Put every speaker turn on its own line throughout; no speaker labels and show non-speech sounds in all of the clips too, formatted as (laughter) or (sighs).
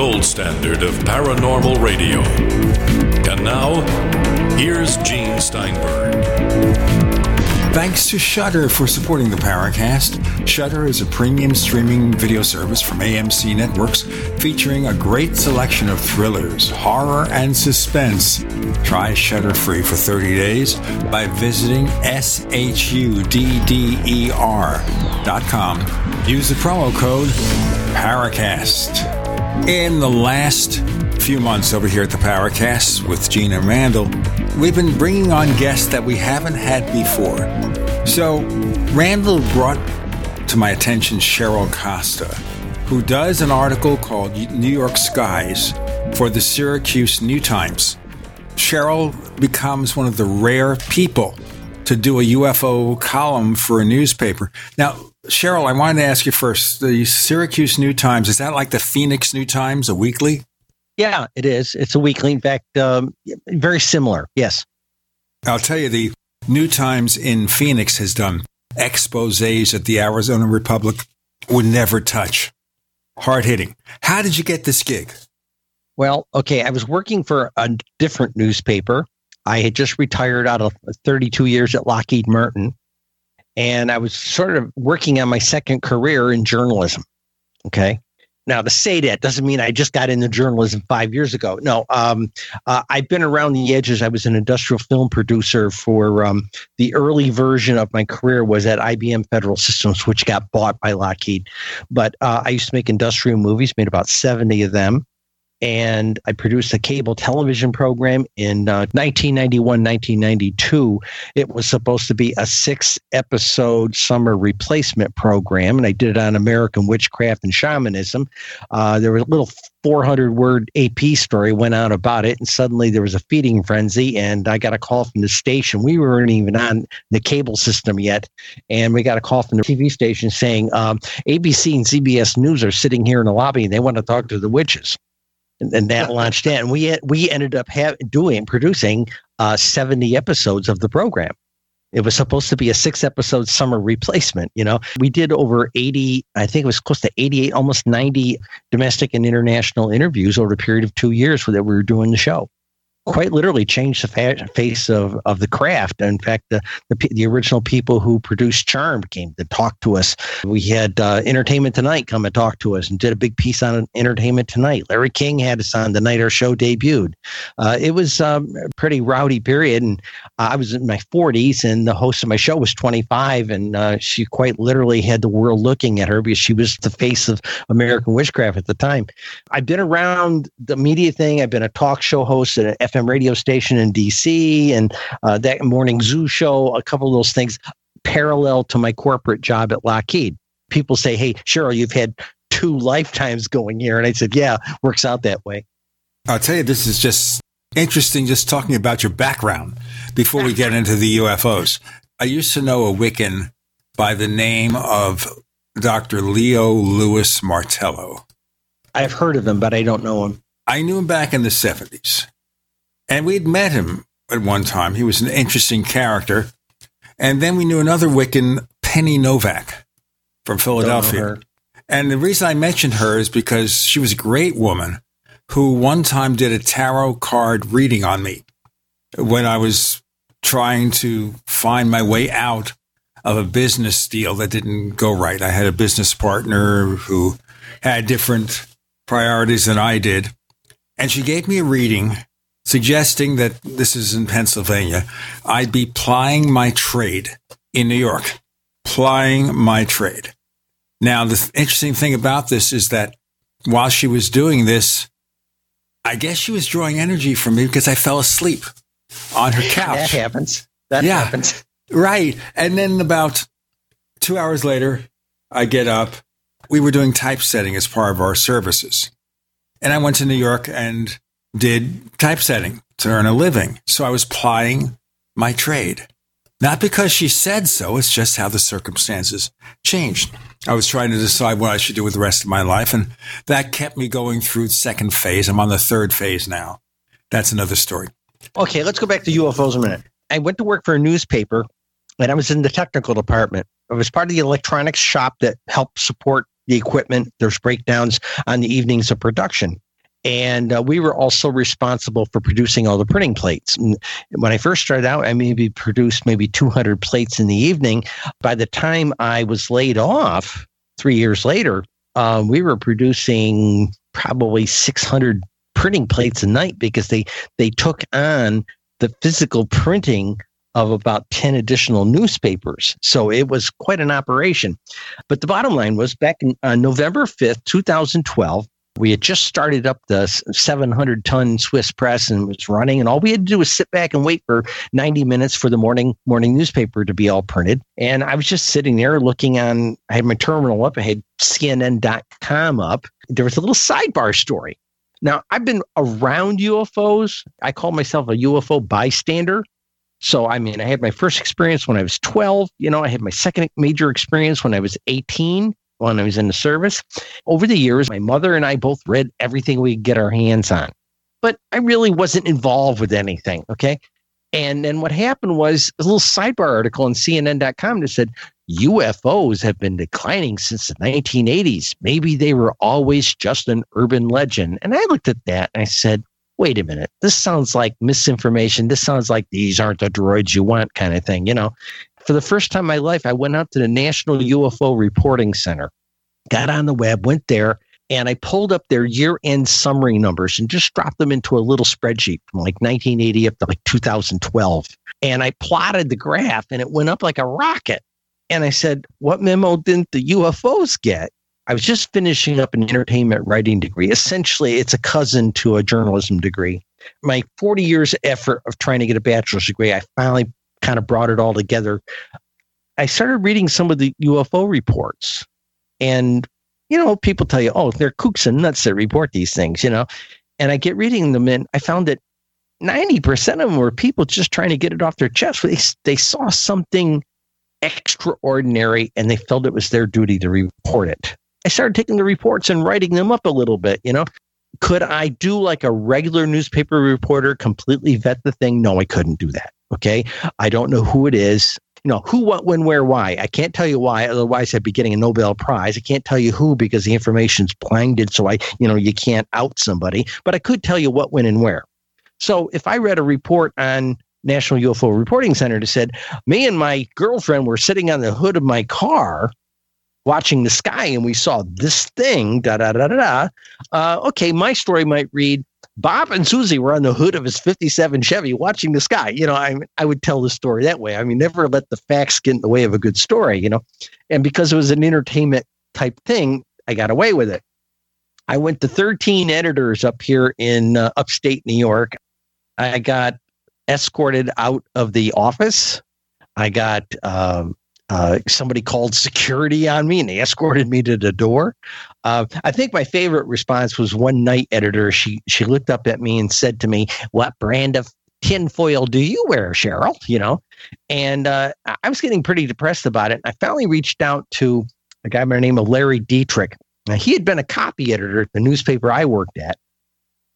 gold standard of paranormal radio. And now, here's Gene Steinberg.
Thanks to Shudder for supporting the Paracast. Shudder is a premium streaming video service from AMC Networks featuring a great selection of thrillers, horror, and suspense. Try Shudder free for 30 days by visiting shudder.com. Use the promo code Paracast. In the last few months over here at the Paracast with Gina Randall, we've been bringing on guests that we haven't had before. So, Randall brought to my attention Cheryl Costa, who does an article called New York Skies for the Syracuse New Times. Cheryl becomes one of the rare people to do a UFO column for a newspaper. Now, Cheryl, I wanted to ask you first the Syracuse New Times, is that like the Phoenix New Times, a weekly?
Yeah, it is. It's a weekly. In fact, um, very similar. Yes.
I'll tell you, the New Times in Phoenix has done exposes that the Arizona Republic would never touch. Hard hitting. How did you get this gig?
Well, okay, I was working for a different newspaper. I had just retired out of 32 years at Lockheed Martin, and I was sort of working on my second career in journalism. Okay. Now, to say that doesn't mean I just got into journalism five years ago. No, um, uh, I've been around the edges. I was an industrial film producer for um, the early version of my career was at IBM Federal Systems, which got bought by Lockheed. But uh, I used to make industrial movies, made about 70 of them and I produced a cable television program in uh, 1991, 1992. It was supposed to be a six episode summer replacement program, and I did it on American witchcraft and shamanism. Uh, there was a little 400 word AP story went out about it, and suddenly there was a feeding frenzy, and I got a call from the station. We weren't even on the cable system yet, and we got a call from the TV station saying um, ABC and CBS News are sitting here in the lobby and they want to talk to the witches and, and that launched in. And we we ended up ha- doing producing uh, seventy episodes of the program. It was supposed to be a six episode summer replacement. You know, we did over 80, I think it was close to 88, almost 90 domestic and international interviews over a period of two years that we were doing the show quite literally changed the fa- face of, of the craft. In fact, the, the, the original people who produced Charm came to talk to us. We had uh, Entertainment Tonight come and talk to us and did a big piece on Entertainment Tonight. Larry King had us on the night our show debuted. Uh, it was um, a pretty rowdy period, and I was in my 40s, and the host of my show was 25, and uh, she quite literally had the world looking at her because she was the face of American witchcraft at the time. I've been around the media thing. I've been a talk show host at an FM radio station in DC and uh, that morning zoo show, a couple of those things parallel to my corporate job at Lockheed. People say, Hey, Cheryl, you've had two lifetimes going here. And I said, Yeah, works out that way.
I'll tell you, this is just interesting just talking about your background before we get into the UFOs. I used to know a Wiccan by the name of Dr. Leo Louis Martello.
I've heard of him, but I don't know him.
I knew him back in the 70s. And we'd met him at one time. He was an interesting character. And then we knew another Wiccan, Penny Novack from Philadelphia. And the reason I mentioned her is because she was a great woman who one time did a tarot card reading on me when I was trying to find my way out of a business deal that didn't go right. I had a business partner who had different priorities than I did. And she gave me a reading suggesting that this is in Pennsylvania, I'd be plying my trade in New York, plying my trade. Now, the interesting thing about this is that while she was doing this, I guess she was drawing energy from me because I fell asleep on her couch.
That happens. That yeah, happens.
Right. And then about two hours later, I get up. We were doing typesetting as part of our services. And I went to New York and did typesetting to earn a living. So I was plying my trade. Not because she said so, it's just how the circumstances changed. I was trying to decide what I should do with the rest of my life, and that kept me going through the second phase. I'm on the third phase now. That's another story.
Okay, let's go back to UFOs a minute. I went to work for a newspaper, and I was in the technical department. I was part of the electronics shop that helped support the equipment. There's breakdowns on the evenings of production. And uh, we were also responsible for producing all the printing plates. And when I first started out, I maybe produced maybe 200 plates in the evening. By the time I was laid off three years later, um, we were producing probably 600 printing plates a night because they they took on the physical printing of about 10 additional newspapers. So it was quite an operation. But the bottom line was back in uh, November 5th, 2012, we had just started up the 700 ton Swiss press and was running, and all we had to do was sit back and wait for 90 minutes for the morning morning newspaper to be all printed. And I was just sitting there looking on. I had my terminal up. I had CNN.com up. There was a little sidebar story. Now I've been around UFOs. I call myself a UFO bystander. So, I mean, I had my first experience when I was 12. You know, I had my second major experience when I was 18 when I was in the service. Over the years, my mother and I both read everything we could get our hands on, but I really wasn't involved with anything. Okay. And then what happened was a little sidebar article on CNN.com that said UFOs have been declining since the 1980s. Maybe they were always just an urban legend. And I looked at that and I said, wait a minute, this sounds like misinformation. This sounds like these aren't the droids you want kind of thing, you know? For the first time in my life, I went out to the National UFO Reporting Center, got on the web, went there, and I pulled up their year end summary numbers and just dropped them into a little spreadsheet from like 1980 up to like 2012. And I plotted the graph and it went up like a rocket. And I said, What memo didn't the UFOs get? I was just finishing up an entertainment writing degree. Essentially, it's a cousin to a journalism degree. My 40 years effort of trying to get a bachelor's degree, I finally kind of brought it all together. I started reading some of the UFO reports, and you know, people tell you, "Oh, they're kooks and nuts that report these things," you know. And I get reading them, and I found that ninety percent of them were people just trying to get it off their chest. They they saw something extraordinary, and they felt it was their duty to report it. I started taking the reports and writing them up a little bit, you know. Could I do like a regular newspaper reporter, completely vet the thing? No, I couldn't do that. Okay. I don't know who it is. You know, who, what, when, where, why. I can't tell you why. Otherwise, I'd be getting a Nobel Prize. I can't tell you who because the information's blinded. So I, you know, you can't out somebody. But I could tell you what, when, and where. So if I read a report on National UFO Reporting Center that said, me and my girlfriend were sitting on the hood of my car watching the sky and we saw this thing, da da da da da. Uh, okay, my story might read Bob and Susie were on the hood of his 57 Chevy watching the sky. You know, I, I would tell the story that way. I mean, never let the facts get in the way of a good story, you know. And because it was an entertainment type thing, I got away with it. I went to 13 editors up here in uh, upstate New York. I got escorted out of the office. I got um, uh, somebody called security on me and they escorted me to the door. Uh, I think my favorite response was one night editor. She she looked up at me and said to me, "What brand of tinfoil do you wear, Cheryl?" You know, and uh, I was getting pretty depressed about it. I finally reached out to a guy by the name of Larry Dietrich. Now, he had been a copy editor at the newspaper I worked at,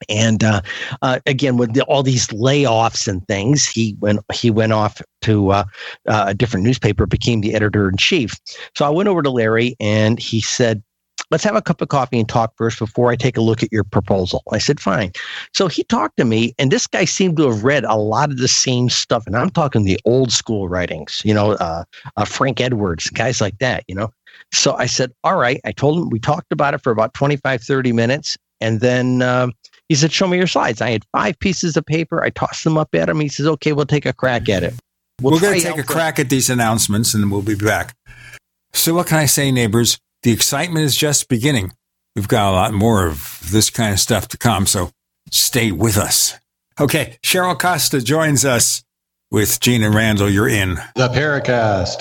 and uh, uh, again, with the, all these layoffs and things, he went he went off to uh, uh a different newspaper, became the editor in chief. So I went over to Larry, and he said, "Let's have a cup of coffee and talk first before I take a look at your proposal." I said, "Fine." So he talked to me, and this guy seemed to have read a lot of the same stuff, and I'm talking the old school writings, you know, uh, uh, Frank Edwards, guys like that, you know. So I said, "All right." I told him we talked about it for about 25, 30 minutes, and then. He said, Show me your slides. I had five pieces of paper. I tossed them up at him. He says, Okay, we'll take a crack at it.
We'll We're going to take a crack at these announcements and we'll be back. So, what can I say, neighbors? The excitement is just beginning. We've got a lot more of this kind of stuff to come, so stay with us. Okay, Cheryl Costa joins us with Gene and Randall. You're in
the Paracast.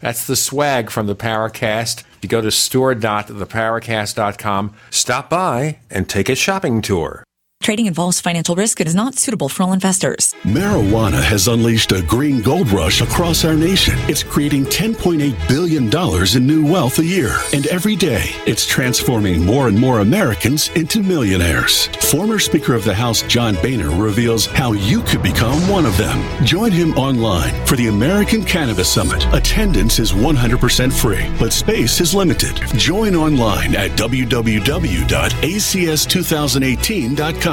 That's the swag from the Paracast. You go to store.theparacast.com, stop by, and take a shopping tour.
Trading involves financial risk. It is not suitable for all investors.
Marijuana has unleashed a green gold rush across our nation. It's creating $10.8 billion in new wealth a year. And every day, it's transforming more and more Americans into millionaires. Former Speaker of the House John Boehner reveals how you could become one of them. Join him online for the American Cannabis Summit. Attendance is 100% free, but space is limited. Join online at www.acs2018.com.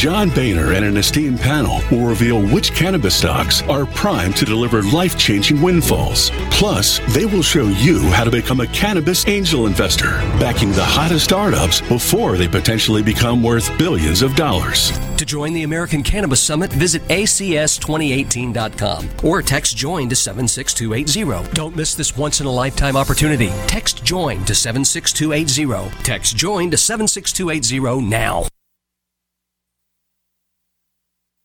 John Boehner and an esteemed panel will reveal which cannabis stocks are primed to deliver life changing windfalls. Plus, they will show you how to become a cannabis angel investor, backing the hottest startups before they potentially become worth billions of dollars.
To join the American Cannabis Summit, visit acs2018.com or text JOIN to 76280. Don't miss this once in a lifetime opportunity. Text JOIN to 76280. Text JOIN to 76280 now.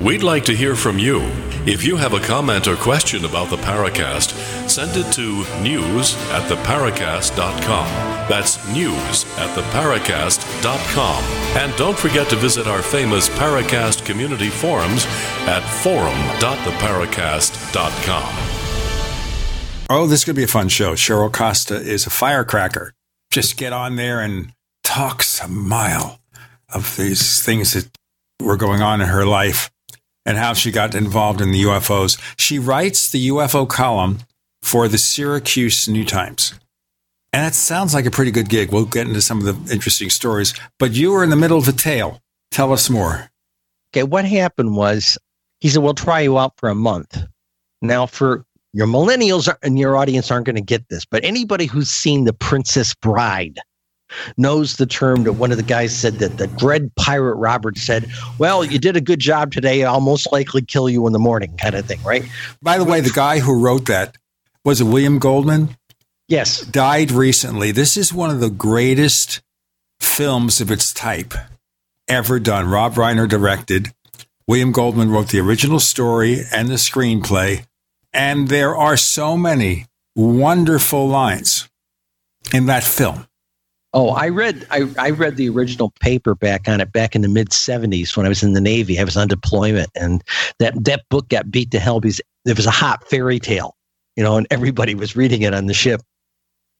We'd like to hear from you. If you have a comment or question about the Paracast, send it to news at theparacast.com. That's news at theparacast.com. And don't forget to visit our famous Paracast community forums at forum.theparacast.com.
Oh, this could be a fun show. Cheryl Costa is a firecracker. Just get on there and talk a mile of these things that were going on in her life and how she got involved in the UFOs. She writes the UFO column for the Syracuse New Times. And that sounds like a pretty good gig. We'll get into some of the interesting stories. But you were in the middle of a tale. Tell us more.
Okay, what happened was he said, We'll try you out for a month. Now, for your millennials and your audience aren't going to get this, but anybody who's seen The Princess Bride knows the term that one of the guys said that the dread pirate Robert said, Well, you did a good job today. I'll most likely kill you in the morning, kind of thing, right?
By the way, the guy who wrote that was it William Goldman?
Yes.
Died recently. This is one of the greatest films of its type ever done. Rob Reiner directed. William Goldman wrote the original story and the screenplay. And there are so many wonderful lines in that film.
Oh, I read I, I read the original paperback on it back in the mid '70s when I was in the Navy. I was on deployment, and that that book got beat to hell because it was a hot fairy tale, you know, and everybody was reading it on the ship.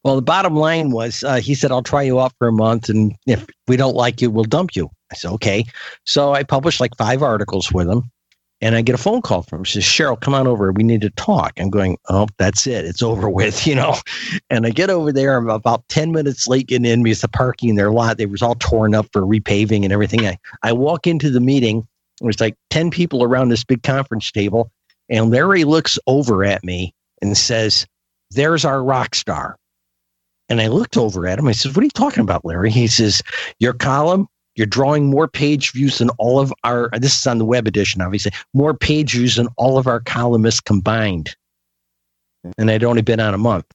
Well, the bottom line was, uh, he said, "I'll try you out for a month, and if we don't like you, we'll dump you." I said, "Okay." So I published like five articles with him, and I get a phone call from him. She says, Cheryl, come on over. We need to talk. I'm going, oh, that's it. It's over (laughs) with, you know. And I get over there. I'm about 10 minutes late getting in because the parking in their lot, it was all torn up for repaving and everything. I, I walk into the meeting. There's like 10 people around this big conference table. And Larry looks over at me and says, there's our rock star. And I looked over at him. I said, What are you talking about, Larry? He says, Your column you're drawing more page views than all of our, this is on the web edition, obviously, more page views than all of our columnists combined. And I'd only been on a month.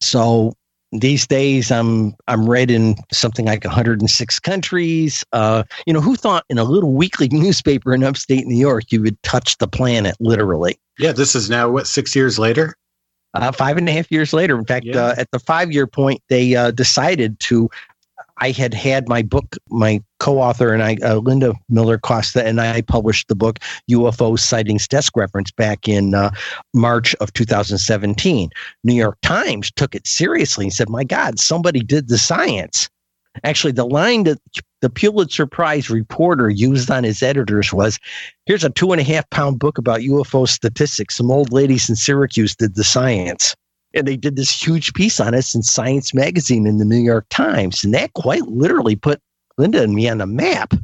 So these days I'm I'm read in something like 106 countries. Uh, you know, who thought in a little weekly newspaper in upstate New York you would touch the planet literally?
Yeah, this is now what six years later.
Uh, five and a half years later. In fact, yeah. uh, at the five year point, they uh, decided to I had had my book, my co-author and I, uh, Linda Miller Costa, and I published the book UFO Sightings Desk Reference back in uh, March of 2017. New York Times took it seriously and said, "My God, somebody did the science." Actually, the line that the Pulitzer Prize reporter used on his editors was, "Here's a two and a half pound book about UFO statistics. Some old ladies in Syracuse did the science." And they did this huge piece on us in Science Magazine in the New York Times, and that quite literally put Linda and me on the map.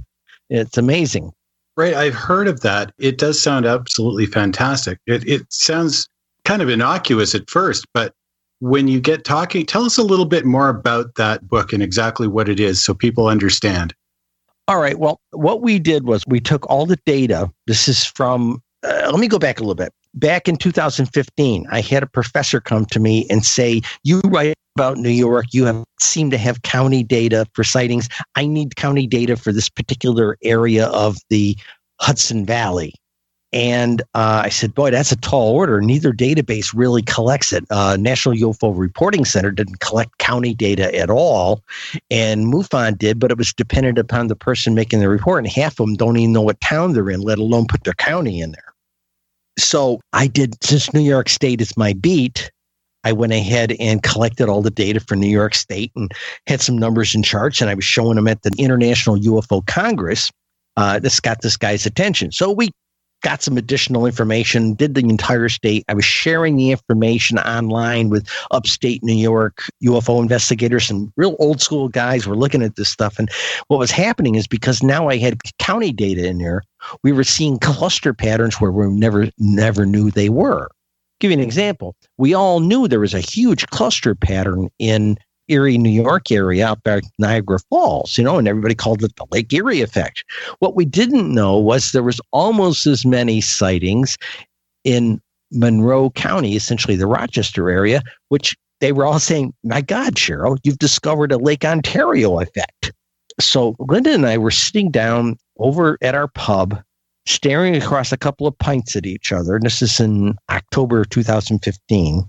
It's amazing.
Right, I've heard of that. It does sound absolutely fantastic. It it sounds kind of innocuous at first, but when you get talking, tell us a little bit more about that book and exactly what it is so people understand.
All right. Well, what we did was we took all the data. This is from, uh, let me go back a little bit back in 2015, I had a professor come to me and say, You write about New York, you have seem to have county data for sightings. I need county data for this particular area of the Hudson Valley. And uh, I said, Boy, that's a tall order. Neither database really collects it. Uh, National UFO Reporting Center didn't collect county data at all, and MUFON did, but it was dependent upon the person making the report. And half of them don't even know what town they're in, let alone put their county in there. So I did, since New York State is my beat, I went ahead and collected all the data for New York State and had some numbers and charts, and I was showing them at the International UFO Congress. Uh, this got this guy's attention. So we got some additional information, did the entire state. I was sharing the information online with upstate New York UFO investigators and real old school guys were looking at this stuff. And what was happening is because now I had county data in there, we were seeing cluster patterns where we never never knew they were. Give you an example. We all knew there was a huge cluster pattern in Erie, New York area out by Niagara Falls, you know, and everybody called it the Lake Erie effect. What we didn't know was there was almost as many sightings in Monroe County, essentially the Rochester area, which they were all saying, My God, Cheryl, you've discovered a Lake Ontario effect. So Linda and I were sitting down over at our pub, staring across a couple of pints at each other. And this is in October 2015.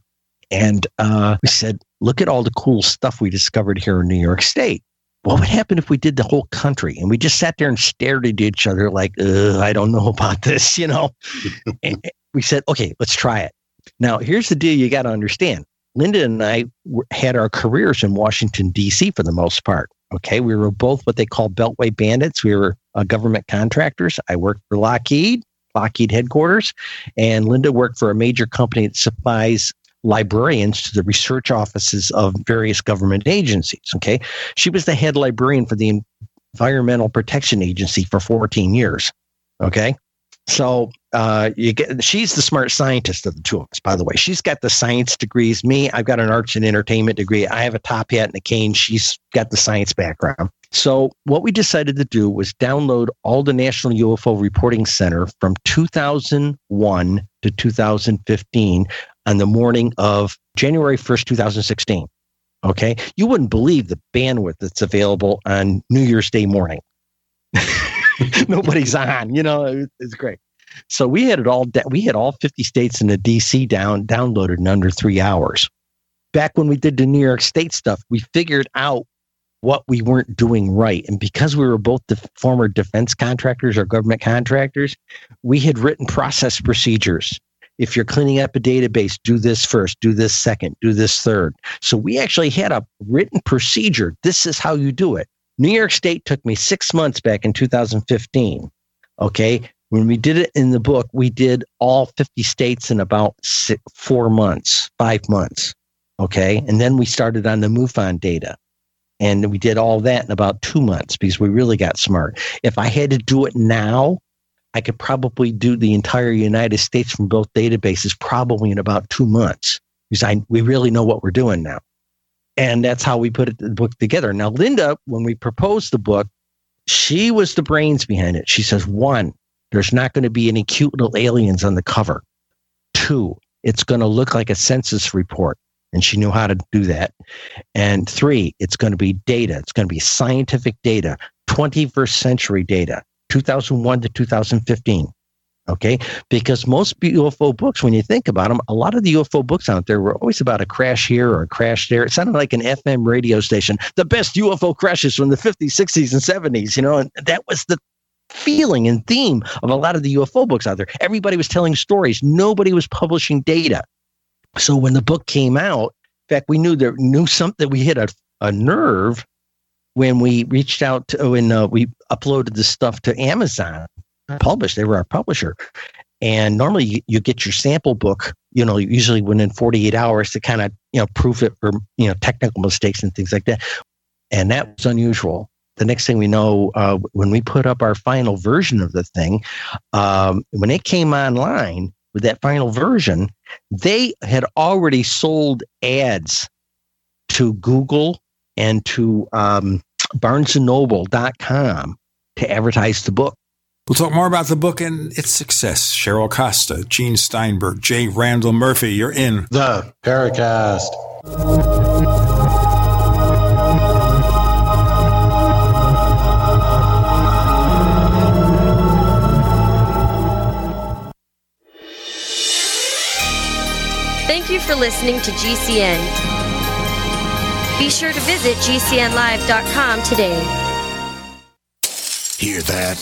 And uh, we said, look at all the cool stuff we discovered here in New York State. What would happen if we did the whole country and we just sat there and stared at each other like, I don't know about this, you know? (laughs) and we said, okay, let's try it. Now, here's the deal you got to understand. Linda and I had our careers in Washington, D.C. for the most part. Okay. We were both what they call Beltway bandits. We were uh, government contractors. I worked for Lockheed, Lockheed headquarters, and Linda worked for a major company that supplies librarians to the research offices of various government agencies. Okay. She was the head librarian for the Environmental Protection Agency for 14 years. Okay. So uh, you get she's the smart scientist of the two of us, by the way. She's got the science degrees. Me, I've got an arts and entertainment degree. I have a top hat and a cane. She's got the science background. So what we decided to do was download all the National UFO Reporting Center from 2001 to 2015 on the morning of January 1st, 2016. Okay. You wouldn't believe the bandwidth that's available on New Year's Day morning. (laughs) Nobody's on, you know, it's great. So we had it all. We had all 50 states in the DC down downloaded in under three hours. Back when we did the New York State stuff, we figured out what we weren't doing right, and because we were both the former defense contractors or government contractors, we had written process procedures. If you're cleaning up a database, do this first, do this second, do this third. So we actually had a written procedure. This is how you do it. New York State took me six months back in 2015. Okay. When we did it in the book, we did all 50 states in about six, four months, five months. Okay. And then we started on the MUFON data. And we did all that in about two months because we really got smart. If I had to do it now, I could probably do the entire United States from both databases probably in about two months because I, we really know what we're doing now. And that's how we put it, the book together. Now, Linda, when we proposed the book, she was the brains behind it. She says, one, there's not going to be any cute little aliens on the cover. Two, it's going to look like a census report. And she knew how to do that. And three, it's going to be data. It's going to be scientific data, 21st century data, 2001 to 2015. Okay. Because most UFO books, when you think about them, a lot of the UFO books out there were always about a crash here or a crash there. It sounded like an FM radio station, the best UFO crashes from the 50s, 60s, and 70s, you know, and that was the feeling and theme of a lot of the UFO books out there. Everybody was telling stories, nobody was publishing data. So when the book came out, in fact, we knew there knew something we hit a, a nerve when we reached out to when uh, we uploaded the stuff to Amazon published. They were our publisher. And normally you, you, get your sample book, you know, usually within 48 hours to kind of, you know, proof it for, you know, technical mistakes and things like that. And that was unusual. The next thing we know, uh, when we put up our final version of the thing, um, when it came online with that final version, they had already sold ads to Google and to um, barnesandnoble.com to advertise the book.
We'll talk more about the book and its success. Cheryl Costa, Gene Steinberg, J. Randall Murphy, you're in
the Paracast.
Thank you for listening to GCN. Be sure to visit GCNlive.com today.
Hear that?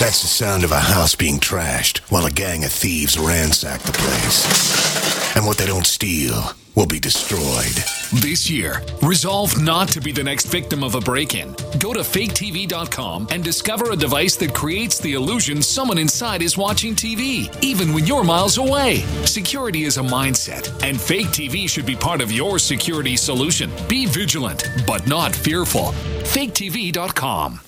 That's the sound of a house being trashed while a gang of thieves ransack the place. And what they don't steal will be destroyed.
This year, resolve not to be the next victim of a break in. Go to faketv.com and discover a device that creates the illusion someone inside is watching TV, even when you're miles away. Security is a mindset, and Fake TV should be part of your security solution. Be vigilant, but not fearful. faketv.com.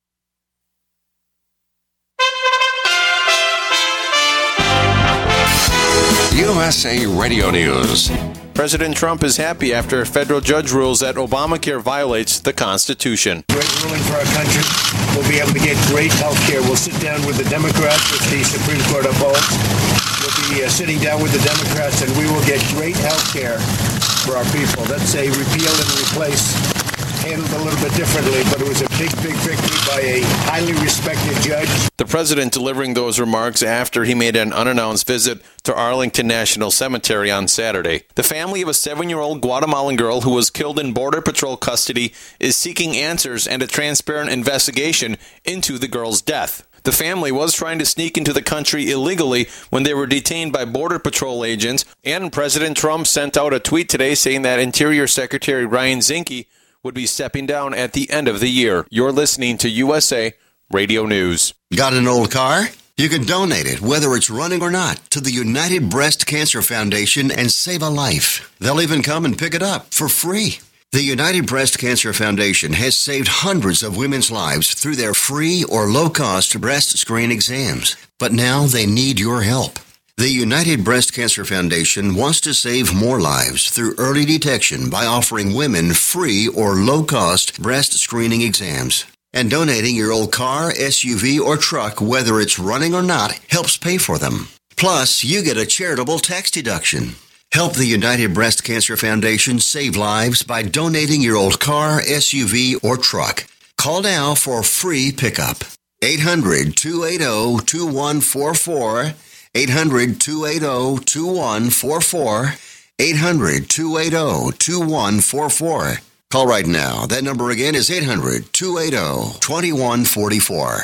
USA Radio News.
President Trump is happy after a federal judge rules that Obamacare violates the Constitution.
Great ruling for our country. We'll be able to get great health care. We'll sit down with the Democrats, which the Supreme Court upholds. We'll be uh, sitting down with the Democrats, and we will get great health care for our people. That's a repeal and replace handled a little bit differently, but it was a big, big victory by a highly respected judge.
The president delivering those remarks after he made an unannounced visit to Arlington National Cemetery on Saturday. The family of a seven year old Guatemalan girl who was killed in Border Patrol custody is seeking answers and a transparent investigation into the girl's death. The family was trying to sneak into the country illegally when they were detained by Border Patrol agents, and President Trump sent out a tweet today saying that Interior Secretary Ryan Zinke would be stepping down at the end of the year. You're listening to USA Radio News.
Got an old car? You can donate it, whether it's running or not, to the United Breast Cancer Foundation and save a life. They'll even come and pick it up for free. The United Breast Cancer Foundation has saved hundreds of women's lives through their free or low cost breast screen exams, but now they need your help. The United Breast Cancer Foundation wants to save more lives through early detection by offering women free or low cost breast screening exams. And donating your old car, SUV, or truck, whether it's running or not, helps pay for them. Plus, you get a charitable tax deduction. Help the United Breast Cancer Foundation save lives by donating your old car, SUV, or truck. Call now for free pickup. 800 280 2144. 800 280 2144. 800 280 2144. Call right now. That number again is 800 280 2144.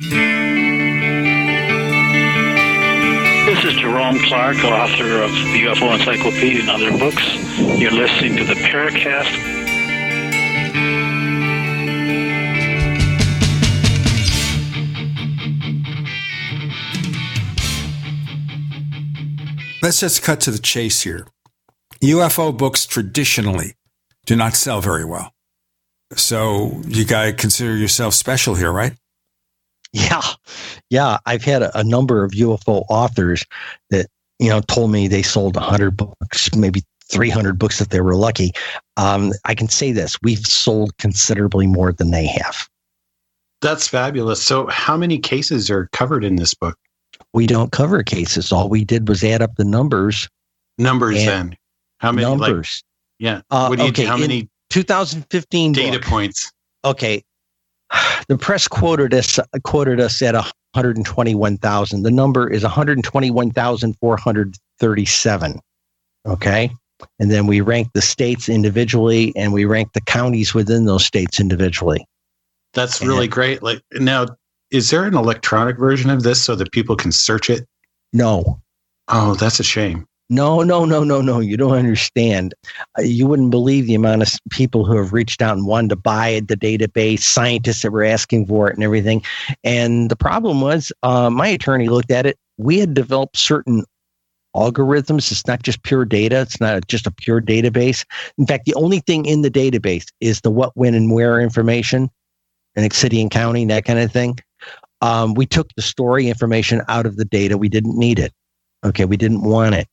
This is Jerome Clark, author of the UFO Encyclopedia and other books. You're listening to the Paracast.
Let's just cut to the chase here. UFO books traditionally do not sell very well. So you got to consider yourself special here, right?
Yeah. Yeah. I've had a, a, number of UFO authors that, you know, told me they sold 100 books, maybe 300 books if they were lucky. Um, I can say this we've sold considerably more than they have.
That's fabulous. So, how many cases are covered in this book?
We don't cover cases. All we did was add up the numbers.
Numbers, then. How many?
Numbers.
Like, yeah. Uh, what do you,
okay.
How many?
2015
data
book.
points.
Okay. (sighs) The press quoted us quoted us at 121,000. The number is 121,437. Okay. And then we rank the states individually and we rank the counties within those states individually.
That's really and, great. Like now, is there an electronic version of this so that people can search it?
No.
Oh, that's a shame.
No, no, no, no, no. You don't understand. Uh, you wouldn't believe the amount of people who have reached out and wanted to buy the database, scientists that were asking for it and everything. And the problem was, uh, my attorney looked at it. We had developed certain algorithms. It's not just pure data. It's not just a pure database. In fact, the only thing in the database is the what, when, and where information, and city and county, that kind of thing. Um, we took the story information out of the data. We didn't need it. Okay, we didn't want it.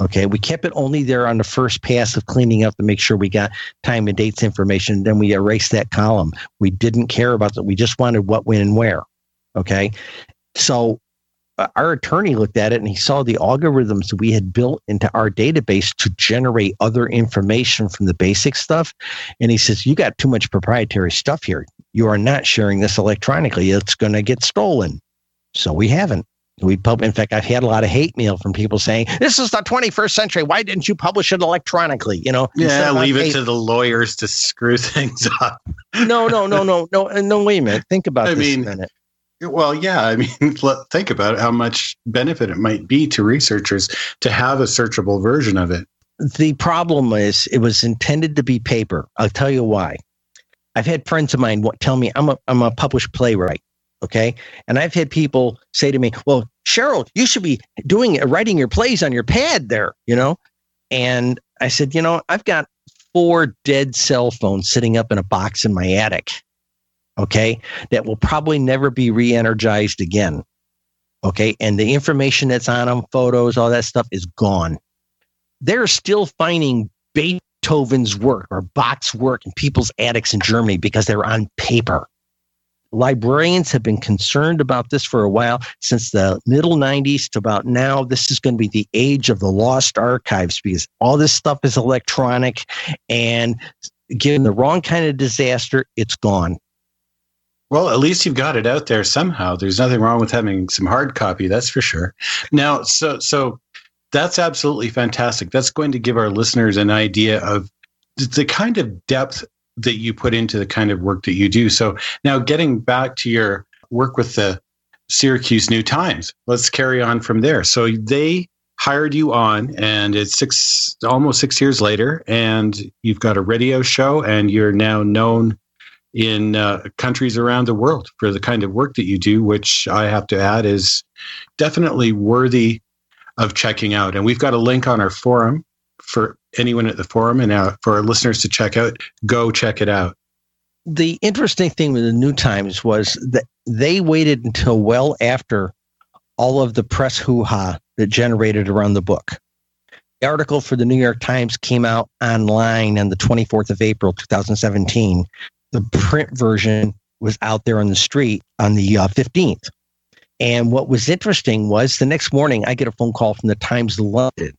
Okay, we kept it only there on the first pass of cleaning up to make sure we got time and dates information. Then we erased that column. We didn't care about that. We just wanted what, when, and where. Okay, so uh, our attorney looked at it and he saw the algorithms we had built into our database to generate other information from the basic stuff. And he says, You got too much proprietary stuff here. You are not sharing this electronically. It's going to get stolen. So we haven't. We pub. In fact, I've had a lot of hate mail from people saying, "This is the 21st century. Why didn't you publish it electronically?" You know.
Yeah, leave it to the lawyers to screw (laughs) things up.
no, no, no, no, no, And no. Wait a minute. Think about I this mean, a minute.
Well, yeah. I mean, (laughs) think about how much benefit it might be to researchers to have a searchable version of it.
The problem is, it was intended to be paper. I'll tell you why. I've had friends of mine tell me I'm a I'm a published playwright. Okay. And I've had people say to me, well, Cheryl, you should be doing writing your plays on your pad there, you know? And I said, you know, I've got four dead cell phones sitting up in a box in my attic. Okay. That will probably never be re energized again. Okay. And the information that's on them, photos, all that stuff is gone. They're still finding Beethoven's work or Bach's work in people's attics in Germany because they're on paper. Librarians have been concerned about this for a while, since the middle 90s to about now. This is going to be the age of the lost archives because all this stuff is electronic and given the wrong kind of disaster, it's gone.
Well, at least you've got it out there somehow. There's nothing wrong with having some hard copy, that's for sure. Now, so so that's absolutely fantastic. That's going to give our listeners an idea of the kind of depth that you put into the kind of work that you do. So now getting back to your work with the Syracuse New Times, let's carry on from there. So they hired you on and it's six almost six years later and you've got a radio show and you're now known in uh, countries around the world for the kind of work that you do which i have to add is definitely worthy of checking out and we've got a link on our forum for anyone at the forum and uh, for our listeners to check out go check it out
the interesting thing with the new times was that they waited until well after all of the press hoo-ha that generated around the book. The article for the New York Times came out online on the 24th of April, 2017. The print version was out there on the street on the uh, 15th. And what was interesting was the next morning, I get a phone call from the Times London.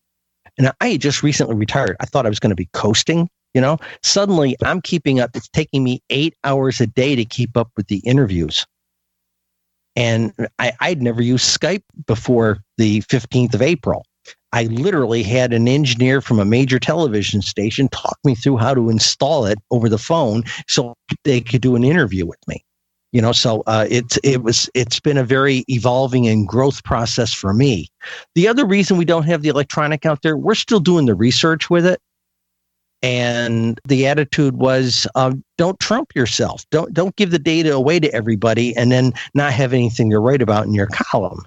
And I had just recently retired. I thought I was going to be coasting, you know. Suddenly, I'm keeping up. It's taking me eight hours a day to keep up with the interviews. And I, I'd never used Skype before the 15th of April. I literally had an engineer from a major television station talk me through how to install it over the phone so they could do an interview with me. You know, so uh, it's it was it's been a very evolving and growth process for me. The other reason we don't have the electronic out there, we're still doing the research with it. And the attitude was um, don't trump yourself. Don't don't give the data away to everybody and then not have anything to write about in your column.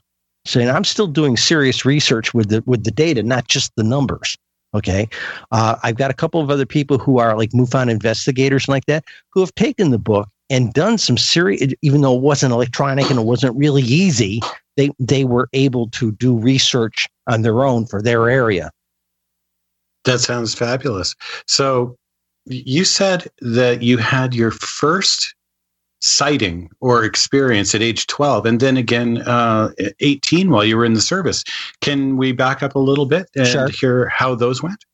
So i'm still doing serious research with the with the data not just the numbers okay? Uh, i've got a couple of other people who are like mufon investigators like that who have taken the book and done some serious even though it wasn't electronic and it wasn't really easy they they were able to do research on their own for their area
that sounds fabulous. So you said that you had your first sighting or experience at age 12 and then again uh, 18 while you were in the service. Can we back up a little bit and sure. hear how those went?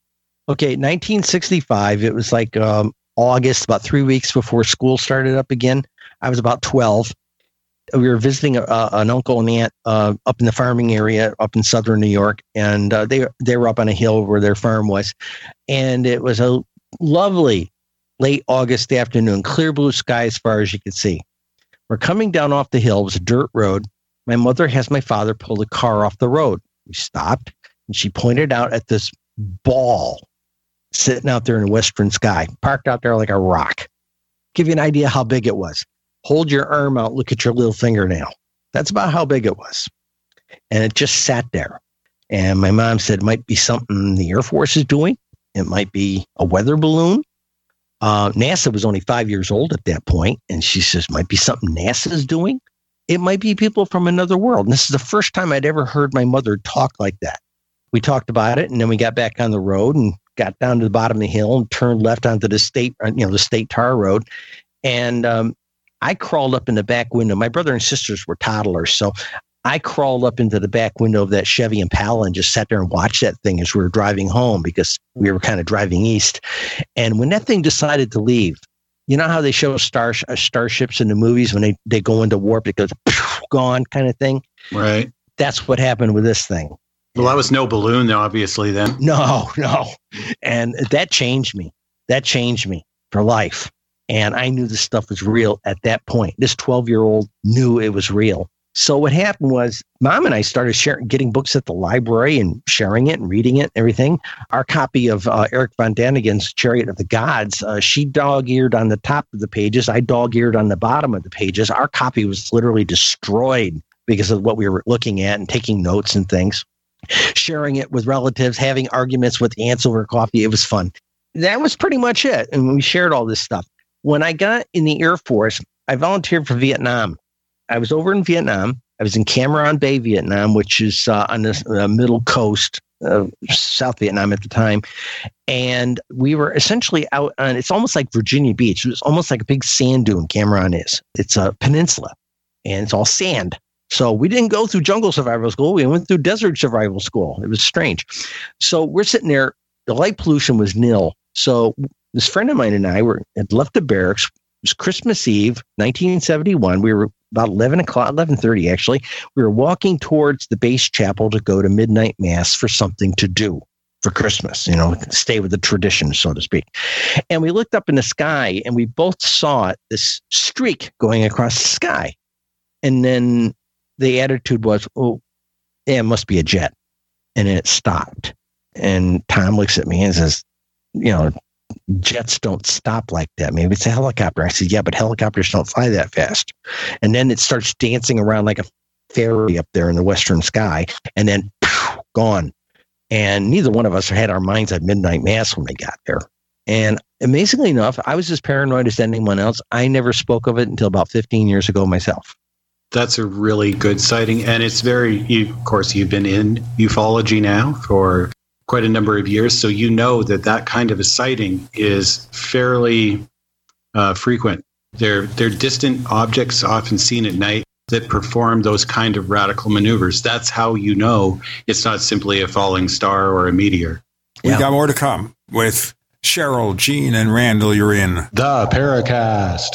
Okay, 1965. It was like um, August, about three weeks before school started up again. I was about 12 we were visiting a, an uncle and aunt uh, up in the farming area up in southern New York, and uh, they they were up on a hill where their farm was, and it was a lovely late August afternoon, clear blue sky as far as you could see. We're coming down off the hill. It was a dirt road. My mother has my father pull the car off the road. We stopped, and she pointed out at this ball sitting out there in the western sky, parked out there like a rock. Give you an idea how big it was hold your arm out, look at your little fingernail. That's about how big it was. And it just sat there. And my mom said it might be something the Air Force is doing. It might be a weather balloon. Uh, NASA was only five years old at that point, and she says might be something NASA is doing. It might be people from another world. And this is the first time I'd ever heard my mother talk like that. We talked about it, and then we got back on the road and got down to the bottom of the hill and turned left onto the state, you know, the state tar road. And um, I crawled up in the back window. My brother and sisters were toddlers, so I crawled up into the back window of that Chevy Impala and just sat there and watched that thing as we were driving home because we were kind of driving east. And when that thing decided to leave, you know how they show star uh, starships in the movies when they, they go into warp, it goes gone kind of thing.
Right.
That's what happened with this thing.
Well, that was no balloon, though, obviously, then. (laughs)
No, no. And that changed me. That changed me for life. And I knew this stuff was real at that point. This 12 year old knew it was real. So what happened was mom and I started sharing, getting books at the library and sharing it and reading it and everything. Our copy of uh, Erich von Daniken's Chariot of the Gods, uh, she dog-eared on the top of the pages. I dog-eared on the bottom of the pages. Our copy was literally destroyed because of what we were looking at and taking notes and things. Sharing it with relatives, having arguments with aunts over coffee. It was fun. That was pretty much it. And we shared all this stuff. When I got in the Air Force, I volunteered for Vietnam. I was over in Vietnam. I was in Cam Ranh Bay, Vietnam, which is uh, on the uh, middle coast uh, South Vietnam at the time, and we were essentially out on. It's almost like Virginia Beach. It was almost like a big sand dune. Cam Ranh is. It's a peninsula, and it's all sand. So we didn't go through jungle survival school. We went through desert survival school. It was strange. So we're sitting there. The light pollution was nil. So this friend of mine and I were had left the barracks. It was Christmas Eve, 1971. We were about 11 o'clock, 11:30 actually. We were walking towards the base chapel to go to midnight mass for something to do for Christmas, you know, stay with the tradition, so to speak. And we looked up in the sky and we both saw this streak going across the sky. And then the attitude was, oh, yeah, it must be a jet. And it stopped. And Tom looks at me and says, you know, jets don't stop like that. Maybe it's a helicopter. I said, yeah, but helicopters don't fly that fast. And then it starts dancing around like a fairy up there in the western sky, and then gone. And neither one of us had our minds at midnight mass when we got there. And amazingly enough, I was as paranoid as anyone else. I never spoke of it until about 15 years ago myself.
That's a really good sighting. And it's very, you, of course, you've been in ufology now for quite a number of years. So you know that that kind of a sighting is fairly uh, frequent. They're, they're distant objects often seen at night that perform those kind of radical maneuvers. That's how you know it's not simply a falling star or a meteor.
We got more to come with Cheryl, Gene, and Randle. You're in
the Paracast.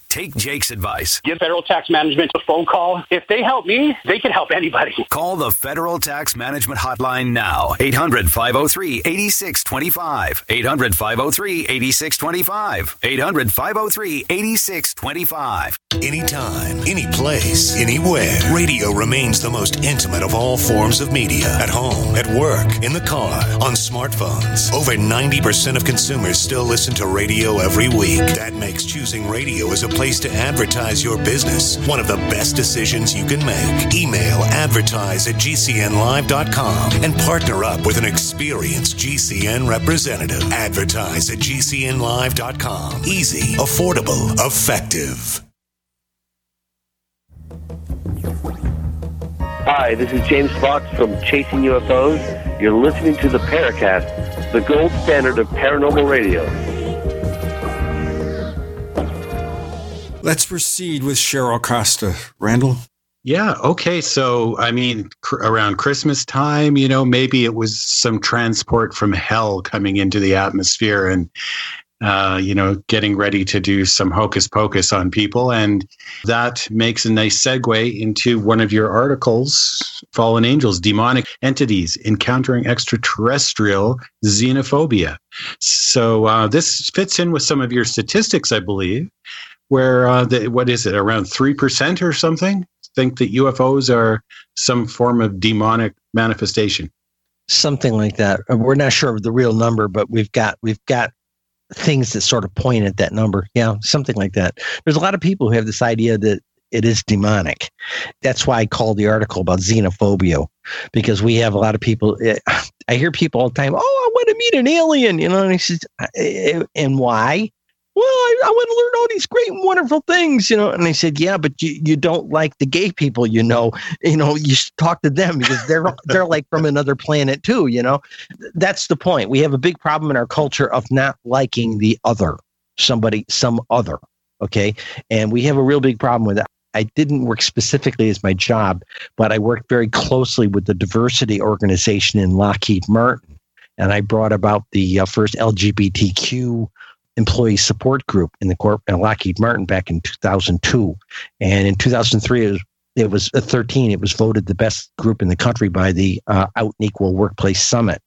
Take Jake's advice.
Give Federal Tax Management a phone call. If they help me, they can help anybody.
Call the Federal Tax Management Hotline now. 800 503 8625. 800 503 8625. 800 503 8625.
Anytime, any place, anywhere. Radio remains the most intimate of all forms of media. At home, at work, in the car, on smartphones. Over 90% of consumers still listen to radio every week. That makes choosing radio as a place to advertise your business. One of the best decisions you can make. Email advertise at gcnlive.com and partner up with an experienced GCN representative. Advertise at gcnlive.com. Easy, affordable, effective.
Hi, this is James Fox from Chasing UFOs. You're listening to the Paracast, the gold standard of paranormal radio.
Let's proceed with Cheryl Costa. Randle?
Yeah. Okay. So, I mean, cr- around Christmas time, you know, maybe it was some transport from hell coming into the atmosphere and, uh, you know, getting ready to do some hocus pocus on people. And that makes a nice segue into one of your articles Fallen Angels, Demonic Entities Encountering Extraterrestrial Xenophobia. So, uh, this fits in with some of your statistics, I believe where uh, the, what is it around 3% or something think that UFOs are some form of demonic manifestation
something like that we're not sure of the real number but we've got we've got things that sort of point at that number yeah something like that there's a lot of people who have this idea that it is demonic. That's why I called the article about xenophobia, because we have a lot of people. Eh, I hear people all the time, "Oh, I want to meet an alien," you know, and I said, eh, "And why?" Well, I, I want to learn all these great and wonderful things, you know. And I said, yeah, but you, you don't like the gay people, you know. You know, you should talk to them because they're (laughs) they're like from another planet too, you know. That's the point. We have a big problem in our culture of not liking the other, somebody, some other. Okay, and we have a real big problem with that. I didn't work specifically as my job, but I worked very closely with the diversity organization in Lockheed Martin, and I brought about the uh, first LGBTQ employee support group in the corp in Lockheed Martin back in 2002, and in 2003 it was, it was uh, 13. It was voted the best group in the country by the uh, Out and Equal Workplace Summit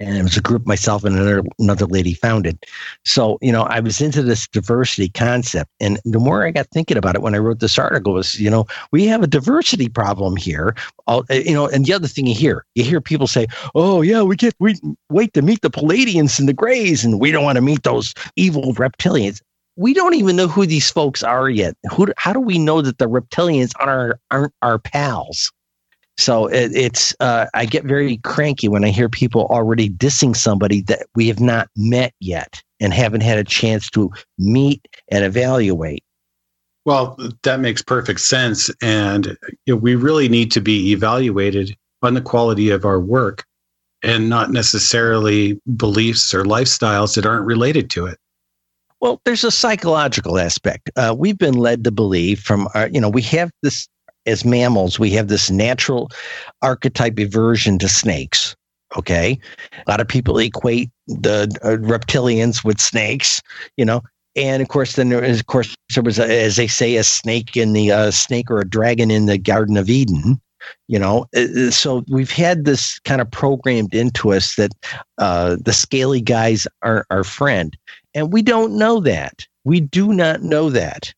and it was a group myself and another another lady founded. So you know, I was into this diversity concept, and the more I got thinking about it when I wrote this article was, you know, we have a diversity problem here. All, eh, you know, and the other thing you hear, you hear people say, "Oh yeah, we get we wait to meet the Pleiadians and the Greys, and we don't want to meet those evil reptilians." We don't even know who these folks are yet. Who? How do we know that the reptilians are aren't our pals? So it, it's uh, I get very cranky when I hear people already dissing somebody that we have not met yet and haven't had a chance to meet and evaluate.
Well, that makes perfect sense, and you know, we really need to be evaluated on the quality of our work, and not necessarily beliefs or lifestyles that aren't related to it.
Well, there's a psychological aspect. Uh, we've been led to believe from our, you know, we have this as mammals, we have this natural archetype aversion to snakes. Okay. A lot of people equate the uh, reptilians with snakes, you know. And of course, then there is, of course, there was, a, as they say, a snake in the uh, snake or a dragon in the Garden of Eden. You know, uh, uh, so we've had this kind of programmed into us that uh, the scaly guys are our friend, and we don't know that. We do not know that.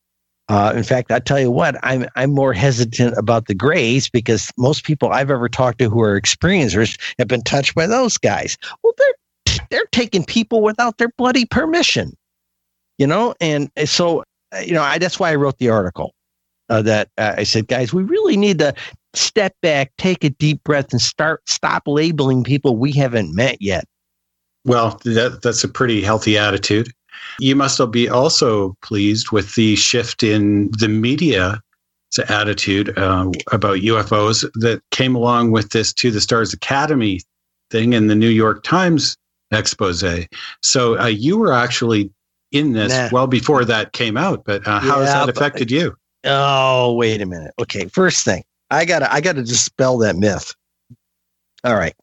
Uh, in fact, I tell you what, I'm I'm more hesitant about the Greys because most people I've ever talked to who are experiencers have been touched by those guys. Well, they're they're taking people without their bloody permission, you know. And so, uh, you know, I, that's why I wrote the article. Uh, that uh, I said, guys, we really need to step back, take a deep breath, and start stop labeling people we haven't met yet.
Well, that that's a pretty healthy attitude. You must be also pleased with the shift in the media attitude uh, about UFOs that came along with this To the Stars Academy thing in the New York Times expose. So uh, you were actually in this nah. well before that came out, but uh, how yeah, has that affected but, you?
Oh, wait a minute. Okay, first thing, I gotta I gotta dispel that myth. All right.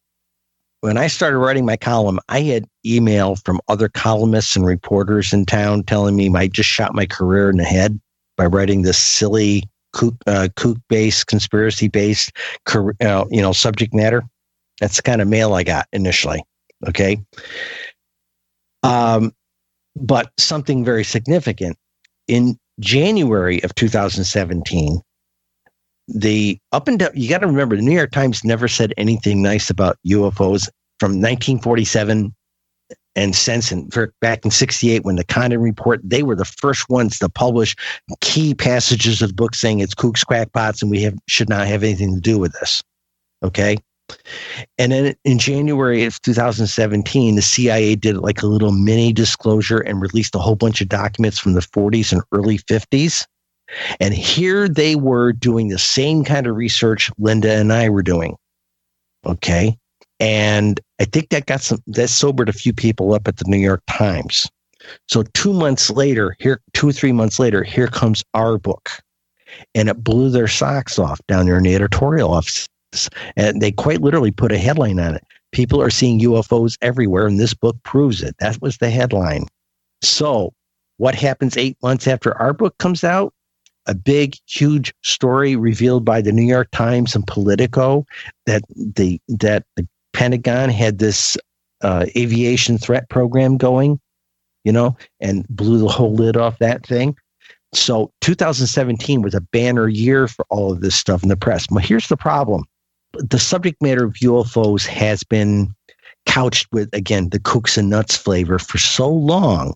When I started writing my column, I had email from other columnists and reporters in town telling me I just shot my career in the head by writing this silly kook, uh, based, conspiracy based, uh, you know, subject matter. That's the kind of mail I got initially. Okay. Um, but something very significant in January of 2017, the up and down, you got to remember the New York Times never said anything nice about UFOs from 1947 and since and back in 68 when the Condon report they were the first ones to publish key passages of the book saying it's kooks crackpots and we have should not have anything to do with this okay and then in January of 2017, the CIA did like a little mini disclosure and released a whole bunch of documents from the 40s and early 50s. And here they were doing the same kind of research Linda and I were doing. Okay. And I think that got some, that sobered a few people up at the New York Times. So two months later, here, two or three months later, here comes our book. And it blew their socks off down there in the editorial office and they quite literally put a headline on it. People are seeing UFOs everywhere, and this book proves it. That was the headline. So, what happens eight months after our book comes out? A big, huge story revealed by the New York Times and Politico that the that the Pentagon had this uh, aviation threat program going, you know, and blew the whole lid off that thing. So 2017 was a banner year for all of this stuff in the press. But here's the problem the subject matter of UFOs has been couched with, again, the kooks and nuts flavor for so long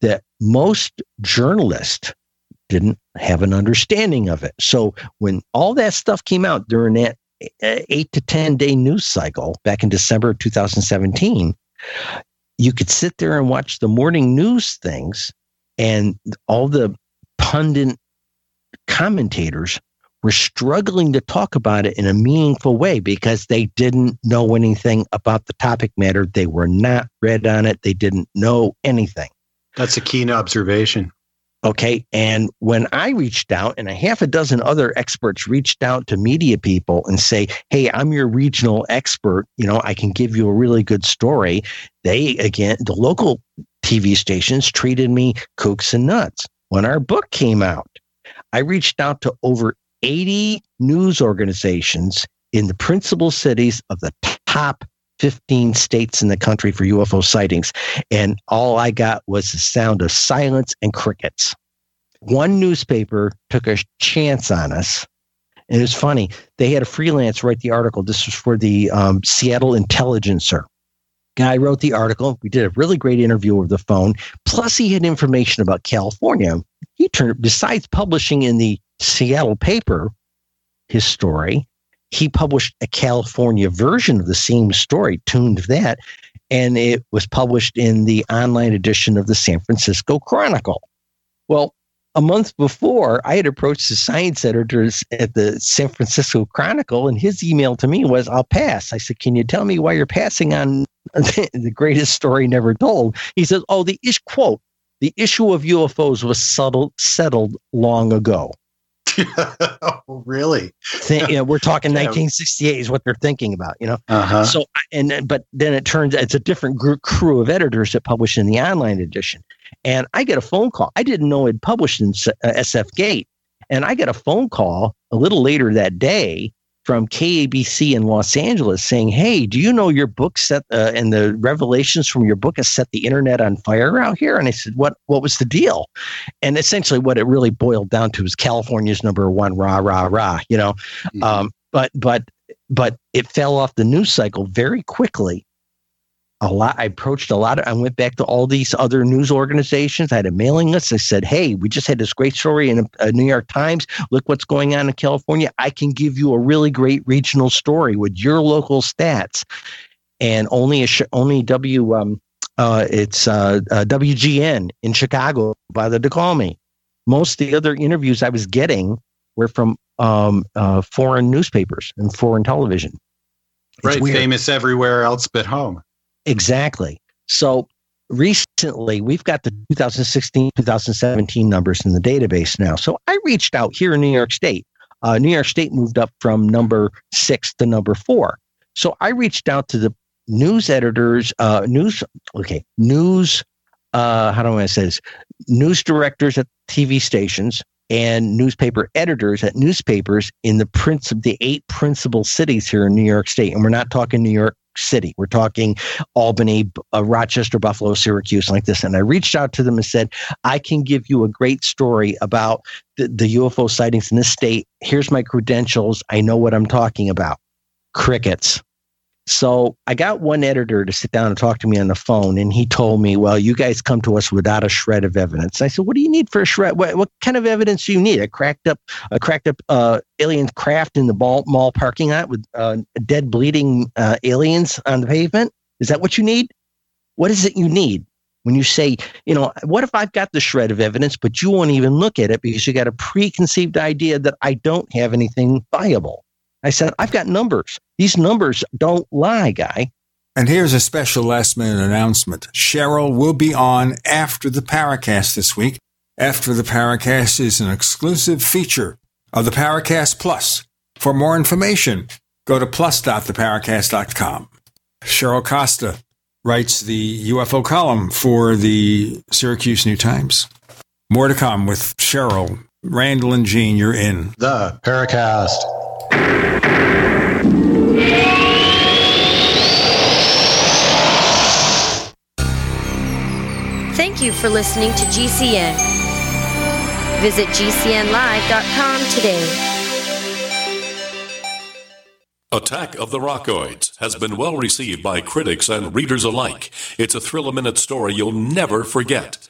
that most journalists didn't have an understanding of it. So when all that stuff came out during that eight to 10 day news cycle back in December of 2017, you could sit there and watch the morning news things and all the pundit commentators were struggling to talk about it in a meaningful way because they didn't know anything about the topic matter. They were not read on it. They didn't know anything.
That's a keen observation.
Okay. And when I reached out and a half a dozen other experts reached out to media people and say, Hey, I'm your regional expert. You know, I can give you a really good story. They, again, the local TV stations treated me kooks and nuts. When our book came out, I reached out to over 80 news organizations in the principal cities of the top 15 states in the country for UFO sightings. And all I got was the sound of silence and crickets. One newspaper took a chance on us. And it was funny. They had a freelance write the article. This was for the um, Seattle Intelligencer. Guy wrote the article. We did a really great interview over the phone. Plus, he had information about California. He turned, besides publishing in the Seattle paper, his story, he published a California version of the same story, tuned that, and it was published in the online edition of the San Francisco Chronicle. Well, a month before, I had approached the science editors at the San Francisco Chronicle, and his email to me was, I'll pass. I said, Can you tell me why you're passing on (laughs) the greatest story never told? He says, Oh, the ish quote, the issue of UFOs was settled, settled long ago.
Oh, (laughs) really?
Think, you know, we're talking (laughs) 1968 is what they're thinking about, you know. Uh-huh. So, and but then it turns it's a different group, crew of editors that publish in the online edition, and I get a phone call. I didn't know it published in SF uh, Gate, and I get a phone call a little later that day from KABC in Los Angeles saying, "Hey, do you know your book set uh, and the revelations from your book has set the internet on fire out here?" And I said, "What? What was the deal?" And essentially, what it really boiled down to is California's number one rah rah rah. You know, mm-hmm. um, but but but it fell off the news cycle very quickly a lot. I approached a lot. Of, I went back to all these other news organizations. I had a mailing list. I said, "Hey, we just had this great story in a, a New York Times. Look what's going on in California. I can give you a really great regional story with your local stats." And only a sh- only W um, uh, it's uh, uh, WGN in Chicago bothered to call me. Most of the other interviews I was getting We're from um, uh, foreign newspapers and foreign television.
It's right, weird. famous everywhere else but home.
Exactly. So recently, we've got the 2016, 2017 numbers in the database now. So I reached out here in New York State. Uh, New York State moved up from number six to number four. So I reached out to the news editors, uh, news, okay, news, uh, how do I say this? News directors at TV stations and newspaper editors at newspapers in the prince the eight principal cities here in New York State. And we're not talking New York City. We're talking Albany, uh, Rochester, Buffalo, Syracuse, like this. And I reached out to them and said, I can give you a great story about the, the UFO sightings in this state. Here's my credentials. I know what I'm talking about. Crickets. So I got one editor to sit down and talk to me on the phone, and he told me, "Well, you guys come to us without a shred of evidence." I said, "What do you need for a shred? What, what kind of evidence do you need? A cracked up, a cracked up uh, alien craft in the mall, mall parking lot with uh, dead, bleeding uh, aliens on the pavement? Is that what you need? What is it you need?" When you say, you know, what if I've got the shred of evidence, but you won't even look at it because you got a preconceived idea that I don't have anything viable? I said, I've got numbers. These numbers don't lie, guy.
And here's a special last minute announcement. Cheryl will be on after the Paracast this week. After the Paracast is an exclusive feature of the Paracast Plus. For more information, go to plus.theparacast.com. Cheryl Costa writes the UFO column for the Syracuse New Times. More to come with Cheryl, Randle, and Gene. You're in
the Paracast.
Thank you for listening to GCN. Visit GCNlive.com today.
Attack of the Rockoids has been well received by critics and readers alike. It's a thrill a minute story you'll never forget.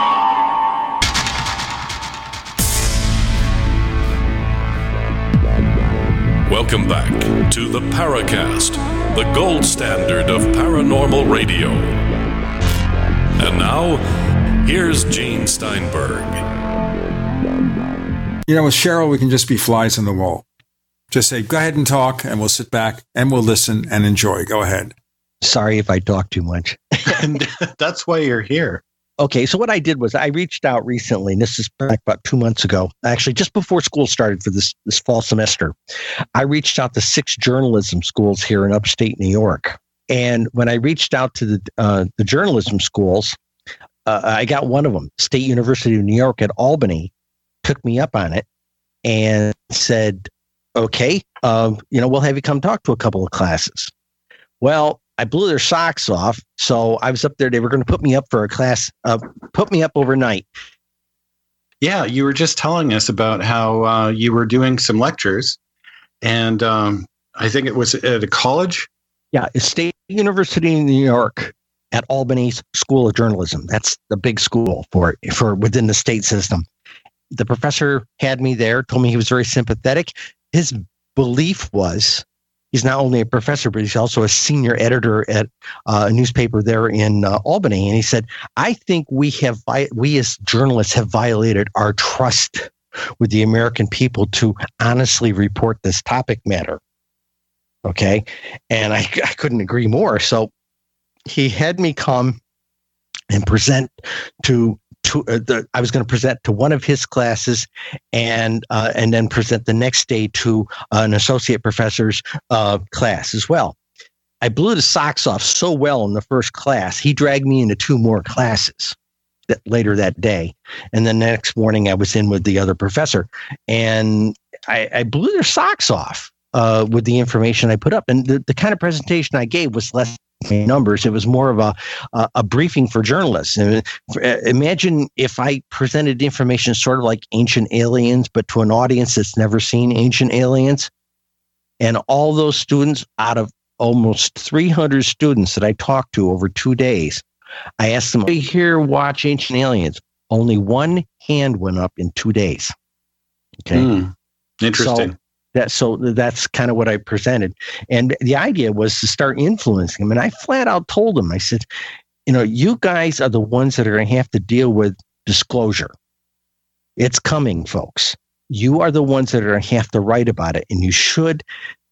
Welcome back to the Paracast, the gold standard of paranormal radio. And now, here's Gene Steinberg.
You know, with Cheryl, we can just be flies on the wall. Just say, go ahead and talk, and we'll sit back and we'll listen and enjoy. Go ahead.
Sorry if I talk too much. (laughs)
and that's why you're here.
Okay, so what I did was I reached out recently, and this is back about two months ago, actually just before school started for this this fall semester. I reached out to six journalism schools here in upstate New York, and when I reached out to the uh, the journalism schools, uh, I got one of them, State University of New York at Albany, took me up on it and said, "Okay, um, you know, we'll have you come talk to a couple of classes." Well, I blew their socks off. So I was up there. They were going to put me up for a class, uh, put me up overnight.
Yeah, you were just telling us about how uh, you were doing some lectures, and um, I think it was at a college.
Yeah, State University in New York at Albany's School of Journalism. That's the big school for for within the state system. The professor had me there, told me he was very sympathetic. His belief was he's not only a professor, but he's also a senior editor at uh, a newspaper there in uh, Albany. And he said, "I think we have we as journalists have violated our trust with the American people to honestly report this topic matter." Okay, and I, I couldn't agree more. So he had me come and present to to uh, the, I was going to present to one of his classes, and uh, and then present the next day to uh, an associate professor's uh, class as well. I blew the socks off so well in the first class, he dragged me into two more classes that later that day, and the next morning I was in with the other professor, and I, I blew their socks off uh, with the information I put up, and the, the kind of presentation I gave was less numbers. It was more of a a, a briefing for journalists. And uh, imagine if I presented information sort of like ancient aliens, but to an audience that's never seen ancient aliens, and all those students out of almost 300 students that I talked to over two days, I asked them, "Here, watch Ancient Aliens." Only one hand went up in two days. Okay,
mm, interesting.
So, that so that's kind of what I presented, and the idea was to start influencing them. And I flat out told them, I said, you know, you guys are the ones that are going to have to deal with disclosure. It's coming, folks. You are the ones that are going to have to write about it, and you should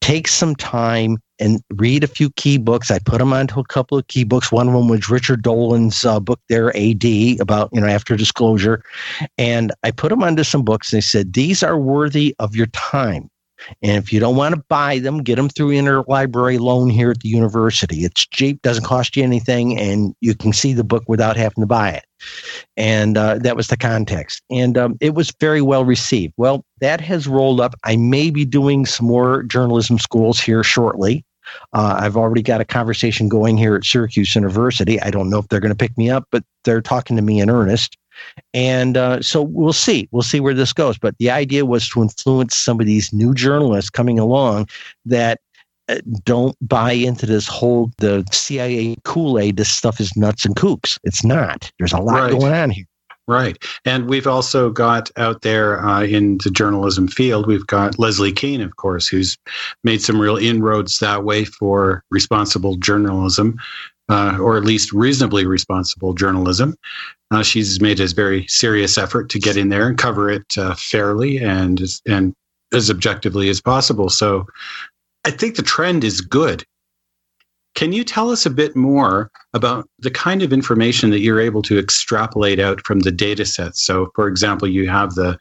take some time and read a few key books. I put them onto a couple of key books. One of them was Richard Dolan's uh, book there, AD, about, you know, after disclosure. And I put them onto some books and they said, these are worthy of your time. And if you don't want to buy them, get them through interlibrary loan here at the university. It's cheap, doesn't cost you anything, and you can see the book without having to buy it. And uh, that was the context. And um, it was very well received. Well, that has rolled up. I may be doing some more journalism schools here shortly. Uh, I've already got a conversation going here at Syracuse University. I don't know if they're going to pick me up, but they're talking to me in earnest. And uh, so we'll see. We'll see where this goes. But the idea was to influence some of these new journalists coming along that uh, don't buy into this whole the CIA Kool Aid. This stuff is nuts and kooks. It's not. There's a lot right. going on here.
Right. And we've also got out there uh, in the journalism field, we've got Leslie Kean, of course, who's made some real inroads that way for responsible journalism uh, or at least reasonably responsible journalism. Uh, she's made a very serious effort to get in there and cover it uh, fairly and and as objectively as possible. So, I think the trend is good. Can you tell us a bit more about the kind of information that you're able to extrapolate out from the data sets? So, for example, you have the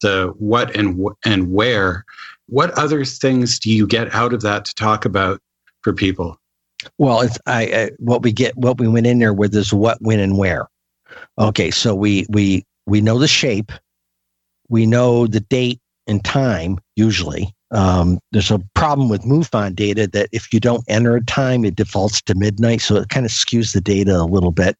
the what and and where. What other things do you get out of that to talk about for people?
Well, it's I, I what we get what we went in there with is what, when, and where. Okay, so we we we know the shape, we know the date and time. Usually, um, there's a problem with MUFON data that if you don't enter a time, it defaults to midnight, so it kind of skews the data a little bit.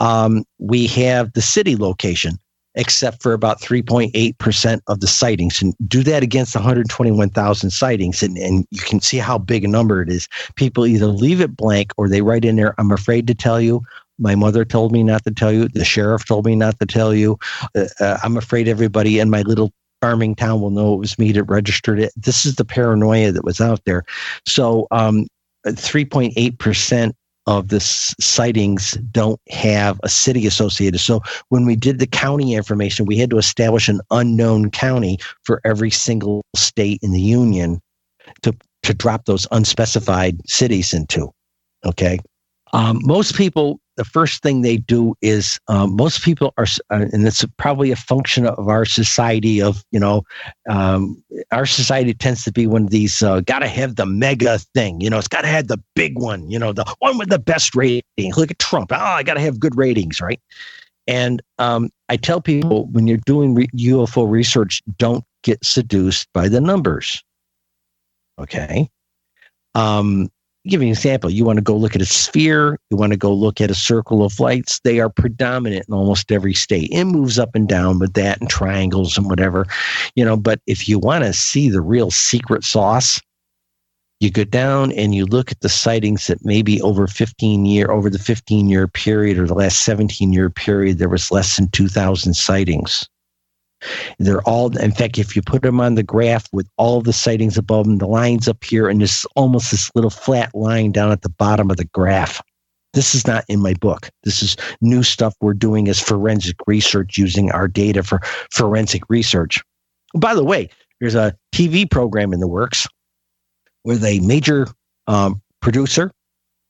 Um, we have the city location except for about 3.8% of the sightings. And do that against 121,000 sightings, and, and you can see how big a number it is. People either leave it blank or they write in there, I'm afraid to tell you. My mother told me not to tell you. The sheriff told me not to tell you. Uh, uh, I'm afraid everybody in my little farming town will know it was me that registered it. This is the paranoia that was out there. So, um, 3.8% of the sightings don't have a city associated. So when we did the county information, we had to establish an unknown county for every single state in the union to to drop those unspecified cities into. Okay. Um, most people the first thing they do is um, most people are, uh, and it's probably a function of our society. Of you know, um, our society tends to be one of these. Uh, got to have the mega thing. You know, it's got to have the big one. You know, the one with the best rating. Look at Trump. Oh, I got to have good ratings, right? And um, I tell people when you're doing re- UFO research, don't get seduced by the numbers. Okay. Um, give you an example. You want to go look at a sphere, you want to go look at a circle of lights. They are predominant in almost every state. It moves up and down with that and triangles and whatever, you know. But if you want to see the real secret sauce, you go down and you look at the sightings that maybe over 15 year over the 15 year period or the last 17 year period there was less than 2000 sightings they're all in fact if you put them on the graph with all the sightings above them the lines up here and there's almost this little flat line down at the bottom of the graph. This is not in my book. This is new stuff we're doing as forensic research using our data for forensic research. By the way there's a tv program in the works with a major um, producer.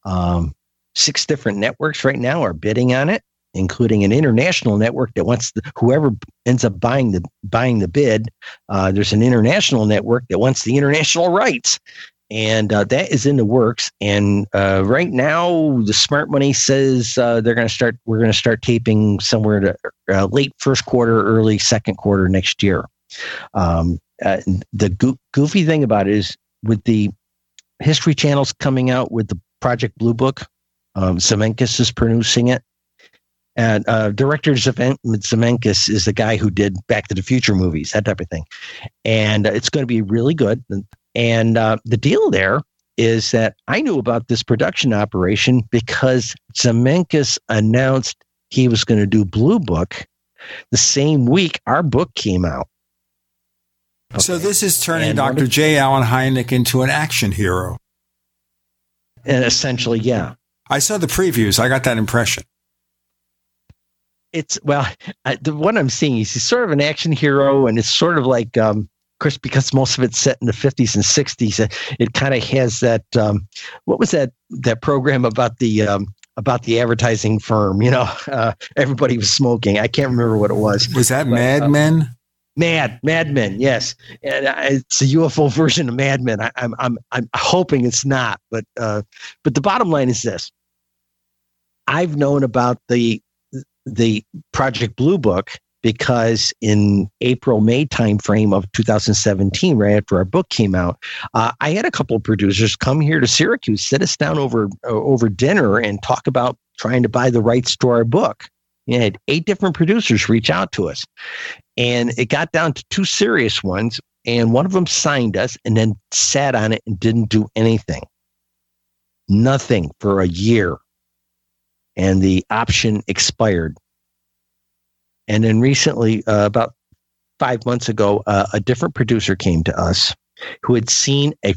Um, six different networks right now are bidding on it, including an international network that wants the, whoever ends up buying the buying the bid. Uh, there's an international network that wants the international rights, and uh, that is in the works. And uh, right now, the smart money says uh, they're going to start. We're going to start taping somewhere to uh, late first quarter, early second quarter next year. Um, uh, the go- goofy thing about it is with the History Channel's coming out with the Project Blue Book. Um, Zemeckis is producing it. And uh, director Zemeckis is the guy who did Back to the Future movies, that type of thing. And it's going to be really good. And uh, the deal there is that I knew about this production operation because Zemeckis announced he was going to do Blue Book the same week our book came out.
Okay. So this is turning and Dr. J. Allen Hynek into an action hero.
And essentially, yeah.
I saw the previews. I got that impression.
It's well, I, the one I'm seeing is he's sort of an action hero, and it's sort of like, um, of course, because most of it's set in the 50s and 60s. It, it kind of has that. Um, what was that that program about the um, about the advertising firm? You know, (laughs) uh, everybody was smoking. I can't remember what it was.
Was that Mad uh, Men?
Mad, Mad Men, yes, and it's a UFO (laughs) version of Mad Men. I, am I'm, I'm hoping it's not, but, uh, but the bottom line is this: I've known about the the Project Blue Book because in April May timeframe of 2017, right after our book came out, uh, I had a couple of producers come here to Syracuse, sit us down over uh, over dinner, and talk about trying to buy the rights to our book. You had eight different producers reach out to us. And it got down to two serious ones. And one of them signed us and then sat on it and didn't do anything. Nothing for a year. And the option expired. And then recently, uh, about five months ago, uh, a different producer came to us who had seen a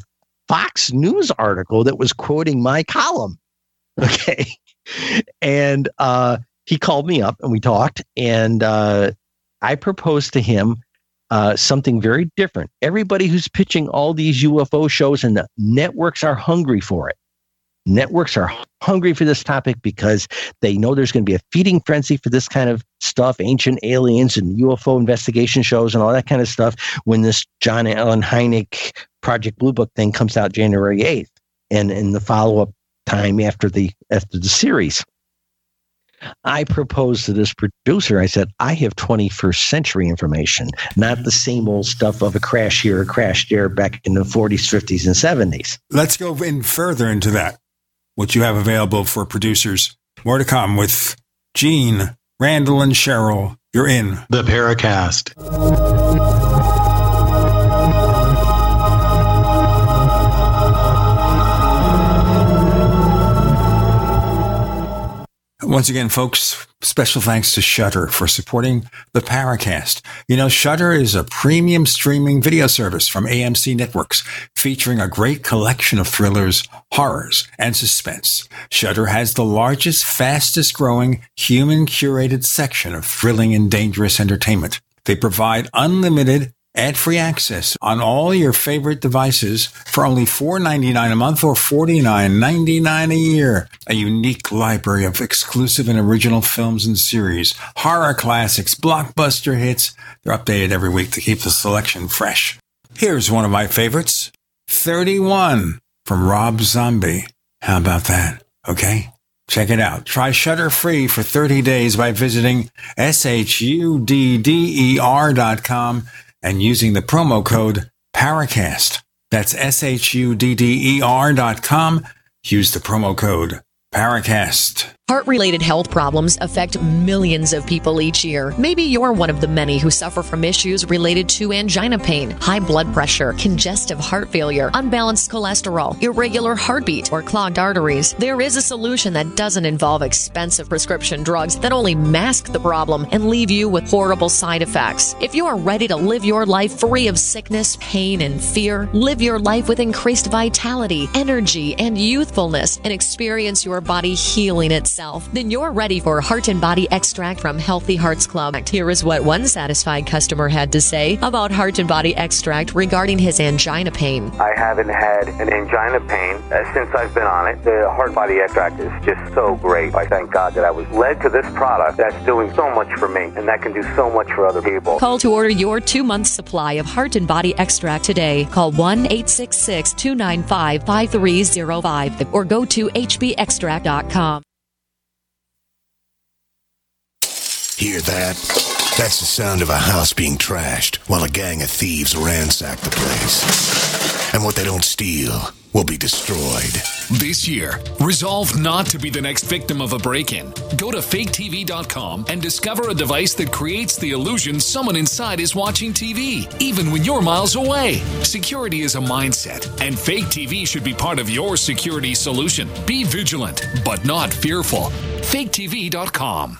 Fox News article that was quoting my column. (laughs) Okay. And uh, he called me up and we talked. And uh, I proposed to him uh, something very different. Everybody who's pitching all these UFO shows and the networks are hungry for it. Networks are hungry for this topic because they know there's going to be a feeding frenzy for this kind of stuff, ancient aliens and UFO investigation shows and all that kind of stuff when this John Allen Hynek Project Blue Book thing comes out January 8th and in the follow up time after the after the series. I proposed to this producer, I said, I have 21st century information, not the same old stuff of a crash here, a crash there back in the 40s, 50s, and 70s.
Let's go in further into that, what you have available for producers. More to come with Gene, Randle, and Cheryl. You're in
the Paracast.
Once again, folks, special thanks to Shudder for supporting the Paracast. You know, Shudder is a premium streaming video service from AMC Networks featuring a great collection of thrillers, horrors, and suspense. Shudder has the largest, fastest growing human curated section of thrilling and dangerous entertainment. They provide unlimited ad-free access on all your favorite devices for only $4.99 a month or $49.99 a year. A unique library of exclusive and original films and series, horror classics, blockbuster hits. They're updated every week to keep the selection fresh. Here's one of my favorites, 31 from Rob Zombie. How about that? Okay. Check it out. Try Shudder free for 30 days by visiting shudder.com and using the promo code Paracast. That's S-H-U-D-D-E-R dot com. use the promo code Paracast.
Heart related health problems affect millions of people each year. Maybe you're one of the many who suffer from issues related to angina pain, high blood pressure, congestive heart failure, unbalanced cholesterol, irregular heartbeat, or clogged arteries. There is a solution that doesn't involve expensive prescription drugs that only mask the problem and leave you with horrible side effects. If you are ready to live your life free of sickness, pain, and fear, live your life with increased vitality, energy, and youthfulness, and experience your body healing itself then you're ready for Heart and Body Extract from Healthy Hearts Club. Here is what one satisfied customer had to say about Heart and Body Extract regarding his angina pain.
I haven't had an angina pain uh, since I've been on it. The Heart Body Extract is just so great. I thank God that I was led to this product that's doing so much for me and that can do so much for other people.
Call to order your two month supply of Heart and Body Extract today. Call 1 866 295 5305 or go to hbextract.com.
Hear that? That's the sound of a house being trashed while a gang of thieves ransack the place. And what they don't steal will be destroyed.
This year, resolve not to be the next victim of a break in. Go to faketv.com and discover a device that creates the illusion someone inside is watching TV, even when you're miles away. Security is a mindset, and Fake TV should be part of your security solution. Be vigilant, but not fearful. faketv.com.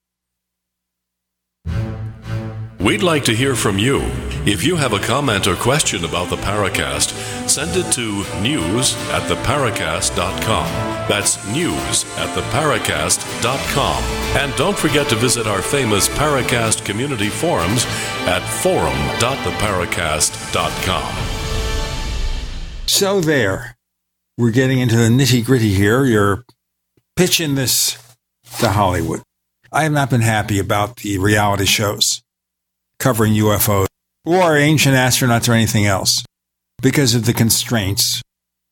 We'd like to hear from you. If you have a comment or question about the Paracast, send it to news at theparacast.com. That's news at theparacast.com. And don't forget to visit our famous Paracast community forums at forum.theparacast.com.
So there, we're getting into the nitty gritty here. You're pitching this to Hollywood. I have not been happy about the reality shows covering UFOs or ancient astronauts or anything else because of the constraints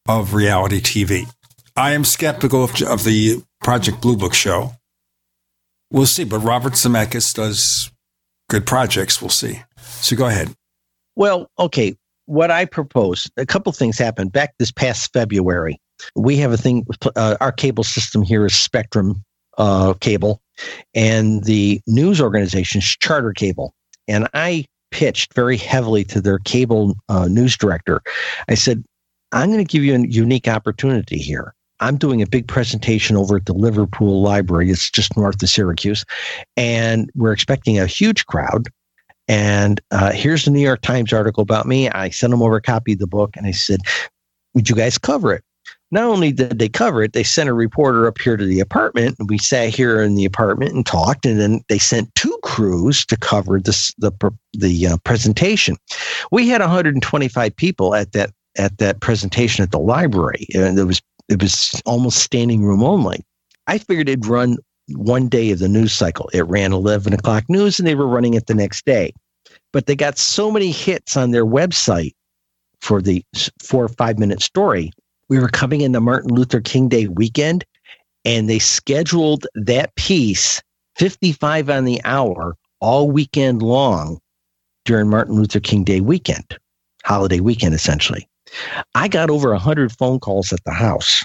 of reality TV. I am skeptical of, of the Project Blue Book show. We'll see, but Robert Zemeckis does good projects. We'll see. So go ahead.
Well, okay. What I propose, a couple things happened back this past February. We have a thing, uh, our cable system here is Spectrum uh, Cable, and the news organization's Charter Cable. And I pitched very heavily to their cable uh, news director. I said, I'm going to give you a unique opportunity here. I'm doing a big presentation over at the Liverpool Library. It's just north of Syracuse. And we're expecting a huge crowd. And uh, here's the New York Times article about me. I sent them over a copy of the book and I said, Would you guys cover it? Not only did they cover it, they sent a reporter up here to the apartment. And we sat here in the apartment and talked. And then they sent two crews to cover this the the uh, presentation. We had 125 people at that at that presentation at the library, and it was it was almost standing room only. I figured it'd run one day of the news cycle. It ran 11 o'clock news, and they were running it the next day. But they got so many hits on their website for the four or five minute story we were coming in the Martin Luther King Day weekend, and they scheduled that piece 55 on the hour all weekend long during Martin Luther King Day weekend, holiday weekend, essentially. I got over 100 phone calls at the house,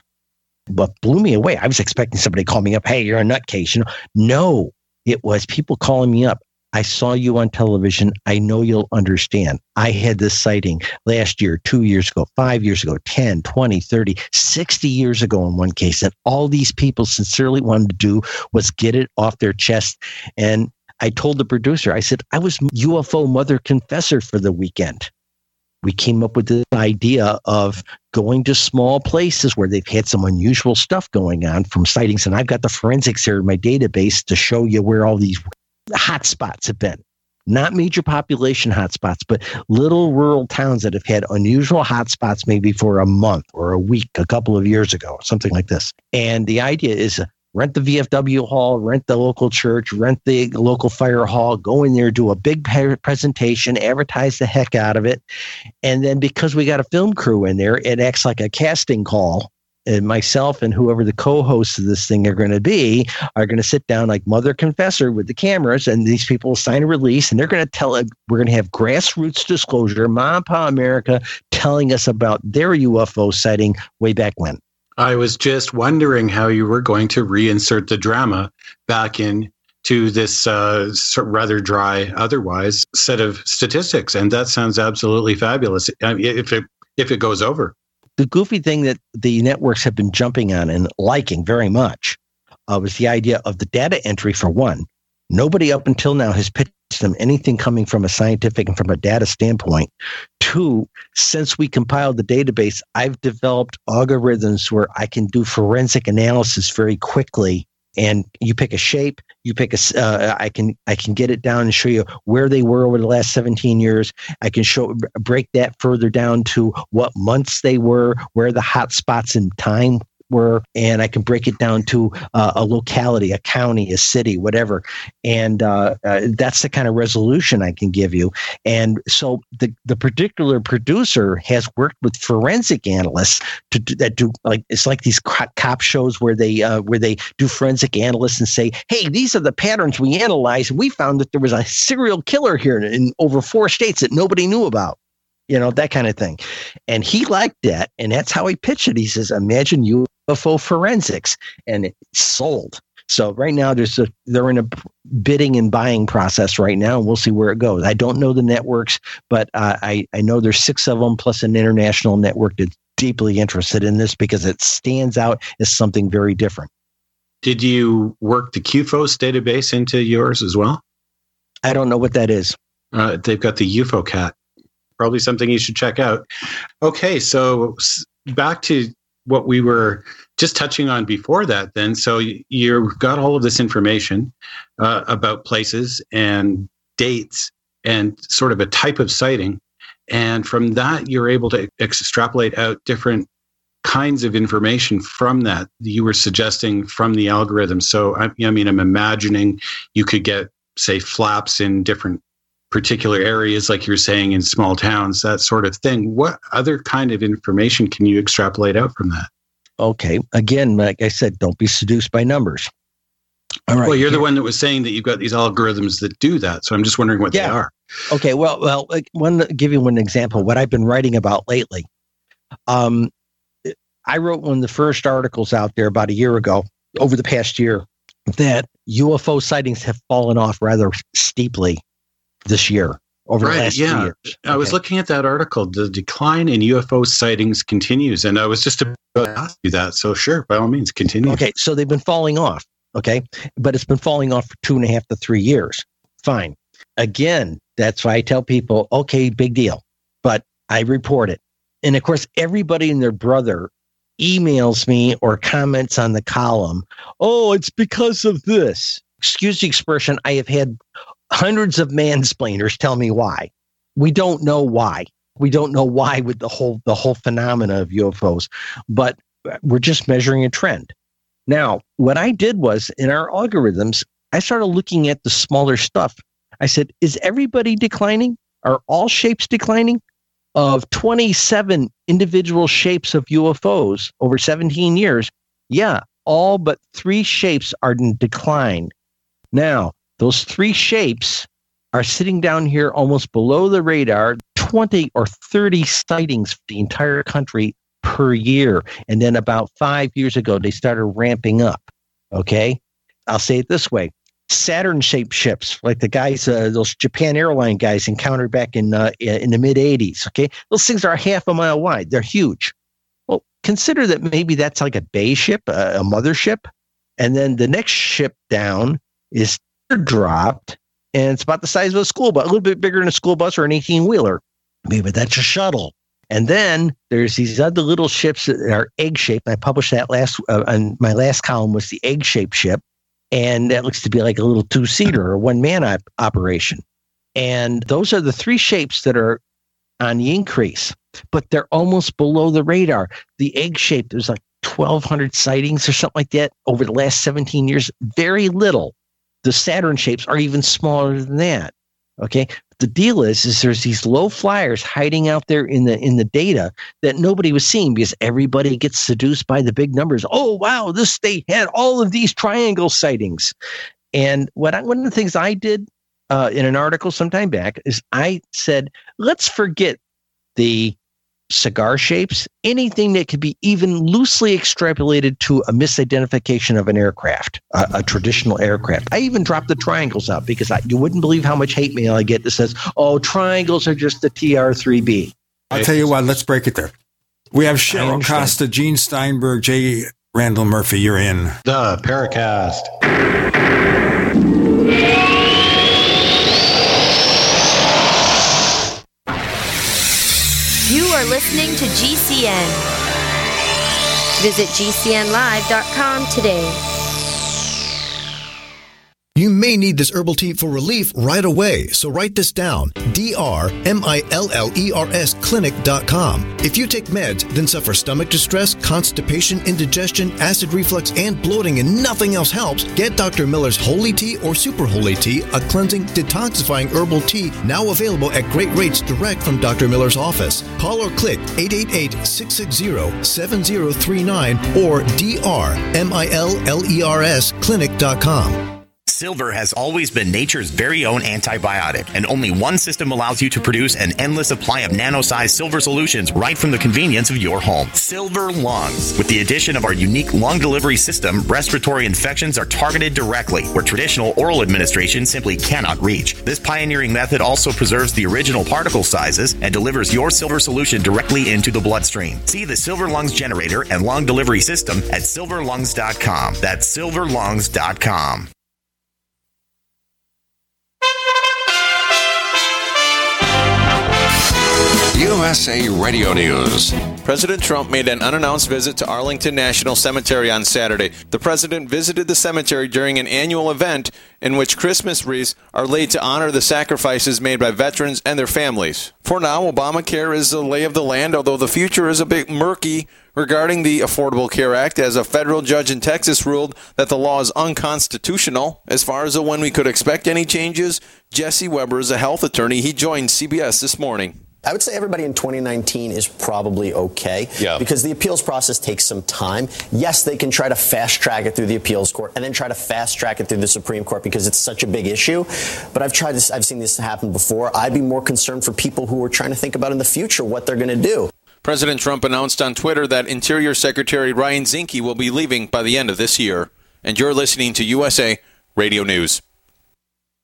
but blew me away. I was expecting somebody to call me up, hey, you're a nutcase. You know, no, it was people calling me up. I saw you on television. I know you'll understand. I had this sighting last year, two years ago, five years ago, 10, 20, 30, 60 years ago in one case. And all these people sincerely wanted to do was get it off their chest. And I told the producer, I said, I was UFO mother confessor for the weekend. We came up with the idea of going to small places where they've had some unusual stuff going on from sightings. And I've got the forensics here in my database to show you where all these hotspots have been. Not major population hotspots, but little rural towns that have had unusual hotspots maybe for a month or a week, a couple of years ago, something like this. And the idea is rent the VFW hall, rent the local church, rent the local fire hall, go in there, do a big presentation, advertise the heck out of it. And then because we got a film crew in there, it acts like a casting call and myself and whoever the co-hosts of this thing are going to be are going to sit down like mother confessor with the cameras and these people sign a release and they're going to tell it we're going to have grassroots disclosure mom pa america telling us about their ufo sighting way back when.
I was just wondering how you were going to reinsert the drama back in to this uh, rather dry otherwise set of statistics and that sounds absolutely fabulous. If it if it goes over
the goofy thing that the networks have been jumping on and liking very much uh, was the idea of the data entry for one. Nobody up until now has pitched them anything coming from a scientific and from a data standpoint. Two, since we compiled the database, I've developed algorithms where I can do forensic analysis very quickly and you pick a shape you pick a uh, i can i can get it down and show you where they were over the last 17 years. I can show break that further down to what months they were where the hot spots in time were, and I can break it down to uh, a locality, a county, a city, whatever. And uh, uh, that's the kind of resolution I can give you. And so the, the particular producer has worked with forensic analysts to do that. Do like it's like these cop shows where they uh, where they do forensic analysts and say, "Hey, these are the patterns we analyzed. We found that there was a serial killer here in, in over four states that nobody knew about." you know, that kind of thing. And he liked that. And that's how he pitched it. He says, imagine UFO forensics. And it sold. So right now there's a they're in a bidding and buying process right now, and we'll see where it goes. I don't know the networks, but uh, I I know there's six of them plus an international network that's deeply interested in this because it stands out as something very different.
Did you work the CUFOS database into yours as well?
I don't know what that is.
Uh, they've got the UFOCAT. probably something you should check out. Okay, so back to what we were just touching on before that then. So you've got all of this information uh, about places and dates and sort of a type of sighting. And from that you're able to extrapolate out different kinds of information from that you were suggesting from the algorithm. So I, I mean i'm imagining you could get say flaps in different particular areas, like you're saying in small towns, that sort of thing. What other kind of information can you extrapolate out from that?
Okay. Again, like I said, don't be seduced by numbers.
All right. Well, you're Here. the one that was saying that you've got these algorithms that do that. So I'm just wondering what yeah. they are.
Okay. Well, well, like one give you one example. What I've been writing about lately. Um, I wrote one of the first articles out there about a year ago, over the past year, that UFO sightings have fallen off rather steeply this year over right, the last yeah. years.
Okay. I was looking at that article. The decline in UFO sightings continues, and I was just about to ask you that. So sure, by all means, continue.
Okay, so they've been falling off. Okay, but it's been falling off for two and a half to three years. Fine. Again, that's why I tell people, okay, big deal, but I report it. And of course, everybody and their brother emails me or comments on the column. Oh, it's because of this. Excuse the expression. I have had hundreds of mansplainers tell me why. We don't know why. We don't know why with the whole the whole phenomena of UFOs, but we're just measuring a trend. Now, what I did was in our algorithms, I started looking at the smaller stuff. I said, is everybody declining? Are all shapes declining? of 27 individual shapes of UFOs over 17 years, yeah, all but three shapes are in decline. Now, those three shapes are sitting down here almost below the radar, 20 or 30 sightings for the entire country per year. And then about five years ago, they started ramping up. Okay. I'll say it this way Saturn shaped ships, like the guys, uh, those Japan airline guys encountered back in, uh, in the mid 80s. Okay. Those things are half a mile wide, they're huge. Well, consider that maybe that's like a bay ship, a, a mothership. And then the next ship down is dropped and it's about the size of a school bus, a little bit bigger than a school bus or an 18 wheeler. Maybe that's a shuttle. And then there's these other little ships that are egg shaped. I published that last, uh, and my last column was the egg shaped ship. And that looks to be like a little two seater or one man op- operation. And those are the three shapes that are on the increase, but they're almost below the radar. The egg shape, there's like 1,200 sightings or something like that over the last 17 years. Very little. The Saturn shapes are even smaller than that. Okay. The deal is, is there's these low flyers hiding out there in the in the data that nobody was seeing because everybody gets seduced by the big numbers. Oh wow, this state had all of these triangle sightings. And what I, one of the things I did uh, in an article sometime back is I said, let's forget the cigar shapes, anything that could be even loosely extrapolated to a misidentification of an aircraft, a, a traditional aircraft. I even dropped the triangles out because I, you wouldn't believe how much hate mail I get that says, oh, triangles are just the TR3B.
I'll tell you what, let's break it there. We have Cheryl Costa, Gene Steinberg, J. Randle Murphy. You're in
the Paracast.
Are listening to GCN. Visit GCNlive.com today.
You may need this herbal tea for relief right away, so write this down. D-R-M-I-L-L-E-R-S clinic.com. If you take meds, then suffer stomach distress, constipation, indigestion, acid reflux, and bloating and nothing else helps, get Dr. Miller's Holy Tea or Super Holy Tea, a cleansing, detoxifying herbal tea now available at great rates direct from Dr. Miller's office. Call or click 888-660-7039 or D-R-M-I-L-L-E-R-S clinic.com.
Silver has always been nature's very own antibiotic, and only one system allows you to produce an endless supply of nano-sized silver solutions right from the convenience of your home. Silver Lungs. With the addition of our unique lung delivery system, respiratory infections are targeted directly, where traditional oral administration simply cannot reach. This pioneering method also preserves the original particle sizes and delivers your silver solution directly into the bloodstream. See the Silver Lungs generator and lung delivery system at silverlungs.com. That's silverlungs.com.
USA Radio News.
President Trump made an unannounced visit to Arlington National Cemetery on Saturday. The president visited the cemetery during an annual event in which Christmas wreaths are laid to honor the sacrifices made by veterans and their families. For now, Obamacare is the lay of the land, although the future is a bit murky regarding the Affordable Care Act, as a federal judge in Texas ruled that the law is unconstitutional. As far as when we could expect any changes, Jesse Weber is a health attorney. He joined CBS this morning.
I would say everybody in 2019 is probably okay
yeah.
because the appeals process takes some time. Yes, they can try to fast track it through the appeals court and then try to fast track it through the Supreme Court because it's such a big issue. But I've tried this, I've seen this happen before. I'd be more concerned for people who are trying to think about in the future what they're going to do.
President Trump announced on Twitter that Interior Secretary Ryan Zinke will be leaving by the end of this year. And you're listening to USA Radio News.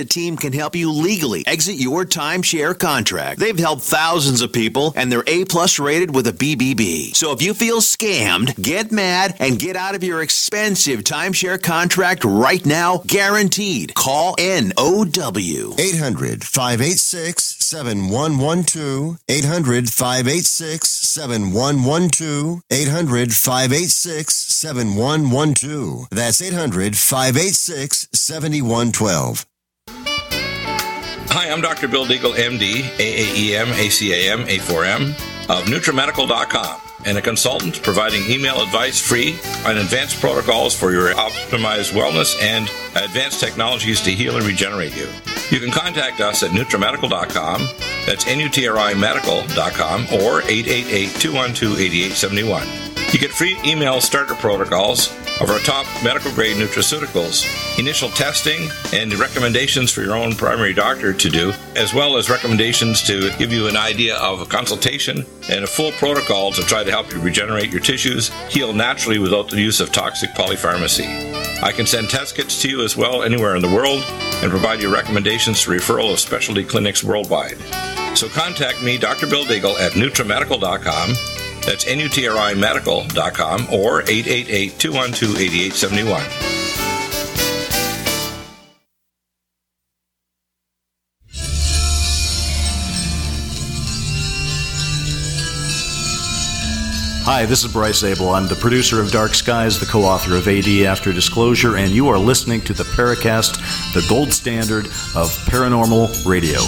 exit team can help you legally exit your timeshare contract. They've helped thousands of people and they're A plus rated with a BBB. So if you feel scammed, get mad and get out of your expensive timeshare contract right now, guaranteed. Call NOW
800 586 7112. 800 586 7112. 800 586 7112. That's 800 586 7112.
Hi, I'm Dr. Bill Deagle, MD, AAEM, ACAM, A4M of NutriMedical.com and a consultant providing email advice free on advanced protocols for your optimized wellness and advanced technologies to heal and regenerate you. You can contact us at NutriMedical.com, that's N-U-T-R-I medical.com, or 888-212-8871. You get free email starter protocols of our top medical grade nutraceuticals, initial testing, and recommendations for your own primary doctor to do, as well as recommendations to give you an idea of a consultation and a full protocol to try to help you regenerate your tissues, heal naturally without the use of toxic polypharmacy. I can send test kits to you as well anywhere in the world and provide you recommendations to referral of specialty clinics worldwide. So contact me, Dr. Bill Deagle, at NutriMedical.com that's N-U-T-R-I medical.com or 888-212-8871.
Hi, this is Bryce Zabel. I'm the producer of Dark Skies, the co author of AD After Disclosure, and you are listening to the Paracast, the gold standard of paranormal radio.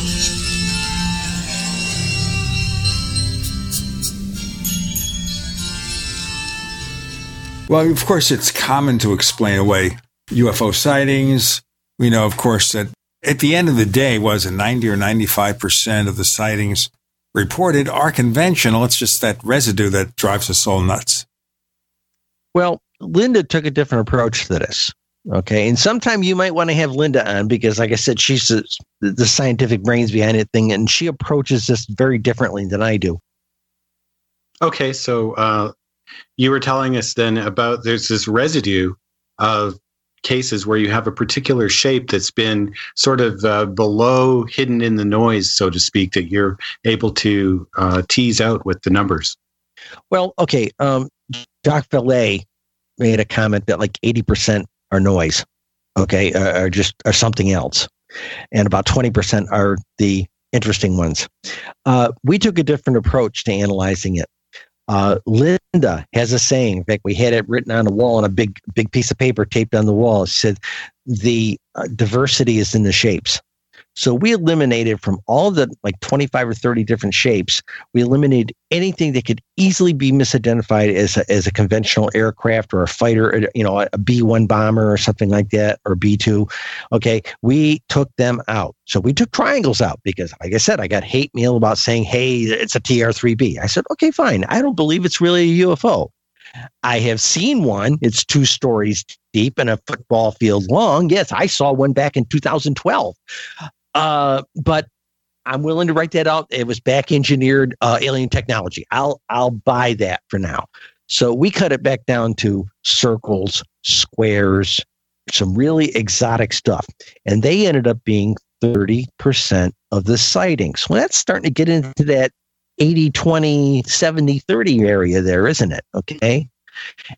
Well, of course, it's common to explain away UFO sightings. We know, of course, that at the end of the day, was it 90 or 95% of the sightings reported are conventional. It's just that residue that drives us all nuts.
Well, Linda took a different approach to this. Okay. And sometime you might want to have Linda on because, like I said, she's the, the scientific brains behind it thing, and she approaches this very differently than I do.
Okay. So, uh, you were telling us then about there's this residue of cases where you have a particular shape that's been sort of uh, below hidden in the noise so to speak that you're able to uh, tease out with the numbers.
Well okay um, doc Vallee made a comment that like 80% are noise okay uh, or just or something else and about 20% are the interesting ones. Uh, we took a different approach to analyzing it uh, Linda has a saying. In fact, we had it written on the wall on a big, big piece of paper taped on the wall. It said, "The uh, diversity is in the shapes." So we eliminated from all the like 25 or 30 different shapes, we eliminated anything that could easily be misidentified as a, as a conventional aircraft or a fighter, uh, you know, a B-1 bomber or something like that, or B-2. Okay. We took them out. So we took triangles out because, like I said, I got hate mail about saying, hey, it's a TR-3B. I said, okay, fine. I don't believe it's really a UFO. I have seen one. It's two stories deep and a football field long. Yes, I saw one back in 2012. Uh, but I'm willing to write that out. It was back engineered uh, alien technology. I'll I'll buy that for now. So we cut it back down to circles, squares, some really exotic stuff, and they ended up being 30% of the sightings. Well, that's starting to get into that 80, 20, 70, 30 area there, isn't it? Okay.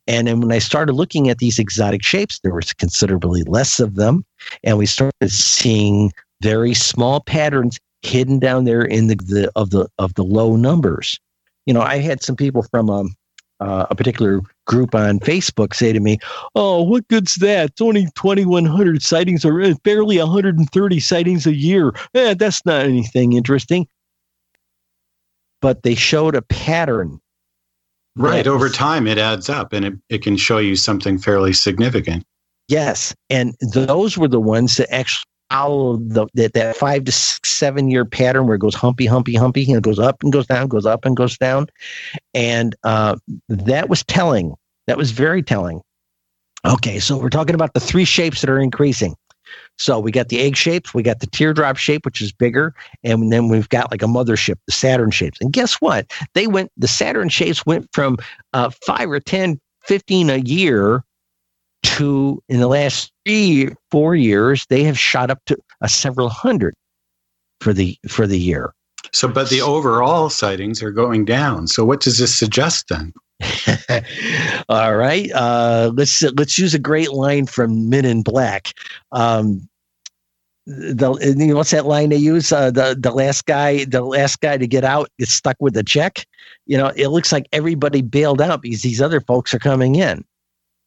And then when I started looking at these exotic shapes, there was considerably less of them. And we started seeing very small patterns hidden down there in the, the of the of the low numbers. You know, I had some people from um, uh, a particular group on Facebook say to me, "Oh, what good's that? It's only 2,100 sightings or uh, barely 130 sightings a year. Eh, that's not anything interesting." But they showed a pattern.
Right. Over time, it adds up and it, it can show you something fairly significant.
Yes. And those were the ones that actually follow the, that, that five to six, seven year pattern where it goes humpy, humpy, humpy, and it goes up and goes down, goes up and goes down. And uh, that was telling. That was very telling. Okay, so we're talking about the three shapes that are increasing. So we got the egg shapes, we got the teardrop shape, which is bigger, and then we've got like a mothership, the Saturn shapes. And guess what? They went, the Saturn shapes went from uh, five or 10, 15 a year to in the last three four years they have shot up to a several hundred for the for the year
so but the overall sightings are going down so what does this suggest then (laughs)
all right uh, let's let's use a great line from men in black um, the you know, what's that line they use? Uh, the the last guy, the last guy to get out gets stuck with the check. You know, it looks like everybody bailed out because these other folks are coming in.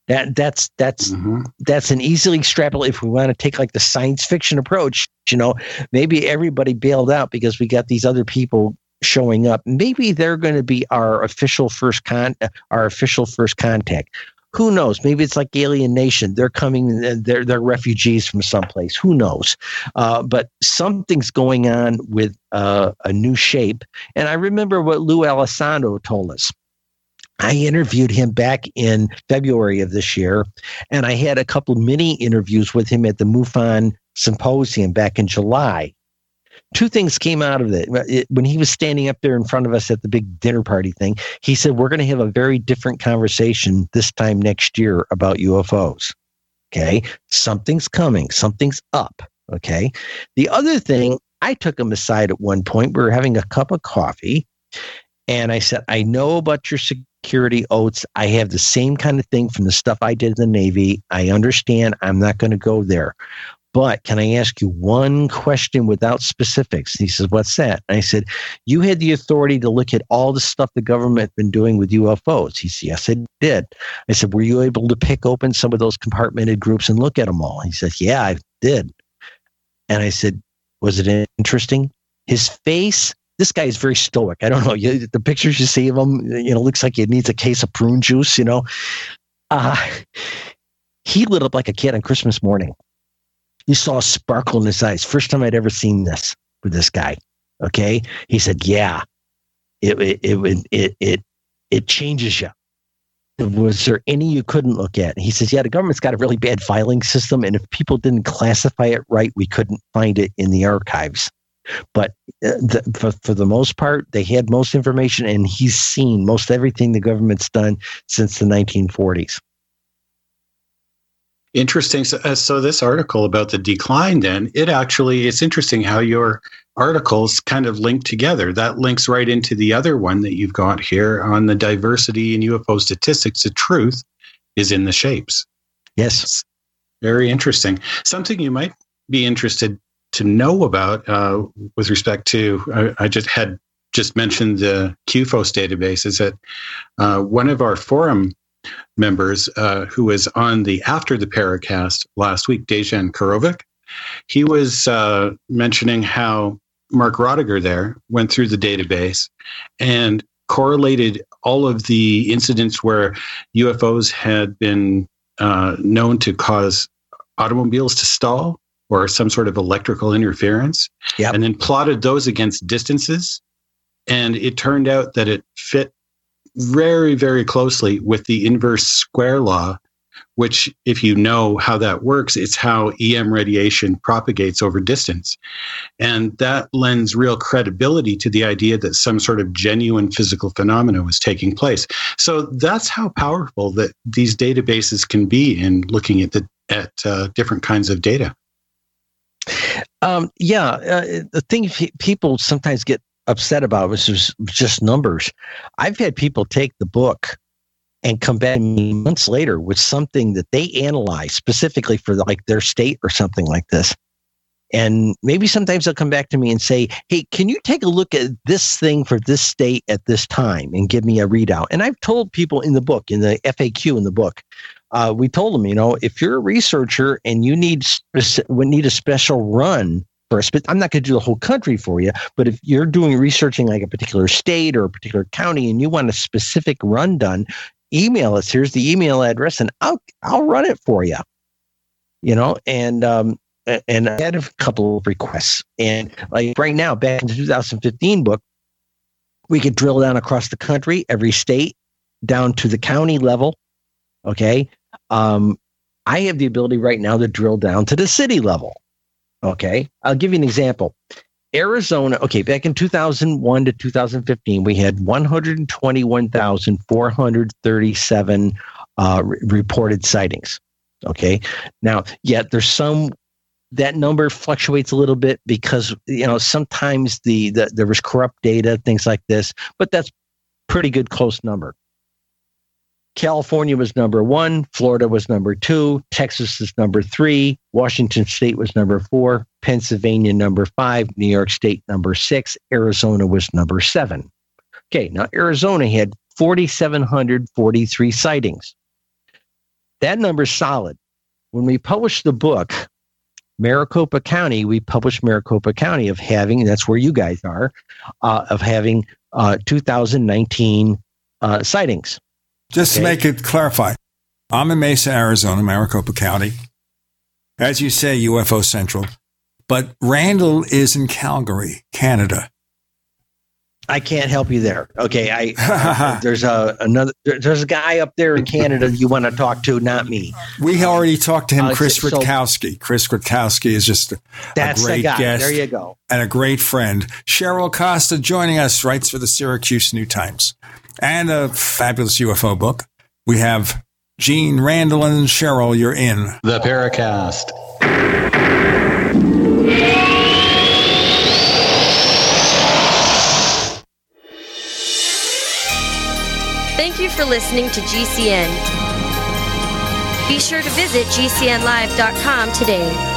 That that's that's mm-hmm. that's an easily extrapolate. If we want to take like the science fiction approach, you know, maybe everybody bailed out because we got these other people showing up. Maybe they're going to be our official first con, our official first contact who knows? Maybe it's like Alien Nation. They're coming. They're they're refugees from someplace. Who knows? Uh, but something's going on with uh, a new shape. And I remember what Lue Elizondo told us. I interviewed him back in February of this year, and I had a couple mini interviews with him at the MUFON symposium back in July two things came out of it. When he was standing up there in front of us at the big dinner party thing, he said, We're going to have a very different conversation this time next year about UFOs. Okay. Something's coming, something's up. Okay. The other thing, I took him aside at one point. We were having a cup of coffee, and I said, I know about your security oaths. I have the same kind of thing from the stuff I did in the Navy. I understand. I'm not going to go there. But can I ask you one question without specifics? He says, What's that? And I said, You had the authority to look at all the stuff the government had been doing with UFOs. He said, Yes, I did. I said, Were you able to pick open some of those compartmented groups and look at them all? He said, Yeah, I did. And I said, Was it interesting? His face this guy is very stoic. I don't know. You, the pictures you see of him, you know, looks like he needs a case of prune juice, you know. Uh, he lit up like a kid on Christmas morning you saw a sparkle in his eyes. First time I'd ever seen this with this guy. Okay. He said, yeah, it, it, it, it, it, it changes you. Was there any you couldn't look at? he says, yeah, the government's got a really bad filing system. And if people didn't classify it right, we couldn't find it in the archives. But uh, the, for, for the most part, they had most information, and he's seen most everything the government's done since the 1940s.
Interesting. So, uh, so, this article about the decline, then it actually it's interesting how your articles kind of link together. That links right into the other one that you've got here on the diversity in UFO statistics. The truth is in the shapes.
Yes,
very interesting. Something you might be interested to know about uh, with respect to I, I, just had just mentioned the CUFOS database is that uh, one of our forum members uh, who was on the After the Paracast last week, Dejan Karovic. He was uh, mentioning how Mark Rodeghier there went through the database and correlated all of the incidents where UFOs had been uh, known to cause automobiles to stall or some sort of electrical interference,
yep.
and then plotted those against distances. And it turned out that it fit very, very closely with the inverse square law, which, if you know how that works, it's how EM radiation propagates over distance. And that lends real credibility to the idea that some sort of genuine physical phenomena was taking place. So that's how powerful that these databases can be in looking at the at uh, different kinds of data.
Um, yeah, uh, the thing people sometimes get upset about was just, numbers. I've had people take the book and come back months later with something that they analyze specifically for like their state or something like this. And maybe sometimes they'll come back to me and say, Hey, can you take a look at this thing for this state at this time and give me a readout? And I've told people in the book, in the FAQ in the book, uh, we told them, you know, if you're a researcher and you need, need a special run for a spe- I'm not going to do the whole country for you, but if you're doing researching like a particular state or a particular county and you want a specific run done, email us. Here's the email address, and I'll I'll run it for you. You know, and um, and I had a couple of requests, and like right now, back in the 2015 book, we could drill down across the country, every state, down to the county level. Okay, um, I have the ability right now to drill down to the city level. Okay. I'll give you an example. Arizona, okay, back in 2001 to 2015, we had 121,437 uh, re- reported sightings. Okay. Now, yet there's some that number fluctuates a little bit because you know sometimes the, the there was corrupt data, things like this, but that's pretty good close number. California was number one, Florida was number two, Texas is number three, Washington State was number four, Pennsylvania number five, New York State number six, Arizona was number seven. Okay, now Arizona had 4,743 sightings. That number's solid. When we published the book, Maricopa County, we published Maricopa County of having, that's where you guys are, uh, of having uh, 2019 uh, sightings.
Just okay. to make it clarify, I'm in Mesa, Arizona, Maricopa County. As you say, UFO Central. But Randle is in Calgary, Canada.
I can't help you there. Okay, I (laughs) there's a another there's a guy up there in Canada you want to talk to, not me.
We already talked to him, uh, Chris so, Rutkowski. Chris Rutkowski is just a, that's a great the guy. guest.
There you go,
and a great friend. Cheryl Costa joining us, writes for the Syracuse New Times, and a fabulous UFO book. We have Gene Randle and Cheryl. You're in
the Paracast.
Thank you for listening to GCN. Be sure to visit GCNlive.com today.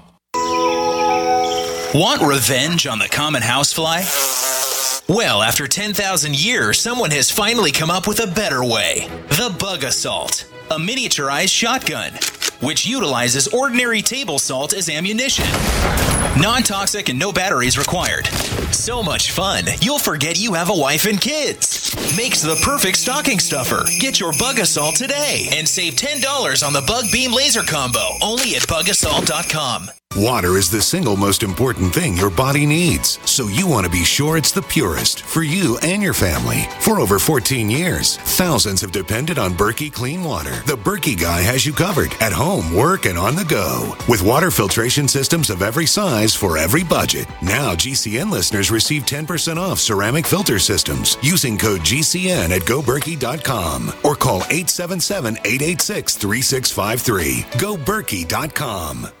Want revenge on the common housefly? Well, after 10,000 years, someone has finally come up with a better way the Bug Assault, a miniaturized shotgun, which utilizes ordinary table salt as ammunition. Non toxic and no batteries required. So much fun, you'll forget you have a wife and kids. Makes the perfect stocking stuffer. Get your Bug Assault today and save $10 on the Bug Beam Laser Combo only at bugassault.com.
Water is the single most important thing your body needs, so you want to be sure it's the purest for you and your family. For over 14 years, thousands have depended on Berkey Clean Water. The Berkey guy has you covered at home, work, and on the go. With water filtration systems of every size for every budget. Now, GCN listeners receive 10% off ceramic filter systems using code GCN at goberkey.com or call 877 886 3653. GoBerkey.com.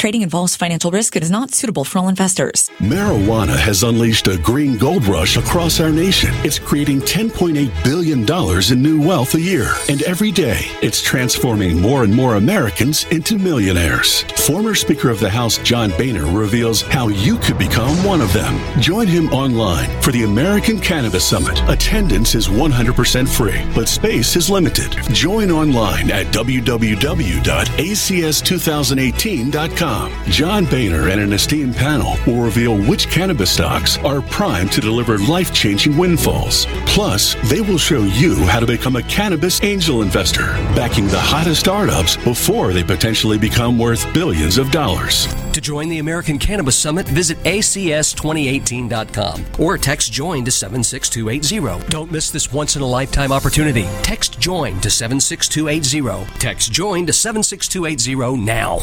Trading involves financial risk. It is not suitable for all investors.
Marijuana has unleashed a green gold rush across our nation. It's creating $10.8 billion in new wealth a year. And every day, it's transforming more and more Americans into millionaires. Former Speaker of the House John Boehner reveals how you could become one of them. Join him online for the American Cannabis Summit. Attendance is 100% free, but space is limited. Join online at www.acs2018.com. John Boehner and an esteemed panel will reveal which cannabis stocks are primed to deliver life changing windfalls. Plus, they will show you how to become a cannabis angel investor, backing the hottest startups before they potentially become worth billions of dollars.
To join the American Cannabis Summit, visit acs2018.com or text JOIN to 76280. Don't miss this once in a lifetime opportunity. Text JOIN to 76280. Text JOIN to 76280 now.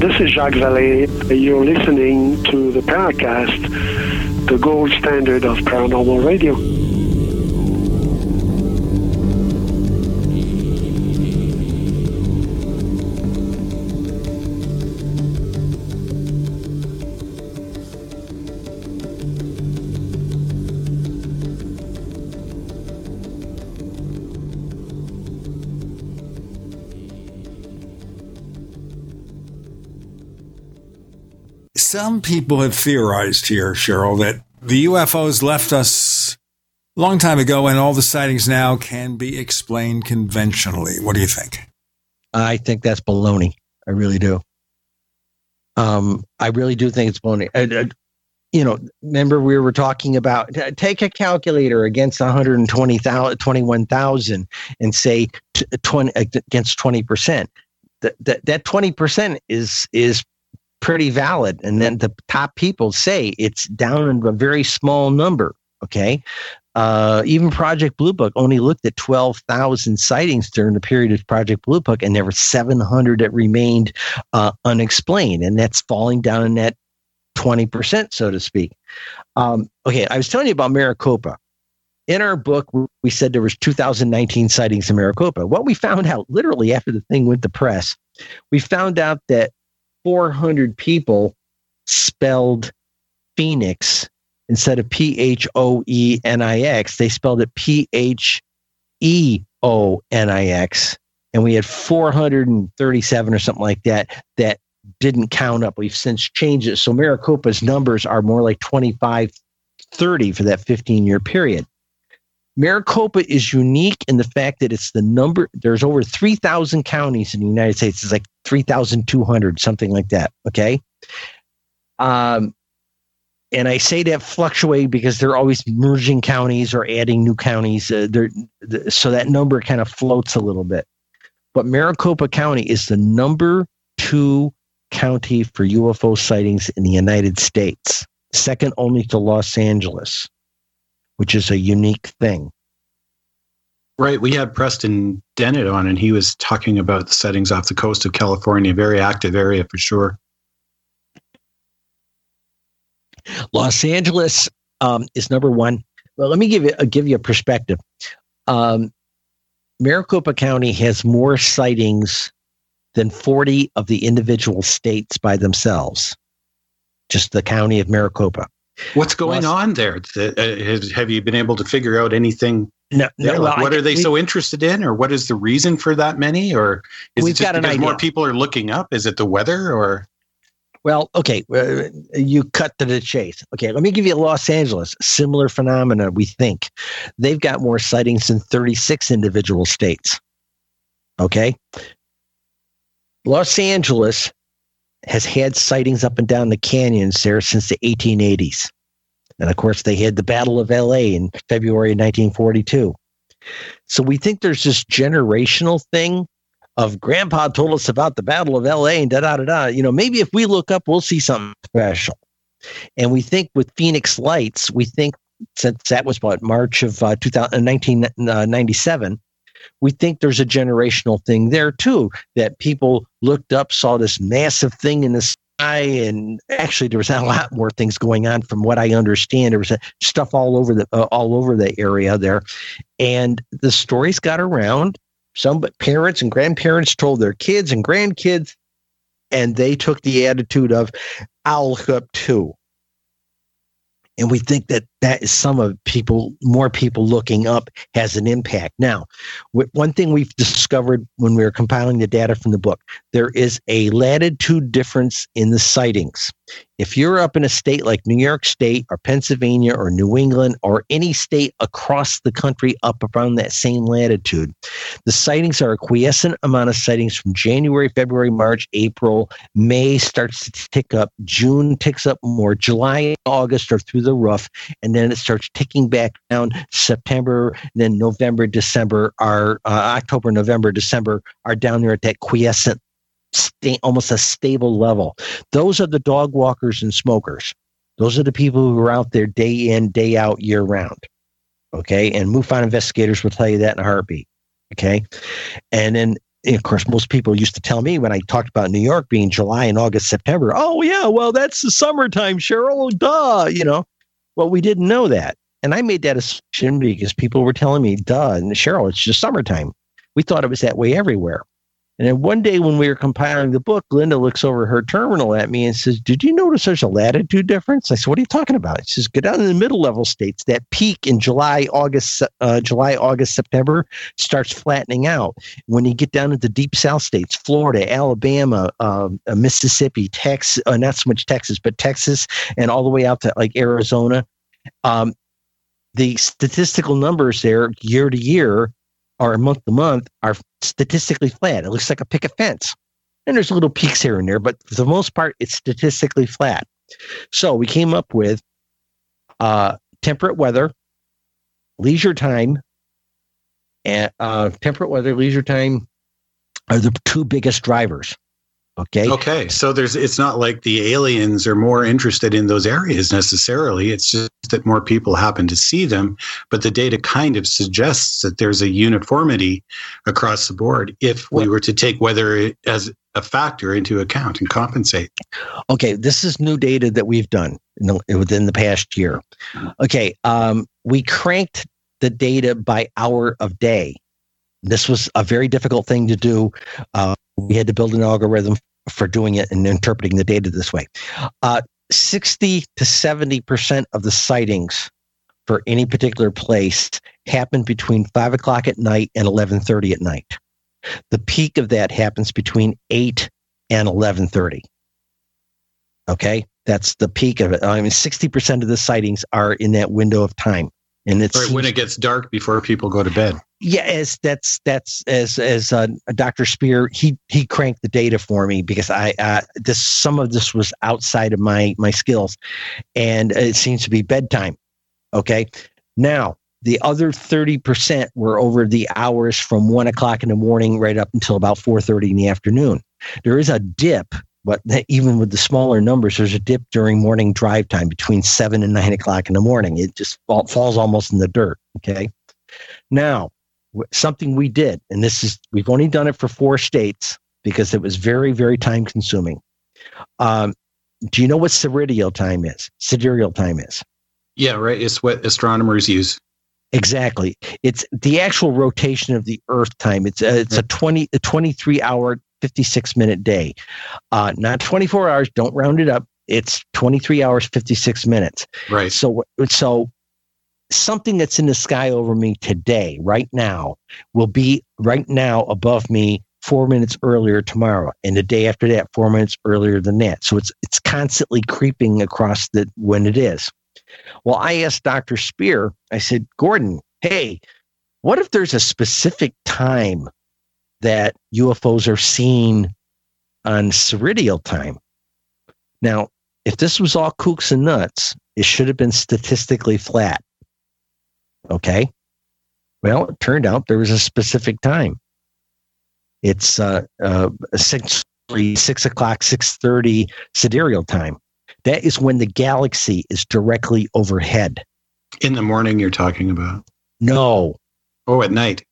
This is Jacques Vallée. You're listening to the Paracast, the gold standard of paranormal radio.
Some people have theorized here, Cheryl, that the UFOs left us a long time ago and all the sightings now can be explained conventionally. What do you think?
I think that's baloney. I really do. Um, I really do think it's baloney. Uh, uh, you know, remember we were talking about take a calculator against 120,000, 21,000 and say t- 20 against 20%. That, that, that 20% is, is pretty valid. And then the top people say it's down in a very small number. Okay. Uh, even Project Blue Book only looked at 12,000 sightings during the period of Project Blue Book, and there were 700 that remained uh, unexplained. And that's falling down in that 20%, so to speak. Um, okay. I was telling you about Maricopa. In our book, we said there was 2019 sightings in Maricopa. What we found out literally after the thing went to press, we found out that 400 people spelled Phoenix instead of P H O E N I X. They spelled it P H E O N I X. And we had 437 or something like that that didn't count up. We've since changed it. So Maricopa's numbers are more like 25, 30 for that 15 year period. Maricopa is unique in the fact that it's the number, there's over 3,000 counties in the United States. It's like 3,200, something like that. Okay. Um, and I say that fluctuate because they're always merging counties or adding new counties. Uh, so that number kind of floats a little bit. But Maricopa County is the number two county for UFO sightings in the United States, second only to Los Angeles which is a unique thing.
Right. We had Preston Dennett on, and he was talking about the settings off the coast of California. Very active area for sure.
Los Angeles um, is number one. Well, let me give you uh, give you a perspective. Um, Maricopa County has more sightings than 40 of the individual states by themselves. Just the county of Maricopa.
What's going on there? Uh, have you been able to figure out anything?
No, no
well, what are they we, so interested in, or what is the reason for that many? Or is it just because more people are looking up? Is it the weather, or?
Well, okay, uh, you cut to the chase. Okay, let me give you Los Angeles. Similar phenomena, we think. They've got more sightings than 36 individual states. Okay. Los Angeles has had sightings up and down the canyons there since the 1880s. And of course, they had the Battle of LA in February of 1942. So we think there's this generational thing of grandpa told us about the Battle of LA and da da da da. You know, maybe if we look up, we'll see something special. And we think with Phoenix Lights, we think since that was what March of uh, 2000, 1997, we think there's a generational thing there too that people looked up saw this massive thing in the sky and actually there was a lot more things going on from what i understand. There was stuff all over the uh, all over the area there. And the stories got around. Some parents and grandparents told their kids and grandkids and they took the attitude of i'll up too and we think that that is some of people, more people looking up has an impact. Now, one thing we've discovered when we were compiling the data from the book, there is a latitude difference in the sightings. If you're up in a state like New York State or Pennsylvania or New England or any state across the country up around that same latitude, the sightings are a quiescent amount of sightings from January, February, March, April, May starts to tick up, June ticks up more, July, August are through the roof, and then it starts ticking back down. September, then November, December are uh, October, November, December are down there at that quiescent almost a stable level. Those are the dog walkers and smokers. Those are the people who are out there day in, day out, year round. Okay. And MUFON investigators will tell you that in a heartbeat. Okay. And then, of course, most people used to tell me when I talked about New York being July and August, September, oh, yeah, well, that's the summertime, Cheryl. Duh. You know, well, we didn't know that. And I made that assumption because people were telling me, duh, and Cheryl, it's just summertime. We thought it was that way everywhere. And then one day when we were compiling the book, Linda looks over her terminal at me and says, Did you notice there's a latitude difference? I said, What are you talking about? She says, Go down in the middle level states. That peak in July, August, uh, July, August, September starts flattening out. When you get down into deep south states, Florida, Alabama, uh, Mississippi, Texas, uh, not so much Texas, but Texas, and all the way out to like Arizona, um, the statistical numbers there year to year or month to month are statistically flat. It looks like a picket fence. And there's little peaks here and there, but for the most part, it's statistically flat. So we came up with uh, temperate weather, leisure time, and uh, temperate weather, leisure time are the two biggest drivers. Okay.
Okay. So there's it's not like the aliens are more interested in those areas necessarily. It's just that more people happen to see them, but the data kind of suggests that there's a uniformity across the board if we were to take weather as a factor into account and compensate.
Okay, this is new data that we've done within the past year. Okay, um, we cranked the data by hour of day. This was a very difficult thing to do. Uh, we had to build an algorithm for doing it and interpreting the data this way. Uh, 60 to 70% of the sightings for any particular place happened between 5 o'clock at night and 11.30 at night. The peak of that happens between 8 and 11.30. Okay? That's the peak of it. I mean, 60% of the sightings are in that window of time. And it's
right, when it gets dark before people go to bed.
Yeah, as that's that's as as uh, Dr. Spear he he cranked the data for me because I uh, this some of this was outside of my my skills, and it seems to be bedtime. Okay, now the other thirty percent were over the hours from one o'clock in the morning right up until about four thirty in the afternoon. There is a dip but even with the smaller numbers, there's a dip during morning drive time between seven and nine o'clock in the morning. It just fall, falls almost in the dirt. Okay. Now, something we did, and this is, we've only done it for four states because it was very, very time consuming. Um, do you know what sidereal time is? Sidereal time is.
Yeah, right. It's what astronomers use.
Exactly. It's the actual rotation of the Earth time. It's a, it's a 20, a 23 hour 56 minute day. Uh, not 24 hours, don't round it up. It's 23 hours, 56 minutes.
Right.
So, so something that's in the sky over me today, right now, will be right now above me four minutes earlier tomorrow, and the day after that, four minutes earlier than that. So it's it's constantly creeping across the when it is. Well, I asked Dr. Spear, I said, Gordon, hey, what if there's a specific time that UFOs are seen on sidereal time. Now, if this was all kooks and nuts, it should have been statistically flat. Okay. Well, it turned out there was a specific time. It's uh, uh, essentially six o'clock, six thirty sidereal time. That is when the galaxy is directly overhead.
In the morning, you're talking about?
No.
Oh, at night?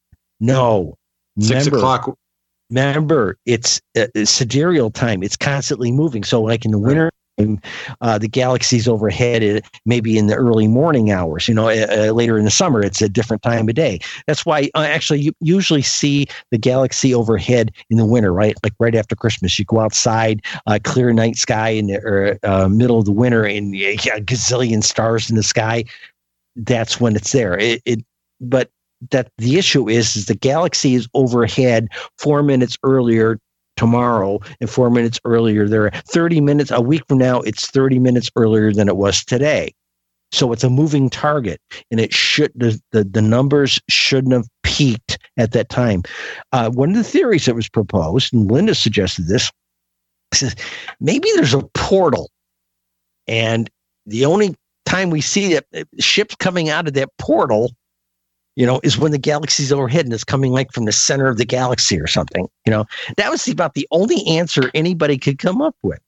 No.
Six
Remember-
o'clock.
Remember, it's uh, it's sidereal time. It's constantly moving. So, like in the winter, uh, the galaxy's overhead. It, maybe in the early morning hours. You know, uh, uh, later in the summer, it's a different time of day. That's why, uh, actually, you usually see the galaxy overhead in the winter, right? Like right after Christmas, you go outside, uh, clear night sky in the uh, middle of the winter, and a gazillion stars in the sky. That's when it's there. It, it but that the issue is is the galaxy is overhead four minutes earlier tomorrow, and four minutes earlier, there are 30 minutes a week from now, it's 30 minutes earlier than it was today. So it's a moving target, and it should the the, the numbers shouldn't have peaked at that time. Uh, one of the theories that was proposed, and Linda suggested this, says maybe there's a portal, and the only time we see it, ships coming out of that portal, you know, is when the galaxy's overhead and it's coming like from the center of the galaxy or something. You know, that was about the only answer anybody could come up with.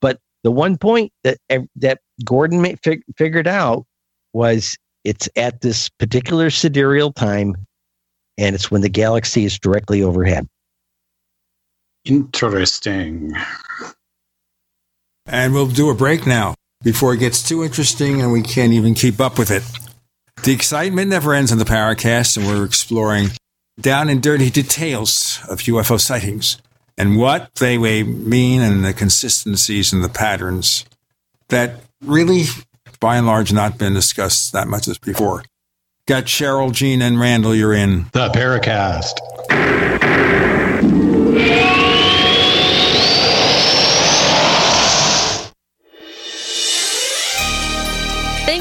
But the one point that that Gordon fig- figured out was it's at this particular sidereal time, and it's when the galaxy is directly overhead.
Interesting.
And we'll do a break now before it gets too interesting and we can't even keep up with it. The excitement never ends on the Paracast, and we're exploring down and dirty details of UFO sightings and what they may mean and the consistencies and the patterns that really, by and large, not been discussed that much as before. Got Cheryl, Gene, and Randle. You're in
the Paracast.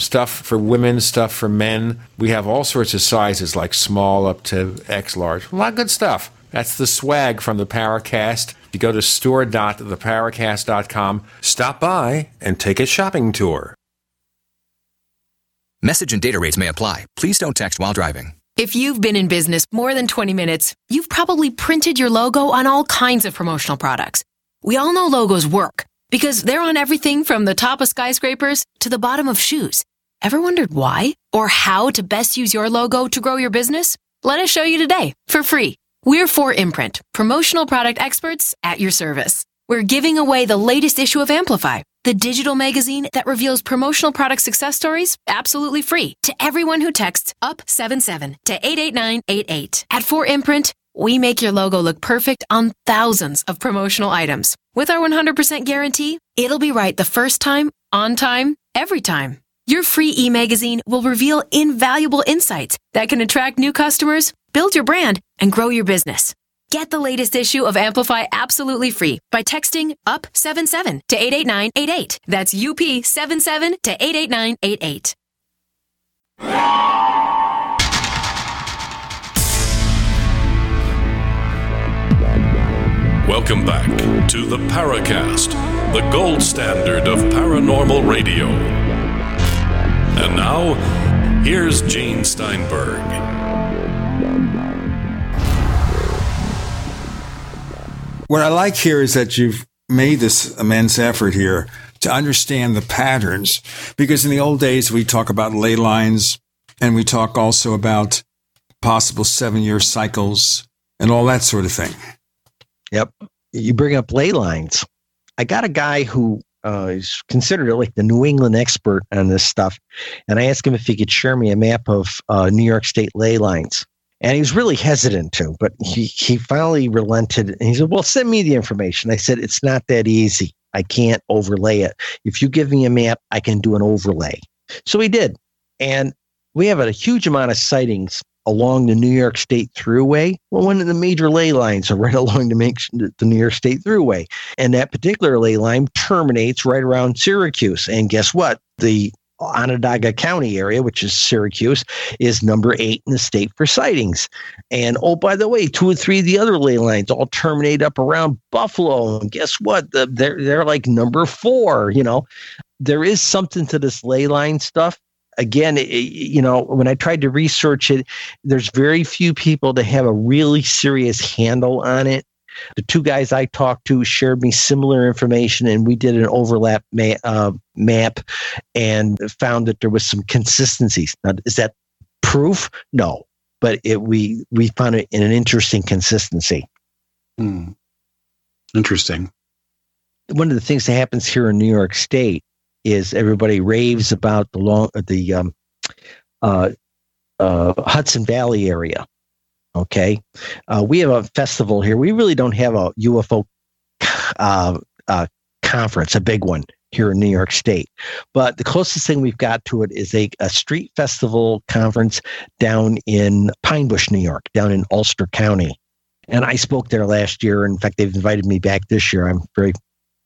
stuff for women, stuff for men. We have all sorts of sizes, like small up to X large. A lot of good stuff. That's the swag from the Paracast. You go to store.theparacast.com, stop by, and take a shopping tour.
Message and data rates may apply. Please don't text while driving.
If you've been in business more than 20 minutes, you've probably printed your logo on all kinds of promotional products. We all know logos work because they're on everything from the top of skyscrapers to the bottom of shoes. Ever wondered why or how to best use your logo to grow your business? Let us show you today for free. We're 4imprint, promotional product experts at your service. We're giving away the latest issue of Amplify, the digital magazine that reveals promotional product success stories absolutely free to everyone who texts UP77 to 88988. At 4imprint, we make your logo look perfect on thousands of promotional items. With our 100% guarantee, it'll be right the first time, on time, every time. Your free e-magazine will reveal invaluable insights that can attract new customers, build your brand, and grow your business. Get the latest issue of Amplify absolutely free by texting UP77 to 88988. That's UP77 to 88988.
Welcome back to the Paracast, the gold standard of paranormal radio. And now, here's Gene Steinberg.
What I like here is that you've made this immense effort here to understand the patterns, because in the old days we talk about ley lines and we talk also about possible seven year cycles and all that sort of thing.
Yep. You bring up ley lines. I got a guy who uh, is considered like the New England expert on this stuff. And I asked him if he could share me a map of uh, New York State ley lines. And he was really hesitant to, but he, he finally relented. And he said, Well, send me the information. I said, It's not that easy. I can't overlay it. If you give me a map, I can do an overlay. So he did. And we have a huge amount of sightings along the New York State Thruway. Well, one of the major ley lines are right (laughs) along the, the New York State Thruway. And that particular ley line terminates right around Syracuse. And guess what? The Onondaga County area, which is Syracuse, is number eight in the state for sightings. And oh, by the way, two or three of the other ley lines all terminate up around Buffalo. And guess what? The, they're they're like number four. You know, there is something to this ley line stuff. Again, it, you know, when I tried to research it, there's very few people that have a really serious handle on it. The two guys I talked to shared me similar information, and we did an overlap ma- uh, map and found that there was some consistencies. Now, is that proof? No, but it, we we found it in an interesting consistency.
Hmm. Interesting.
One of the things that happens here in New York State is everybody raves about the long the um, uh, uh, Hudson Valley area. Okay, uh, we have a festival here. We really don't have a UFO uh, uh, conference, a big one here in New York State. But the closest thing we've got to it is a, a street festival conference down in Pine Bush, New York, down in Ulster County. And I spoke there last year. In fact, they've invited me back this year. I'm very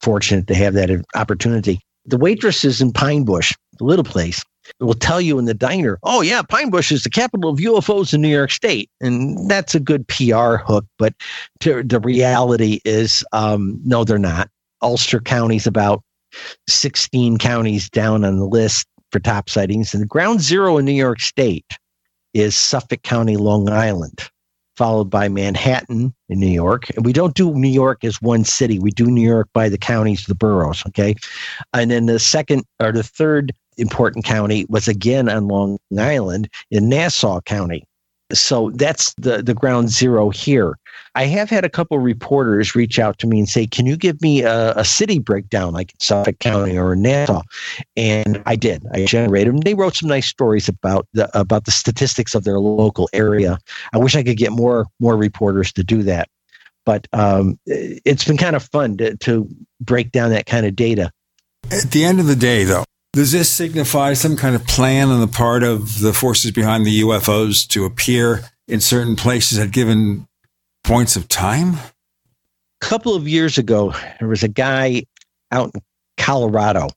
fortunate to have that opportunity. The waitresses in Pine Bush, the little place, will tell you in the diner, oh, yeah, Pine Bush is the capital of UFOs in New York State. And that's a good PR hook. But to, the reality is, um, no, they're not. Ulster County's about 16 counties down on the list for top sightings. And ground zero in New York State is Suffolk County, Long Island followed by Manhattan in New York. And we don't do New York as one city. We do New York by the counties, the boroughs. Okay. And then the second or the third important county was again on Long Island in Nassau County. So that's the, the ground zero here. I have had a couple reporters reach out to me and say, "Can you give me a, a city breakdown, like Suffolk County or Nassau?" And I did. I generated them. They wrote some nice stories about the about the statistics of their local area. I wish I could get more more reporters to do that, but um, it's been kind of fun to, to break down that kind of data.
At the end of the day, though, does this signify some kind of plan on the part of the forces behind the UFOs to appear in certain places at given points of time?
A couple of years ago, there was a guy out in Colorado,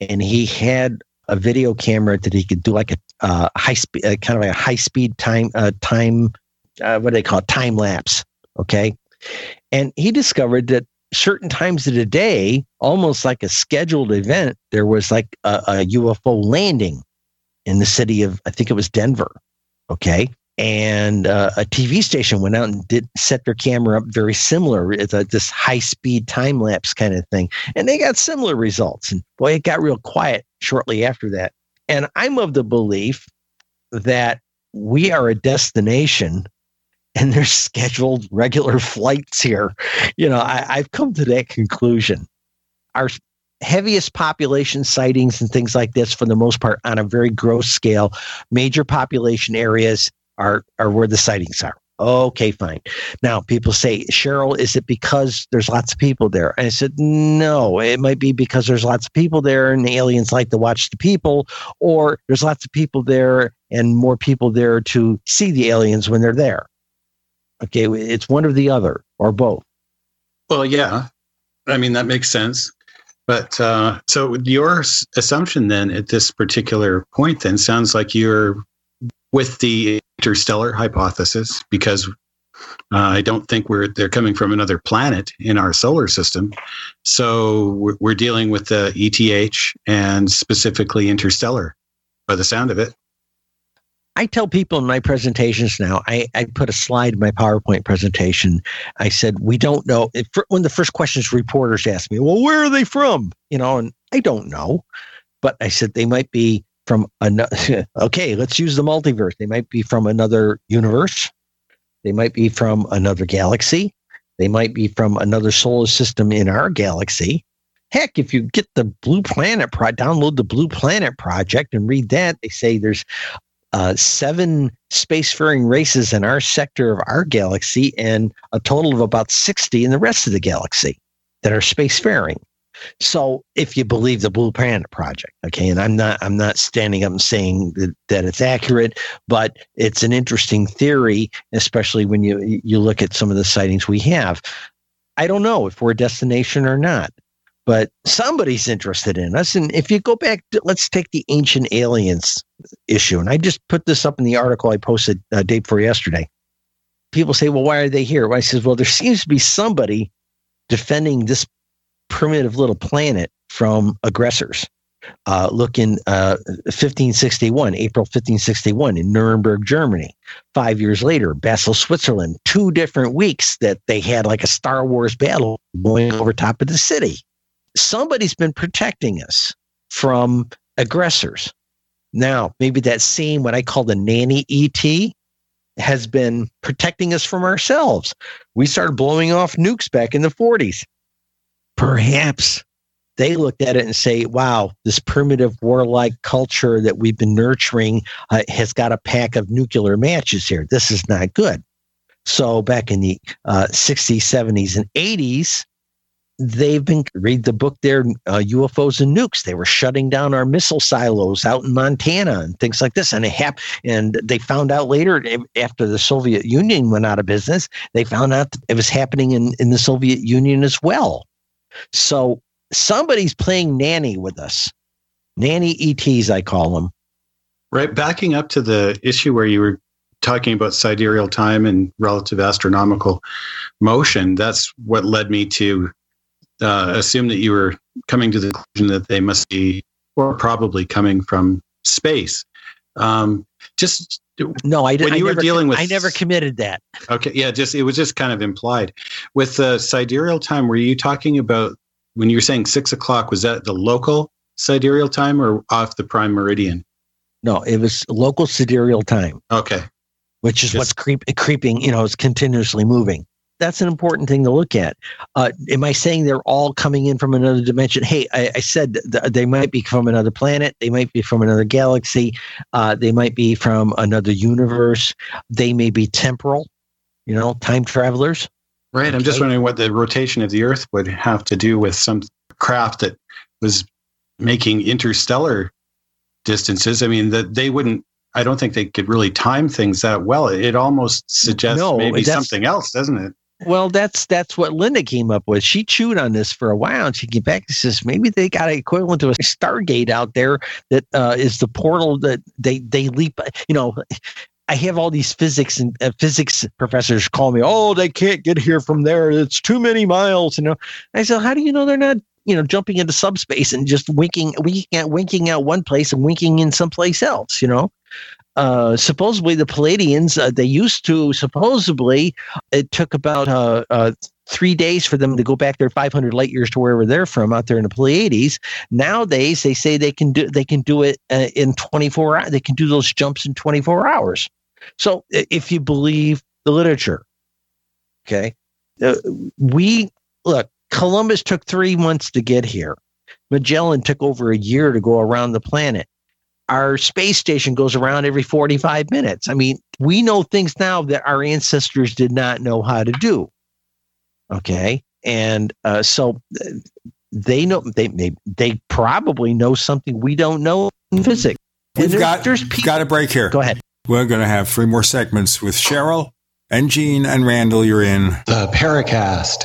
and he had a video camera that he could do like a uh, high speed, uh, kind of a high speed time, uh, time, uh, what do they call it, time lapse. Okay, and he discovered that certain times of the day, almost like a scheduled event, there was like a, a UFO landing in the city of, I think it was Denver. Okay. And uh, a TV station went out and did set their camera up very similar. It's a, this high speed time lapse kind of thing. And they got similar results. And boy, it got real quiet shortly after that. And I'm of the belief that we are a destination and there's scheduled regular flights here. You know, I, I've come to that conclusion. Our heaviest population sightings and things like this, for the most part, on a very gross scale, major population areas are are where the sightings are. Okay, fine. Now people say, Cheryl, is it because there's lots of people there? And I said, no, it might be because there's lots of people there and the aliens like to watch the people, or there's lots of people there and more people there to see the aliens when they're there. Okay, it's one or the other or both.
Well, yeah, I mean that makes sense. But uh, so your assumption then at this particular point then sounds like you're with the interstellar hypothesis because uh, I don't think we're they're coming from another planet in our solar system. So we're, we're dealing with the ETH and specifically interstellar by the sound of it.
I tell people in my presentations now, I, I put a slide in my PowerPoint presentation. I said, we don't know. If, when the first questions reporters ask me, well, where are they from? You know, and I don't know. But I said they might be from another. (laughs) okay, let's use the multiverse. They might be from another universe. They might be from another galaxy. They might be from another solar system in our galaxy. Heck, if you get the Blue Planet pro, download the Blue Planet project and read that, they say there's uh, seven spacefaring races in our sector of our galaxy and a total of about 60 in the rest of the galaxy that are spacefaring. So if you believe the Blue Planet Project, okay, and I'm not I'm not standing up and saying that, that it's accurate, but it's an interesting theory, especially when you you look at some of the sightings we have. I don't know if we're a destination or not but somebody's interested in us. And if you go back, to, let's take the ancient aliens issue. And I just put this up in the article I posted uh, day before yesterday. People say, well, why are they here? Well, I says, well, there seems to be somebody defending this primitive little planet from aggressors. Uh, look in uh, 1561, April 1561 in Nuremberg, Germany. Five years later, Basel, Switzerland. Two different weeks that they had like a Star Wars battle going over top of the city. Somebody's been protecting us from aggressors. Now, maybe that same, what I call the nanny ET, has been protecting us from ourselves. We started blowing off nukes back in the 40s. Perhaps they looked at it and say, wow, this primitive warlike culture that we've been nurturing uh, has got a pack of nuclear matches here. This is not good. So back in the uh, 60s, 70s, and 80s, they've been read the book there uh, ufos and nukes. They were shutting down our missile silos out in montana and things like this. And it hap- and they found out later after the soviet union went out of business they found out it was happening in, in the soviet union as well. So somebody's playing nanny with us. Nanny ets i call them
right backing up to the issue where you were talking about sidereal time and relative astronomical motion that's what led me to uh, assume that you were coming to the conclusion that they must be, or probably coming from space. Um, just
no, I didn't.
when
I
you
never,
were dealing with.
I never committed that.
Okay, yeah, just it was just kind of implied with the uh, sidereal time. Were you talking about when you were saying six o'clock? Was that the local sidereal time or off the prime meridian?
No, it was local sidereal time.
Okay,
which is just, what's creep, creeping. You know, is continuously moving that's an important thing to look at. Uh, am I saying they're all coming in from another dimension? Hey, I, I said th- they might be from another planet. They might be from another galaxy. Uh, they might be from another universe. They may be temporal, you know, time travelers.
Right. Okay. I'm just wondering what the rotation of the Earth would have to do with some craft that was making interstellar distances. I mean, that they wouldn't I don't think they could really time things that well. It almost suggests no, maybe something else, doesn't it?
Well, that's that's what Linda came up with. She chewed on this for a while, and she came back and says maybe they got an equivalent to a Stargate out there that uh, is the portal that they they leap. You know, I have all these physics and uh, physics professors call me. Oh, they can't get here from there. It's too many miles. You know, I said, how do you know they're not? You know, jumping into subspace and just winking, winking out, winking out one place and winking in someplace else. You know, uh, supposedly the Pleiadians, uh, they used to supposedly, it took about uh, uh three days for them to go back there 500 light years to wherever they're from out there in the Pleiades. Nowadays, they say they can do they can do it uh, in 24 hours. They can do those jumps in 24 hours. So if you believe the literature, okay, we look. Columbus took three months to get here. Magellan took over a year to go around the planet our space station goes around every 45 minutes. I mean, we know things now that our ancestors did not know how to do. Okay. And uh, so uh, they know they, they they probably know something we don't know in physics.
We've there, got there's people, got a break here.
Go ahead.
We're going to have three more segments with Cheryl and Gene and Randle. You're in
the Paracast.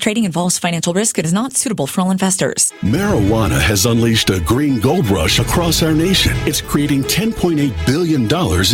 Trading involves financial risk. and is not suitable for all investors.
Marijuana has unleashed a green gold rush across our nation. It's creating $10.8 billion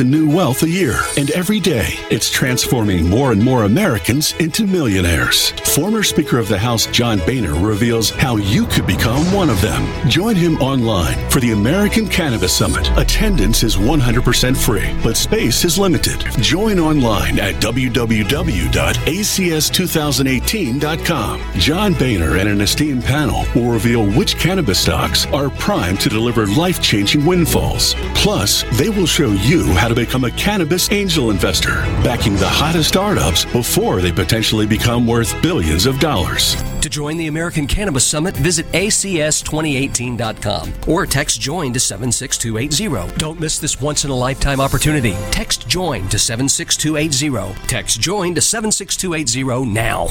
in new wealth a year. And every day, it's transforming more and more Americans into millionaires. Former Speaker of the House John Boehner reveals how you could become one of them. Join him online for the American Cannabis Summit. Attendance is 100% free, but space is limited. Join online at www.acs2018.com. John Boehner and an esteemed panel will reveal which cannabis stocks are primed to deliver life changing windfalls. Plus, they will show you how to become a cannabis angel investor, backing the hottest startups before they potentially become worth billions of dollars.
To join the American Cannabis Summit, visit acs2018.com or text JOIN to 76280. Don't miss this once in a lifetime opportunity. Text JOIN to 76280. Text JOIN to 76280 now.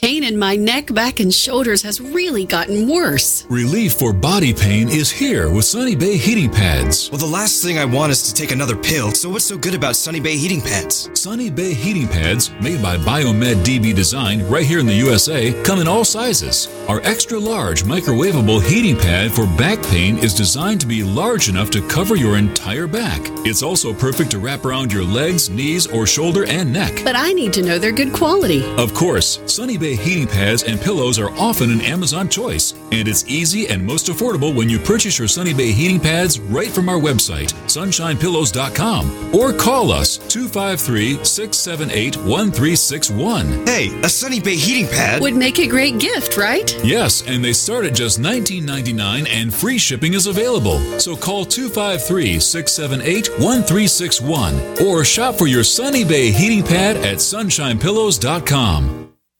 Pain in my neck, back, and shoulders has really gotten worse.
Relief for body pain is here with Sunny Bay heating pads.
Well, the last thing I want is to take another pill, so what's so good about Sunny Bay heating pads?
Sunny Bay heating pads, made by Biomed DB Design right here in the USA, come in all sizes. Our extra large microwavable heating pad for back pain is designed to be large enough to cover your entire back. It's also perfect to wrap around your legs, knees, or shoulder and neck.
But I need to know they're good quality.
Of course, Sunny Bay heating pads and pillows are often an Amazon choice, and it's easy and most affordable when you purchase your Sunny Bay heating pads right from our website, sunshinepillows.com, or call us 253 678 1361.
Hey, a Sunny Bay heating pad
would make a great gift, right?
Yes, and they start at just $19.99 and free shipping is available. So call 253 678 1361 or shop for your Sunny Bay heating pad at sunshinepillows.com.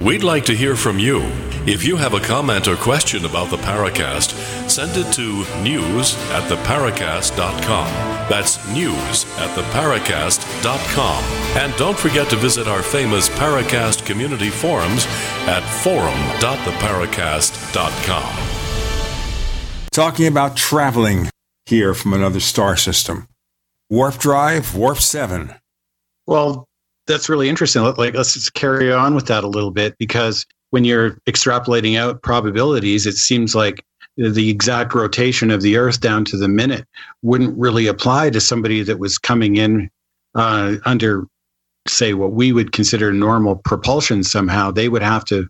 We'd like to hear from you. If you have a comment or question about the Paracast, send it to news at theparacast.com. That's news at theparacast.com. And don't forget to visit our famous Paracast community forums at forum.theparacast.com.
Talking about traveling here from another star system. Warp Drive, Warp 7.
Well, that's really interesting. Like, let's just carry on with that a little bit because when you're extrapolating out probabilities, it seems like the exact rotation of the Earth down to the minute wouldn't really apply to somebody that was coming in uh, under, say, what we would consider normal propulsion somehow. They would have to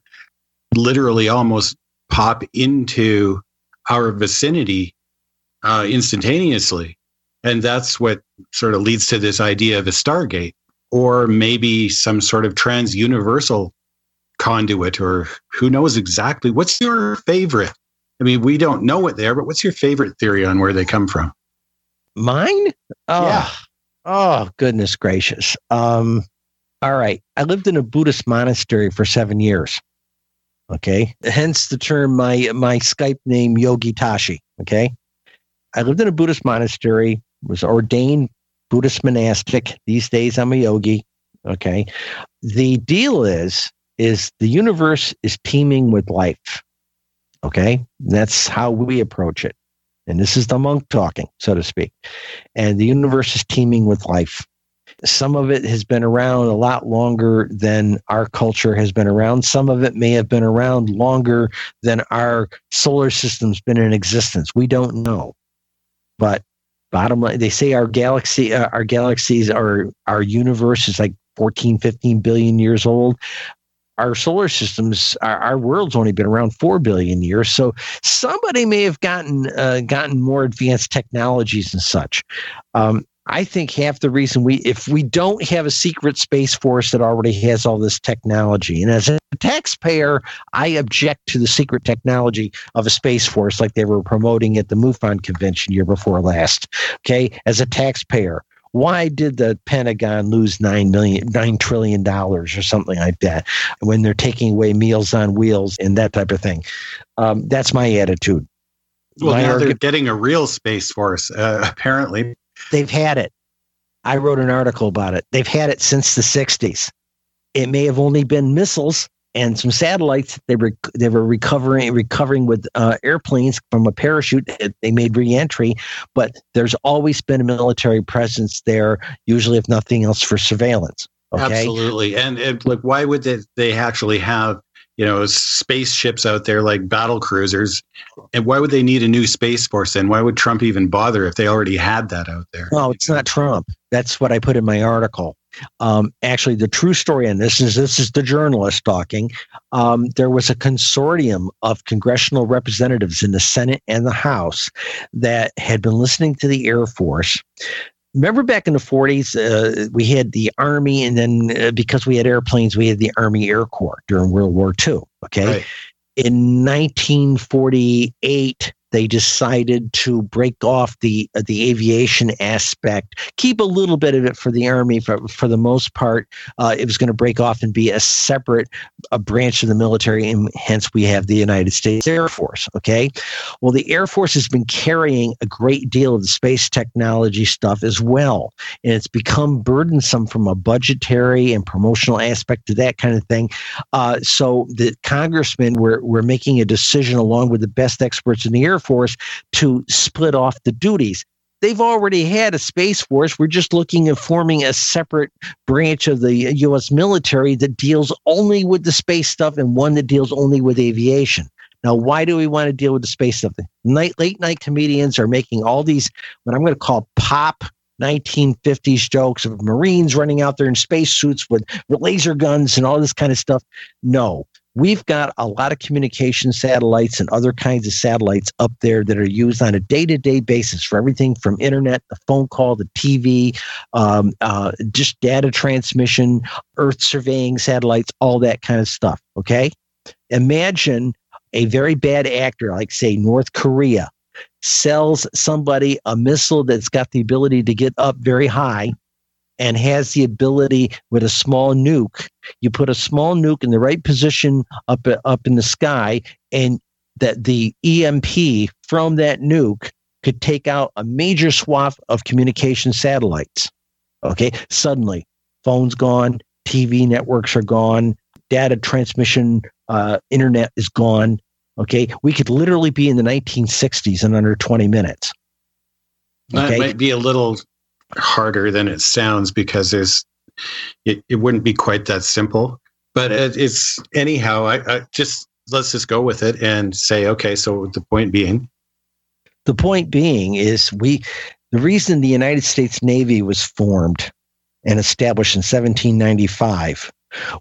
literally almost pop into our vicinity uh, instantaneously. And that's what sort of leads to this idea of a Stargate or maybe some sort of trans universal conduit, or who knows exactly. What's your favorite? I mean, we don't know what they are, but what's your favorite theory on where they come from?
Mine? Oh, yeah. Oh, goodness gracious. Um, all right. I lived in a Buddhist monastery for seven years. Okay. Hence the term my my Skype name Yogi Tashi. Okay. I lived in a Buddhist monastery, was ordained Buddhist monastic. These days I'm a yogi. Okay. The deal is, is the universe is teeming with life. Okay. That's how we approach it. And this is the monk talking, so to speak. And the universe is teeming with life. Some of it has been around a lot longer than our culture has been around. Some of it may have been around longer than our solar system's been in existence. We don't know. But Bottom line, they say our galaxy, uh, our galaxies, our our universe is like 14, 15 billion years old. Our solar systems, our, our world's only been around four billion years. So somebody may have gotten uh, gotten more advanced technologies and such. Um, I think half the reason we, if we don't have a secret space force that already has all this technology, and as a taxpayer, I object to the secret technology of a space force like they were promoting at the MUFON convention year before last. Okay, as a taxpayer, why did the Pentagon lose nine million, nine trillion dollars or something like that when they're taking away Meals on Wheels and that type of thing? Um, that's my attitude.
Well, my now they're getting a real space force, uh, apparently.
They've had it. I wrote an article about it. They've had it since the 60s. It may have only been missiles and some satellites. They were they were recovering recovering with uh, airplanes from a parachute. They made reentry, but there's always been a military presence there. Usually, if nothing else, for surveillance. Okay?
Absolutely, and, and like, why would they, they actually have you know spaceships out there like battle cruisers. And why would they need a new space force then? Why would trump even bother if they already had that out there?
No it's not trump. That's what i put in my article. Um, actually the true story on this is this is the journalist talking. Um, there was a consortium of congressional representatives in the senate and the house that had been listening to the air force remember back in the 40s uh, we had the army and then uh, because we had airplanes we had the army air corps during world war ii okay right. in 1948 they decided to break off the the aviation aspect, keep a little bit of it for the army. For for the most part, uh, it was going to break off and be a separate a branch of the military, and hence we have the United States Air Force. Okay, well, the Air Force has been carrying a great deal of the space technology stuff as well, and it's become burdensome from a budgetary and promotional aspect to that kind of thing. Uh, so the congressmen were were making a decision along with the best experts in the Air Force to split off the duties. They've already had a Space Force. We're just looking at forming a separate branch of the U.S. military that deals only with the space stuff and one that deals only with aviation. Now, why do we want to deal with the space stuff? Night, late night comedians are making all these, what I'm going to call pop 1950s jokes of Marines running out there in spacesuits with laser guns and all this kind of stuff. No, we've got a lot of communication satellites and other kinds of satellites up there that are used on a day-to-day basis for everything from internet the phone call the tv um, uh, just data transmission earth surveying satellites all that kind of stuff okay? Imagine a very bad actor like say north korea sells somebody a missile that's got the ability to get up very high and has the ability with a small nuke. You put a small nuke in the right position up up in the sky, and that the EMP from that nuke could take out a major swath of communication satellites. Okay, suddenly phones gone, TV networks are gone, data transmission, uh, internet is gone. Okay, we could literally be in the 1960s in under 20 minutes.
Okay? That might be a little harder than it sounds because there's it, it wouldn't be quite that simple. But it, it's anyhow I, I, just let's just go with it and say okay so the point being.
The point being is we the reason the united states navy was formed and established in 1795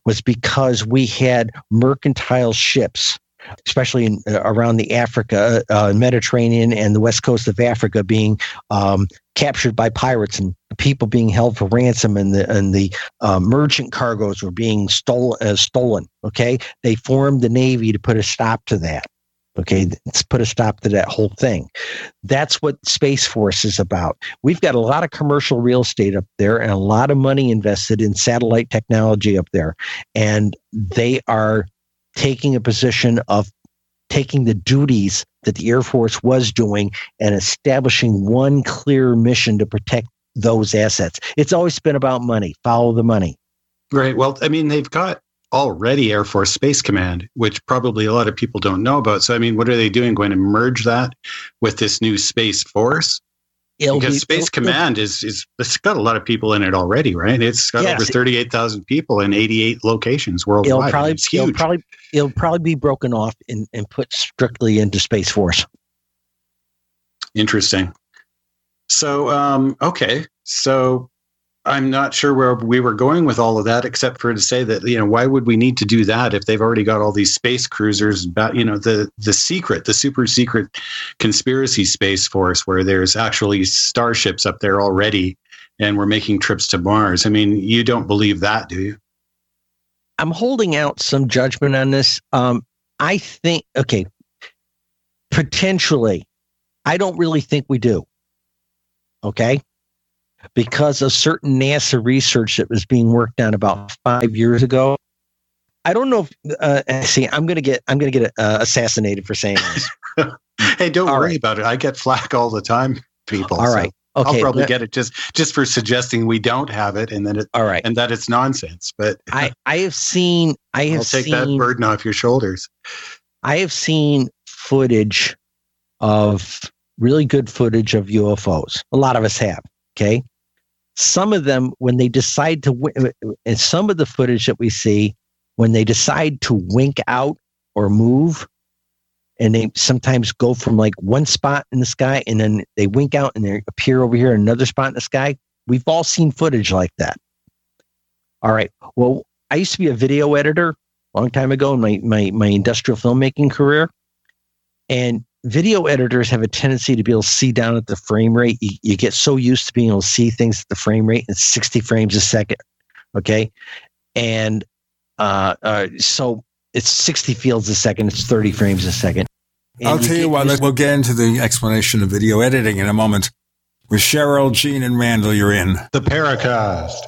was because we had mercantile ships especially in, uh, around the Africa, uh, Mediterranean, and the west coast of Africa, being um, captured by pirates and people being held for ransom, and the and the uh, merchant cargoes were being stolen. Uh, stolen. Okay, they formed the navy to put a stop to that. Okay, let's put a stop to that whole thing. That's what Space Force is about. We've got a lot of commercial real estate up there and a lot of money invested in satellite technology up there. And they are taking a position of taking the duties that the Air Force was doing and establishing one clear mission to protect those assets. It's always been about money, follow the money.
Right. Well, I mean, they've got already Air Force Space Command, which probably a lot of people don't know about. So, I mean, what are they doing? Going to merge that with this new Space Force? It'll because be, Space Command is is it's got a lot of people in it already, right? It's got yes, over thirty eight thousand people in eighty eight locations worldwide.
It'll probably, it's huge. It'll probably it'll probably be broken off and, and put strictly into Space Force.
Interesting. So, um, okay. So I'm not sure where we were going with all of that, except for to say that you know why would we need to do that if they've already got all these space cruisers? But you know the the secret, the super secret conspiracy space force, where there's actually starships up there already, and we're making trips to Mars. I mean, you don't believe that, do you?
I'm holding out some judgment on this. Um, I think okay, potentially, I don't really think we do. Okay because of certain NASA research that was being worked on about five years ago. I don't know if uh, see. I'm gonna get I'm gonna get uh, assassinated for saying this. (laughs)
hey, don't all worry right. about it. I get flack all the time, people.
All right. So
okay. I'll probably get it just just for suggesting we don't have it, and then it
all right,
and that it's nonsense. But (laughs)
I I have seen I have
I'll take
seen,
that burden off your shoulders.
I have seen footage of really good footage of UFOs. A lot of us have. Okay. Some of them, when they decide to, and some of the footage that we see, when they decide to wink out or move, and they sometimes go from like one spot in the sky and then they wink out and they appear over here another spot in the sky. We've all seen footage like that. All right. Well, I used to be a video editor a long time ago in my, my, my industrial filmmaking career. And video editors have a tendency to be able to see down at the frame rate. You, you, get so used to being able to see things at the frame rate and 60 frames a second. Okay. And uh, uh, so it's 60 fields a second, it's 30 frames a second.
And I'll you tell you what, we'll get into the explanation of video editing in a moment. With Cheryl, Gene, and Randle, you're in
the Paracast.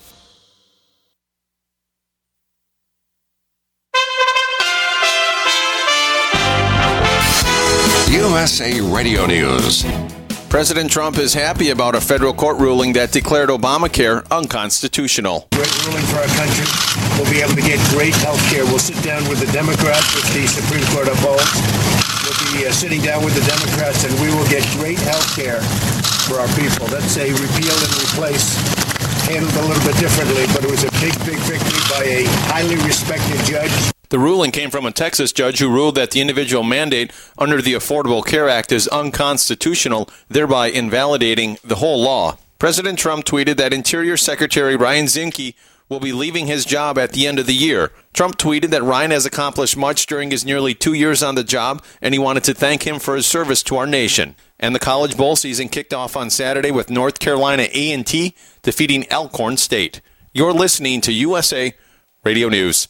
USA Radio News. President Trump is happy about a federal court ruling that declared Obamacare unconstitutional.
Great ruling for our country. We'll be able to get great health care. We'll sit down with the Democrats, which the Supreme Court upholds. We'll be uh, sitting down with the Democrats, and we will get great health care for our people. That's a repeal and replace handled a little bit differently, but it was a big, big victory by a highly respected judge.
The ruling came from a Texas judge who ruled that the individual mandate under the Affordable Care Act is unconstitutional, thereby invalidating the whole law. President Trump tweeted that Interior Secretary Ryan Zinke will be leaving his job at the end of the year. Trump tweeted that Ryan has accomplished much during his nearly two years on the job, and he wanted to thank him for his service to our nation. And the college bowl season kicked off on Saturday with North Carolina A&T defeating Alcorn State. You're listening to USA Radio News.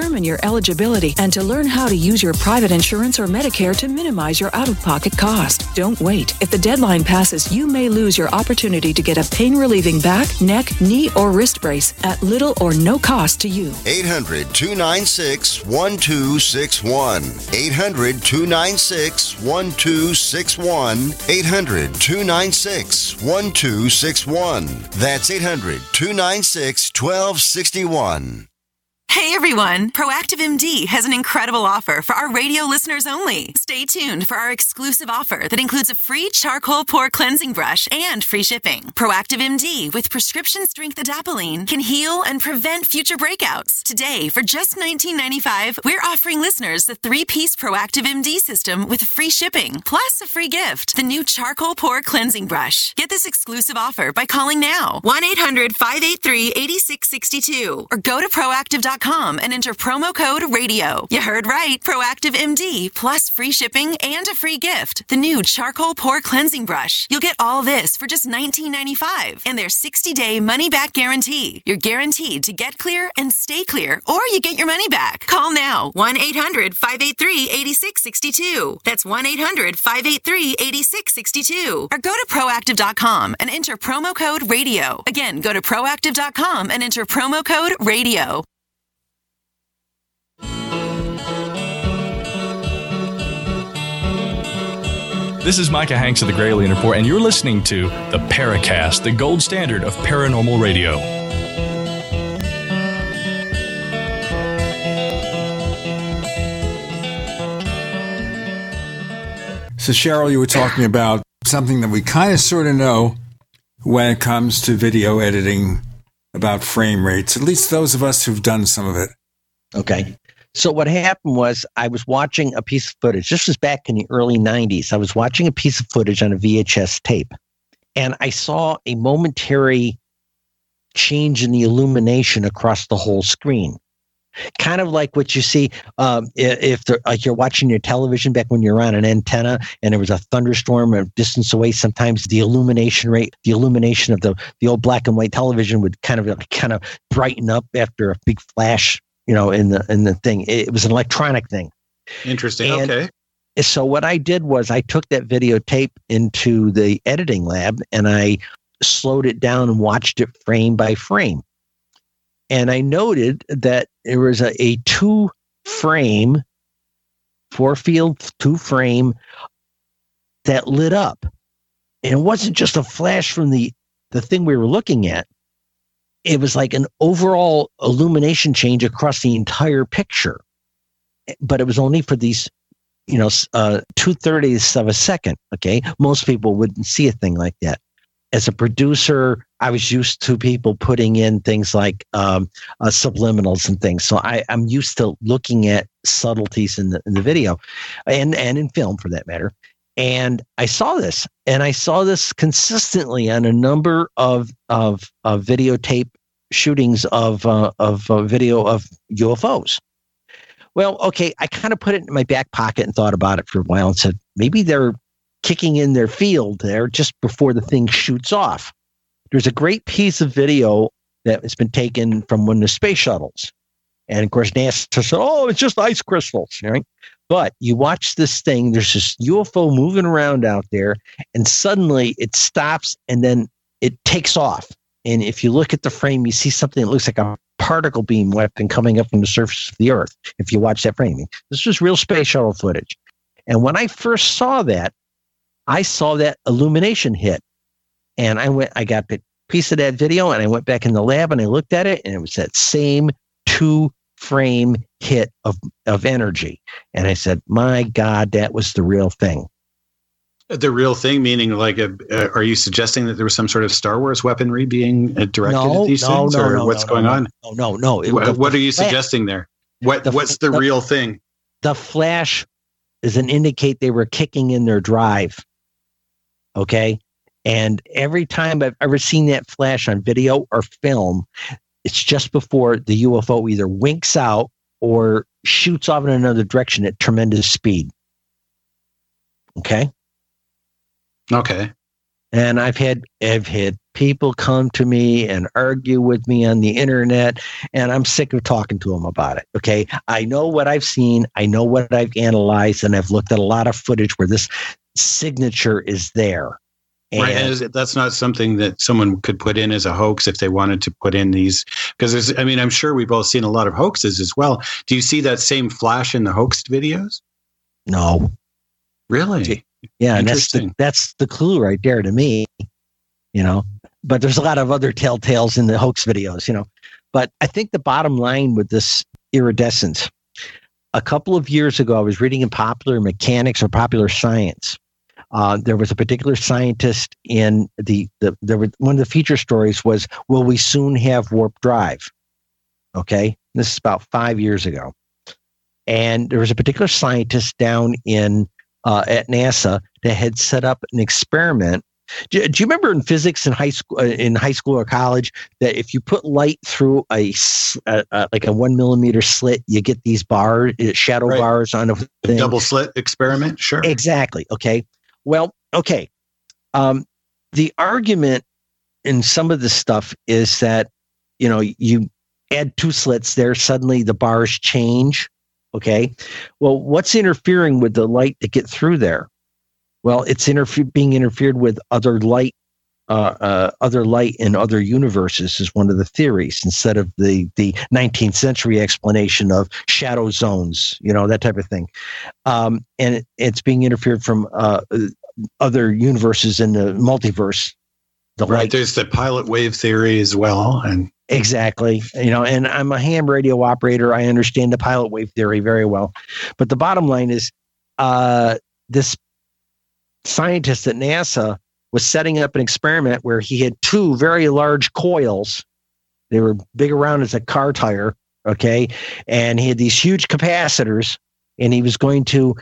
determine your eligibility and to learn how to use your private insurance or Medicare to minimize your out of pocket cost. Don't wait. If the deadline passes, you may lose your opportunity to get a pain relieving back, neck, knee, or wrist brace at little or no cost to you.
800 296 1261. 800 296 1261. 800 296 1261. That's 800 296 1261.
Hey everyone! Proactiv MD has an incredible offer for our radio listeners only. Stay tuned for our exclusive offer that includes a free charcoal pore cleansing brush and free shipping. Proactiv MD with prescription strength adapalene can heal and prevent future breakouts. Today, for just $19.95, we're offering listeners the three-piece Proactiv MD system with free shipping, plus a free gift, the new charcoal pore cleansing brush. Get this exclusive offer by calling now 1-800-583-8662 or go to proactive.com and enter promo code radio. You heard right. Proactiv MD plus free shipping and a free gift. The new charcoal pore cleansing brush. You'll get all this for just $19.95 and their 60 day money back guarantee. You're guaranteed to get clear and stay clear or you get your money back. Call now 1 800 583 8662. That's 1 800 583 8662. Or go to proactive.com and enter promo code radio. Again, go to proactive.com and enter promo code radio.
This is Micah Hanks of the Gralien Report, and you're listening to the Paracast, the gold standard of paranormal radio.
So, Cheryl, you were talking about something that we kind of sort of know when it comes to video editing about frame rates, at least those of us who've done some of it.
Okay. So what happened was I was watching a piece of footage. This was back in the early 90s. I was watching a piece of footage on a VHS tape and I saw a momentary change in the illumination across the whole screen. Kind of like what you see um, if like you're watching your television back when you're on an antenna and there was a thunderstorm a distance away. Sometimes the illumination rate, the illumination of the the old black and white television would kind of kind of brighten up after a big flash you know, in the in the thing. It was an electronic thing.
Interesting.
And
okay.
So what I did was I took that videotape into the editing lab and I slowed it down and watched it frame by frame. And I noted that there was a, a two frame, four field two frame that lit up. And it wasn't just a flash from the the thing we were looking at it was like an overall illumination change across the entire picture. But it was only for these you know uh, two thirtieths of a second okay? Most people wouldn't see a thing like that. As a producer i was used to people putting in things like um, uh, subliminals and things. So I, i'm used to looking at subtleties in the, in the video and and in film for that matter and I saw this, and I saw this consistently on a number of of, of videotape shootings of uh, of uh, video of UFOs. Well, okay, I kind of put it in my back pocket and thought about it for a while and said maybe they're kicking in their field there just before the thing shoots off. There's a great piece of video that has been taken from one of the space shuttles. And of course, NASA said, oh, it's just ice crystals, right? But you watch this thing, there's this UFO moving around out there, and suddenly it stops and then it takes off. And if you look at the frame, you see something that looks like a particle beam weapon coming up from the surface of the Earth. If you watch that framing, this was real space shuttle footage. And when I first saw that, I saw that illumination hit. And I went, I got a piece of that video and I went back in the lab and I looked at it and it was that same two frame hit of, of energy. And I said, my God, that was the real thing.
The real thing, meaning like, a, uh, are you suggesting that there was some sort of Star Wars weaponry being uh, directed
no,
at these
no,
things,
no,
or
no,
what's going on?
No, no, no. It,
what,
the,
what are you
flash,
suggesting there? What
the,
What's the, the real thing?
The flash is an indicate they were kicking in their drive. Okay. And every time I've ever seen that flash on video or film, it's just before the UFO either winks out or shoots off in another direction at tremendous speed. Okay.
Okay.
And I've had I've had people come to me and argue with me on the internet and i'm sick of talking to them about it okay i know what i've seen i know what i've analyzed and i've looked at a lot of footage where this signature is there
and right, and that's not something that someone could put in as a hoax if they wanted to put in these. Because there's, I mean, I'm sure we've all seen a lot of hoaxes as well. Do you see that same flash in the hoaxed videos?
No,
really.
Yeah, and that's the that's the clue right there to me. You know, but there's a lot of other telltales in the hoax videos. You know, but I think the bottom line with this iridescence. A couple of years ago, I was reading in Popular Mechanics or Popular Science uh, there was a particular scientist in the, the there were one of the feature stories was will we soon have warp drive? Okay? This is about five years ago. And there was a particular scientist down in uh, at nasa that had set up an experiment. Do, do, you remember in physics in high school uh, in high school or college that if you put light through a, a, a like a one millimeter slit you get these bars uh, shadow right. bars on a thing.
double slit experiment? Sure.
Exactly. Okay well, okay. Um, the argument in some of the stuff is that, you know, you add two slits there, suddenly the bars change. Okay. Well, what's interfering with the light to get through there? Well, it's interfe- being interfered with other light, uh, uh, other light in other universes is one of the theories instead of the the 19th century explanation of shadow zones, you know that type of thing. Um, and it, it's being interfered from uh, other universes in the multiverse.
The right, light. there's the pilot wave theory as well, and
exactly, you know, and I'm a ham radio operator. I understand the pilot wave theory very well, but the bottom line is, uh, this scientist at NASA was setting up an experiment where he had two very large coils. They were big around as a car tire, okay, and he had these huge capacitors, and he was going to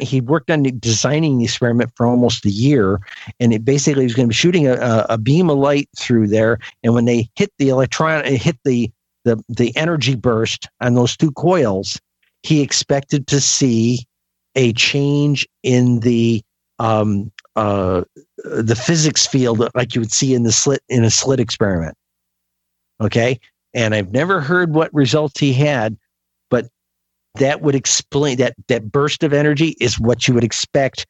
he worked on designing the experiment for almost a year and it basically was going to be shooting a, a, beam of light through there and when they hit the electron hit the, the the energy burst on those two coils he expected to see a change in the um, uh, the physics field like you would see in the slit in a slit experiment okay and i've never heard what results he had but that would explain that that burst of energy is what you would expect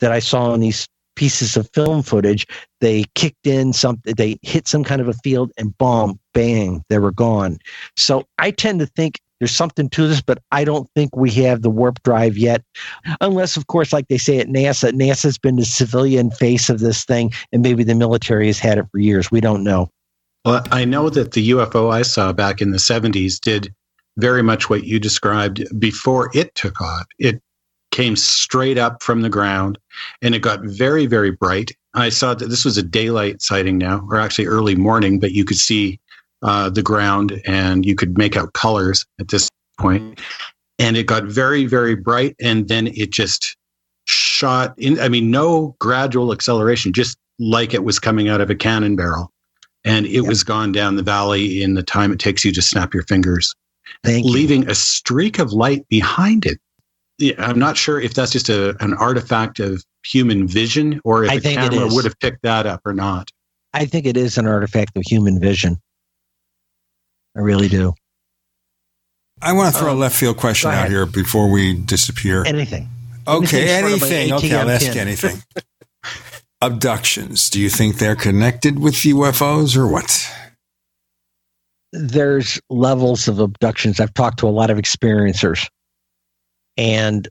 that I saw in these pieces of film footage. They kicked in something, they hit some kind of a field, and boom, bang, they were gone. So I tend to think there's something to this, but I don't think we have the warp drive yet. Unless, of course, like they say at NASA, NASA's been the civilian face of this thing, and maybe the military has had it for years. We don't know.
Well, I know that the UFO I saw back in the 70s did very much what you described before it took off. It came straight up from the ground and it got very, very bright. I saw that this was a daylight sighting now, or actually early morning, but you could see uh, the ground and you could make out colors at this point. And it got very, very bright. And then it just shot in. I mean, no gradual acceleration, just like it was coming out of a cannon barrel. And it yep. was gone down the valley in the time it takes you to snap your fingers. Thank leaving you. a streak of light behind it. Yeah, I'm not sure if that's just a, an artifact of human vision or if I a camera would have picked that up or not.
I think it is an artifact of human vision. I really do.
I want to throw um, a left field question out here before we disappear.
Anything.
Okay, anything. Okay, I'll ask anything. (laughs) Abductions. Do you think they're connected with UFOs or what?
there's levels of abductions. I've talked to a lot of experiencers, and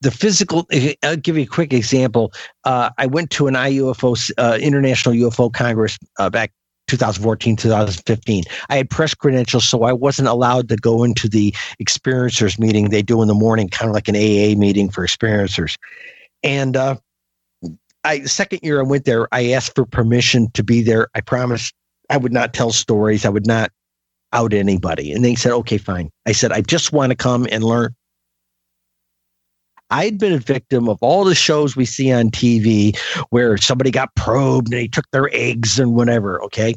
the physical. I'll give you a quick example. Uh, I went to an IUFO uh, International UFO Congress uh, back 2014, 2015. I had press credentials, so I wasn't allowed to go into the experiencers meeting they do in the morning, kind of like an AA meeting for experiencers. And uh, I, the second year I went there, I asked for permission to be there. I promised I would not tell stories. I would not out anybody. And they said, okay, fine. I said, I just want to come and learn. I'd been a victim of all the shows we see on TV where somebody got probed and they took their eggs and whatever. Okay.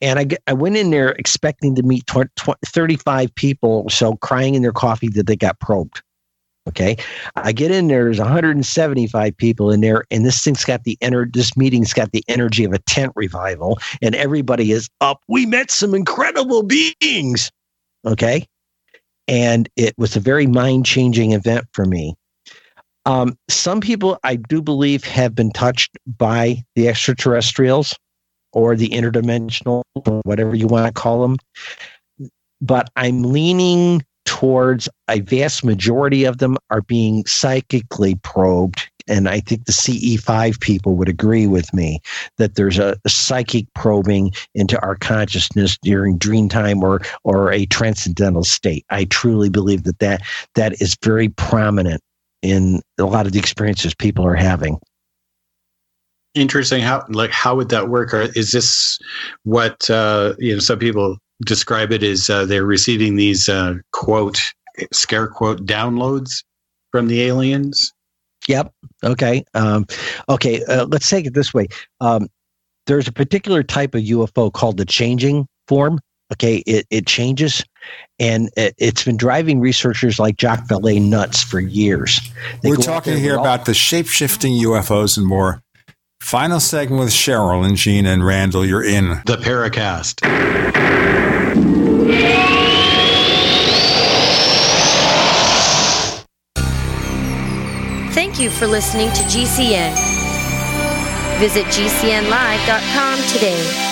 And I, I went in there expecting to meet 20, 35 people so crying in their coffee that they got probed. Okay. I get in there, there's 175 people in there, and this thing's got the ener- this meeting's got the energy of a tent revival, and everybody is up. We met some incredible beings. Okay. And it was a very mind changing event for me. Um, some people I do believe have been touched by the extraterrestrials or the interdimensional, or whatever you want to call them. But I'm leaning towards a vast majority of them are being psychically probed. And I think the CE5 people would agree with me that there's a, a psychic probing into our consciousness during dream time or, or a transcendental state. I truly believe that, that that is very prominent in a lot of the experiences people are having
interesting how like how would that work or is this what uh you know some people describe it as uh, they're receiving these uh, quote scare quote downloads from the aliens.
Yep. Okay. Um, okay. Uh, let's take it this way. Um, there's a particular type of UFO called the changing form. Okay, it, it changes, and it, has been driving researchers like Jacques Vallée nuts for years.
They We're talking here all- about the shape shifting UFOs and more. Final segment with Cheryl and Gene and Randle. You're in
the Paracast.
Thank you for listening to GCN. Visit GCNlive.com today.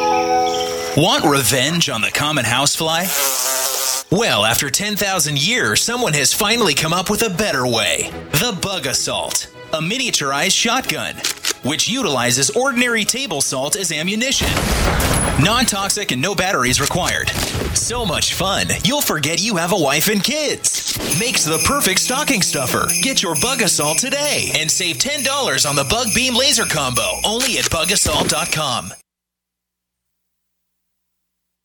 Want revenge on the common housefly? Well, after 10,000 years, someone has finally come up with a better way. The Bug Assault, a miniaturized shotgun, which utilizes ordinary table salt as ammunition. Non toxic and no batteries required. So much fun, you'll forget you have a wife and kids. Makes the perfect stocking stuffer. Get your Bug Assault today and save $10 on the Bug Beam Laser Combo only at bugassault.com.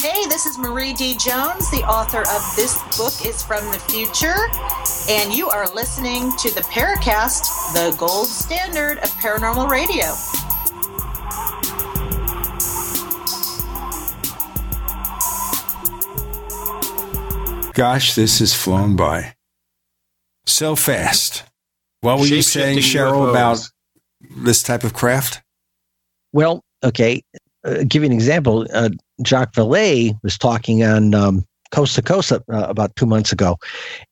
Hey, this is Marie D. Jones, the author of This Book is from the Future, and you are listening to the Paracast, the gold standard of paranormal radio.
Gosh, this has flown by so fast. What were you saying, Cheryl,
UFOs.
about this type of craft?
Well, okay. Uh, give you an example. Uh, Jacques Vallée was talking on um, Coast to Coast uh, about two months ago,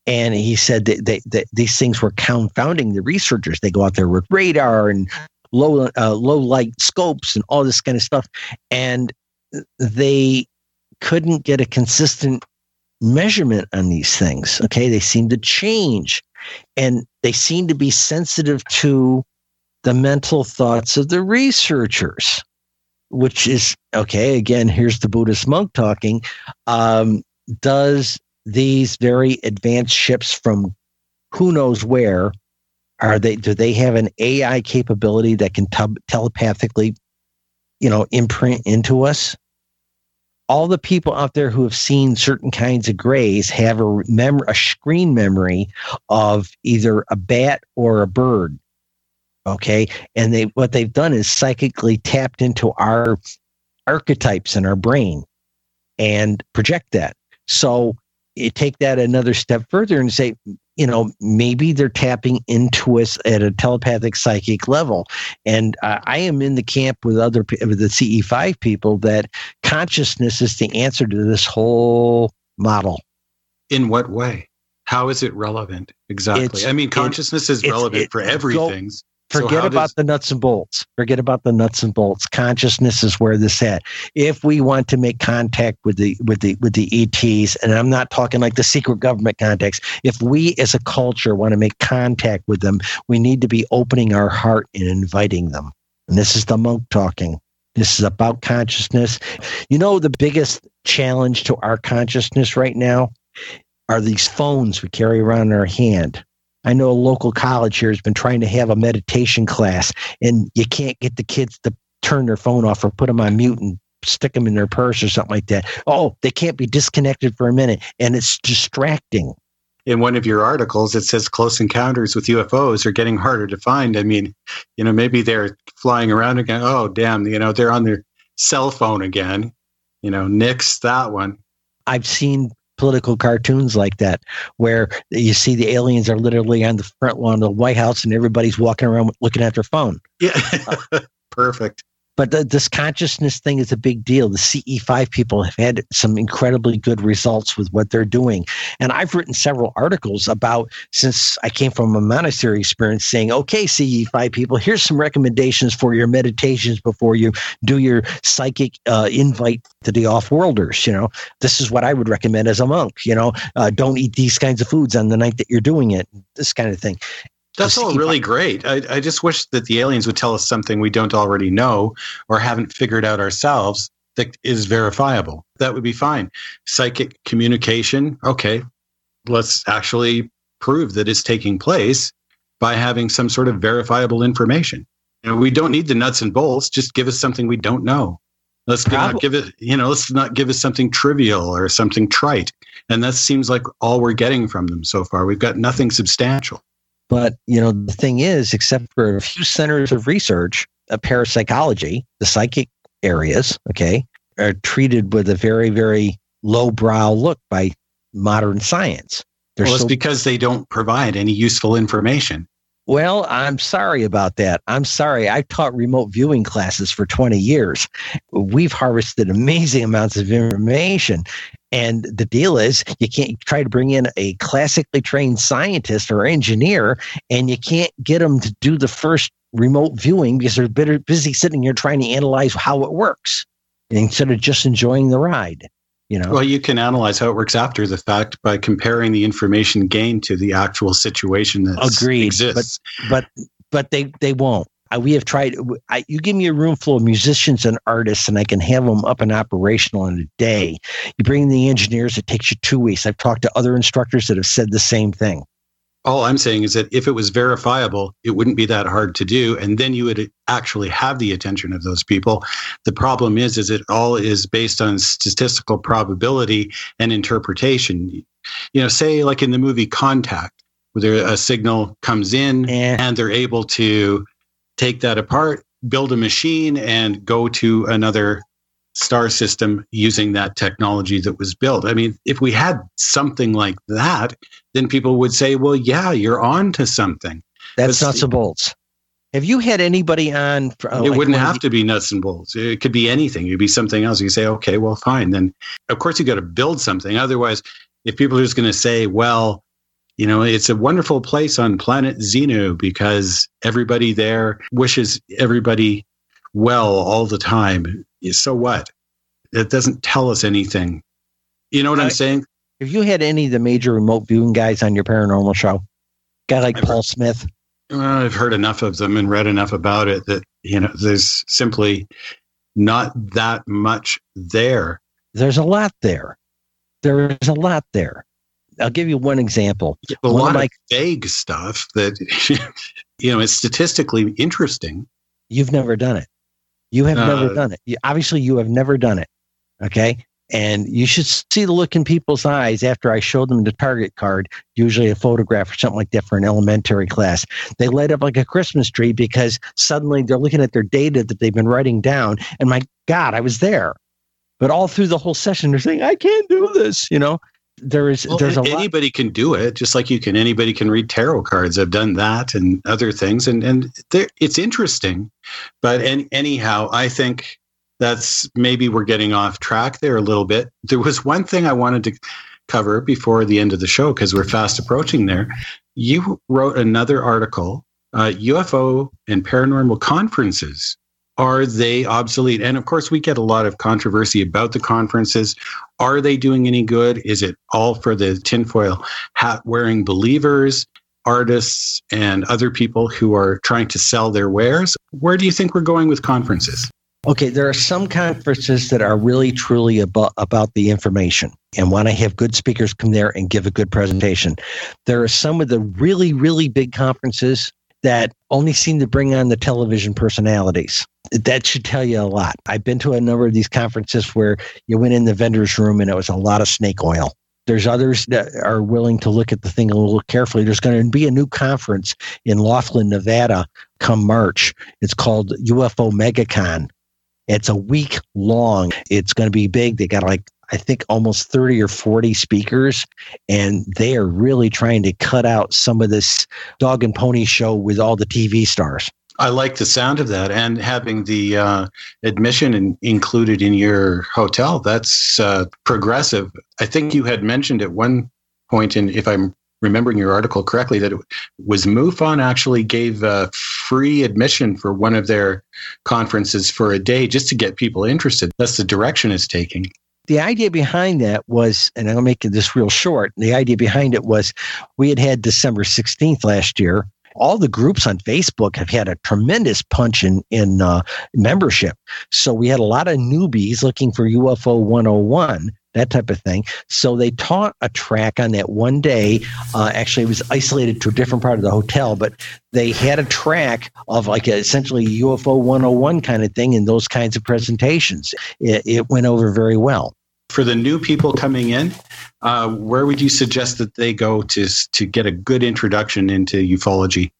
and he said that, they, that these things were confounding the researchers. They go out there with radar and low uh, low light scopes and all this kind of stuff, and they couldn't get a consistent measurement on these things. Okay, they seem to change, and they seem to be sensitive to the mental thoughts of the researchers which is okay again here's the buddhist monk talking um, does these very advanced ships from who knows where are they do they have an ai capability that can tub telepathically you know imprint into us? All the people out there who have seen certain kinds of grays have a mem- a screen memory of either a bat or a bird okay and they what they've done is psychically tapped into our archetypes in our brain and project that so you take that another step further and say you know maybe they're tapping into us at a telepathic psychic level and uh, i am in the camp with other with the ce5 people that consciousness is the answer to this whole model
In what way? How is it relevant? Exactly.
It's-
I mean, consciousness is
it's-
relevant
it-
for everything. So
Forget
how
about
does-
the nuts and bolts. Forget about the nuts and bolts. Consciousness is where this at. If we want to make contact with the with the with the ETs, and I'm not talking like the secret government contacts. If we as a culture want to make contact with them, we need to be opening our heart and inviting them. And this is the monk talking. This is about consciousness. You know, the biggest challenge to our consciousness right now are these phones we carry around in our hand. I know a local college here has been trying to have a meditation class, and you can't get the kids to turn their phone off or put them on mute and stick them in their purse or something like that. Oh, they can't be disconnected for a minute, and it's distracting.
in one of your articles, it says close encounters with UFOs are getting harder to find. I mean, you know, maybe they're flying around again. Oh, damn, you know, they're on their cell phone again. You know, nix that one.
I've seen political cartoons like that where you see the aliens are literally on the front lawn of the White House and everybody's walking around looking at their phone.
Yeah, (laughs) perfect.
But the, this consciousness thing is a big deal. The CE5 people have had some incredibly good results with what they're doing. And I've written several articles about, since I came from a monastery experience, saying, okay, CE5 people, here's some recommendations for your meditations before you do your psychic uh, invite to the off worlders. You know, this is what I would recommend as a monk. You know, uh, don't eat these kinds of foods on the night that you're doing it, this kind of thing.
That's all
CE5
really great. I, I just wish that the aliens would tell us something we don't already know or haven't figured out ourselves that is verifiable. That would be fine. Psychic communication, okay, let's actually prove that it's taking place by having some sort of verifiable information. You know, we don't need the nuts and bolts. Just give us something we don't know. Let's not give it, you know, let's not give us something trivial or something trite. And that seems like all we're getting from them so far. We've got nothing substantial.
But you know, the thing is, except for a few centers of research, uh, parapsychology, the psychic areas, okay, are treated with a very, very lowbrow look by modern science. They're
well, it's
so
because they don't provide any useful information.
Well, I'm sorry about that. I'm sorry. I've taught remote viewing classes for 20 years. We've harvested amazing amounts of information. And the deal is, you can't try to bring in a classically trained scientist or engineer, and you can't get them to do the first remote viewing because they're busy sitting here trying to analyze how it works instead of just enjoying the ride. You know,
well, you can analyze how it works after the fact by comparing the information gained to the actual situation that exists.
But but but they they won't. I, we have tried. I, you give me a room full of musicians and artists, and I can have them up and operational in a day. You bring the engineers, it takes you two weeks. I've talked to other instructors that have said the same thing
all I'm saying is that if it was verifiable, it wouldn't be that hard to do, and then you would actually have the attention of those people. The problem is, is it all is based on statistical probability and interpretation. You know, say like in the movie Contact, where a signal comes in eh. and they're able to take that apart, build a machine, and go to another star system using that technology that was built. I mean, if we had something like that, then people would say, well, yeah, you're on to something.
That's nuts and bolts. Have you had anybody on?
Uh, it like wouldn't have to be nuts and bolts. It could be anything. It could be something else. You say, okay, well, fine. Then, of course, you got to build something. Otherwise, if people are just going to say, well, you know, it's a wonderful place on planet Xenu because everybody there wishes everybody well all the time so what? It doesn't tell us anything. You know what uh, I'm saying?
Have you had any of the major remote viewing guys on your paranormal show? Guy like I've Paul heard, Smith?
Well, I've heard enough of them and read enough about it that, you know, there's simply not that much there.
There's a lot there. There is a lot there. I'll give you one example.
A one lot of, my, of vague stuff that, (laughs) you know, is statistically interesting.
You've never done it. You have uh, never done it. You, obviously, you have never done it. Okay. And you should see the look in people's eyes after I showed them the target card, usually a photograph or something like that for an elementary class. They light up like a Christmas tree because suddenly they're looking at their data that they've been writing down. And my God, I was there. But all through the whole session, they're saying, I can't do this, you know? There is well, there's a
anybody
lot-
can do it just like you can anybody can read tarot cards. I've done that and other things. And and there, it's interesting but and anyhow i think that's maybe we're getting off track there a little bit. There was one thing i wanted to cover before the end of the show because we're fast approaching there. You wrote another article uh, ufo and paranormal conferences are they obsolete? And of course, we get a lot of controversy about the conferences. Are they doing any good? Is it all for the tinfoil hat wearing believers, artists, and other people who are trying to sell their wares? Where do you think we're going with conferences?
Okay, there are some conferences that are really truly about, about the information and want to have good speakers come there and give a good presentation. There are some of the really, really big conferences that only seem to bring on the television personalities that should tell you a lot. I've been to a number of these conferences where you went in the vendor's room and it was a lot of snake oil. There's others that are willing to look at the thing a little carefully. There's going to be a new conference in Laughlin, Nevada come March. It's called UFO MegaCon. It's a week long. It's going to be big. They got like I think almost 30 or 40 speakers, and they are really trying to cut out some of this dog and pony show with all the TV stars.
I like the sound of that, and having the uh, admission in, included in your hotel. That's uh, progressive. I think you had mentioned at one point, in if I'm remembering your article correctly, that it was MUFON actually gave uh, free admission for one of their conferences for a day just to get people interested. That's the direction it's taking.
The idea behind that was, and I'll make this real short. The idea behind it was we had had December 16th last year all the groups on Facebook have had a tremendous punch in in uh, membership. So we had a lot of newbies looking for UFO 101 that type of thing. So they taught a track on that one day. Uh, actually, it was isolated to a different part of the hotel, but they had a track of like a, essentially UFO 101 kind of thing in those kinds of presentations. It, it went over very well.
For the new people coming in, uh, where would you suggest that they go to to get a good introduction into ufology?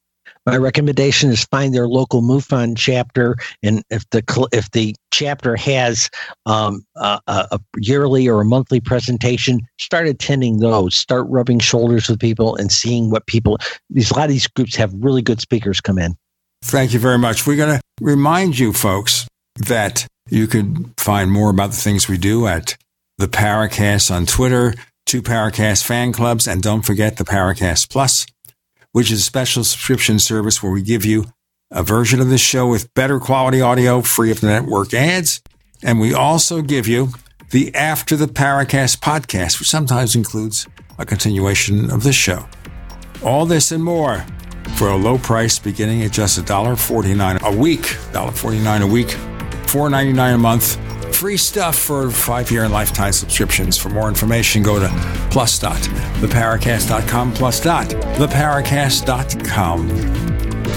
My recommendation is find their local MUFON chapter, and if the if the chapter has um, a, a, yearly or a monthly presentation, start attending those. Start rubbing shoulders with people and seeing what people. These a lot of these groups have really good speakers come in.
Thank you very much. We're going to remind you, folks, that you can find more about the things we do at the Paracast on Twitter, two Paracast fan clubs, and don't forget the Paracast Plus which is a special subscription service where we give you a version of the show with better quality audio, free of the network ads. And we also give you the After the Paracast podcast, which sometimes includes a continuation of this show. All this and more for a low price beginning at just $1.49 a week, $1.49 a week, $4.99 a month Free stuff for five year and lifetime subscriptions. For more information, go to plus dot theparacast.com plus dot theparacast.com.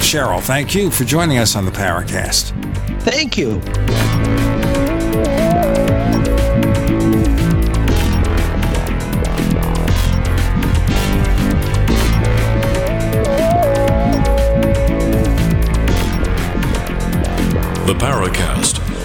Cheryl, thank you for joining us on the Paracast.
Thank you.
The Paracast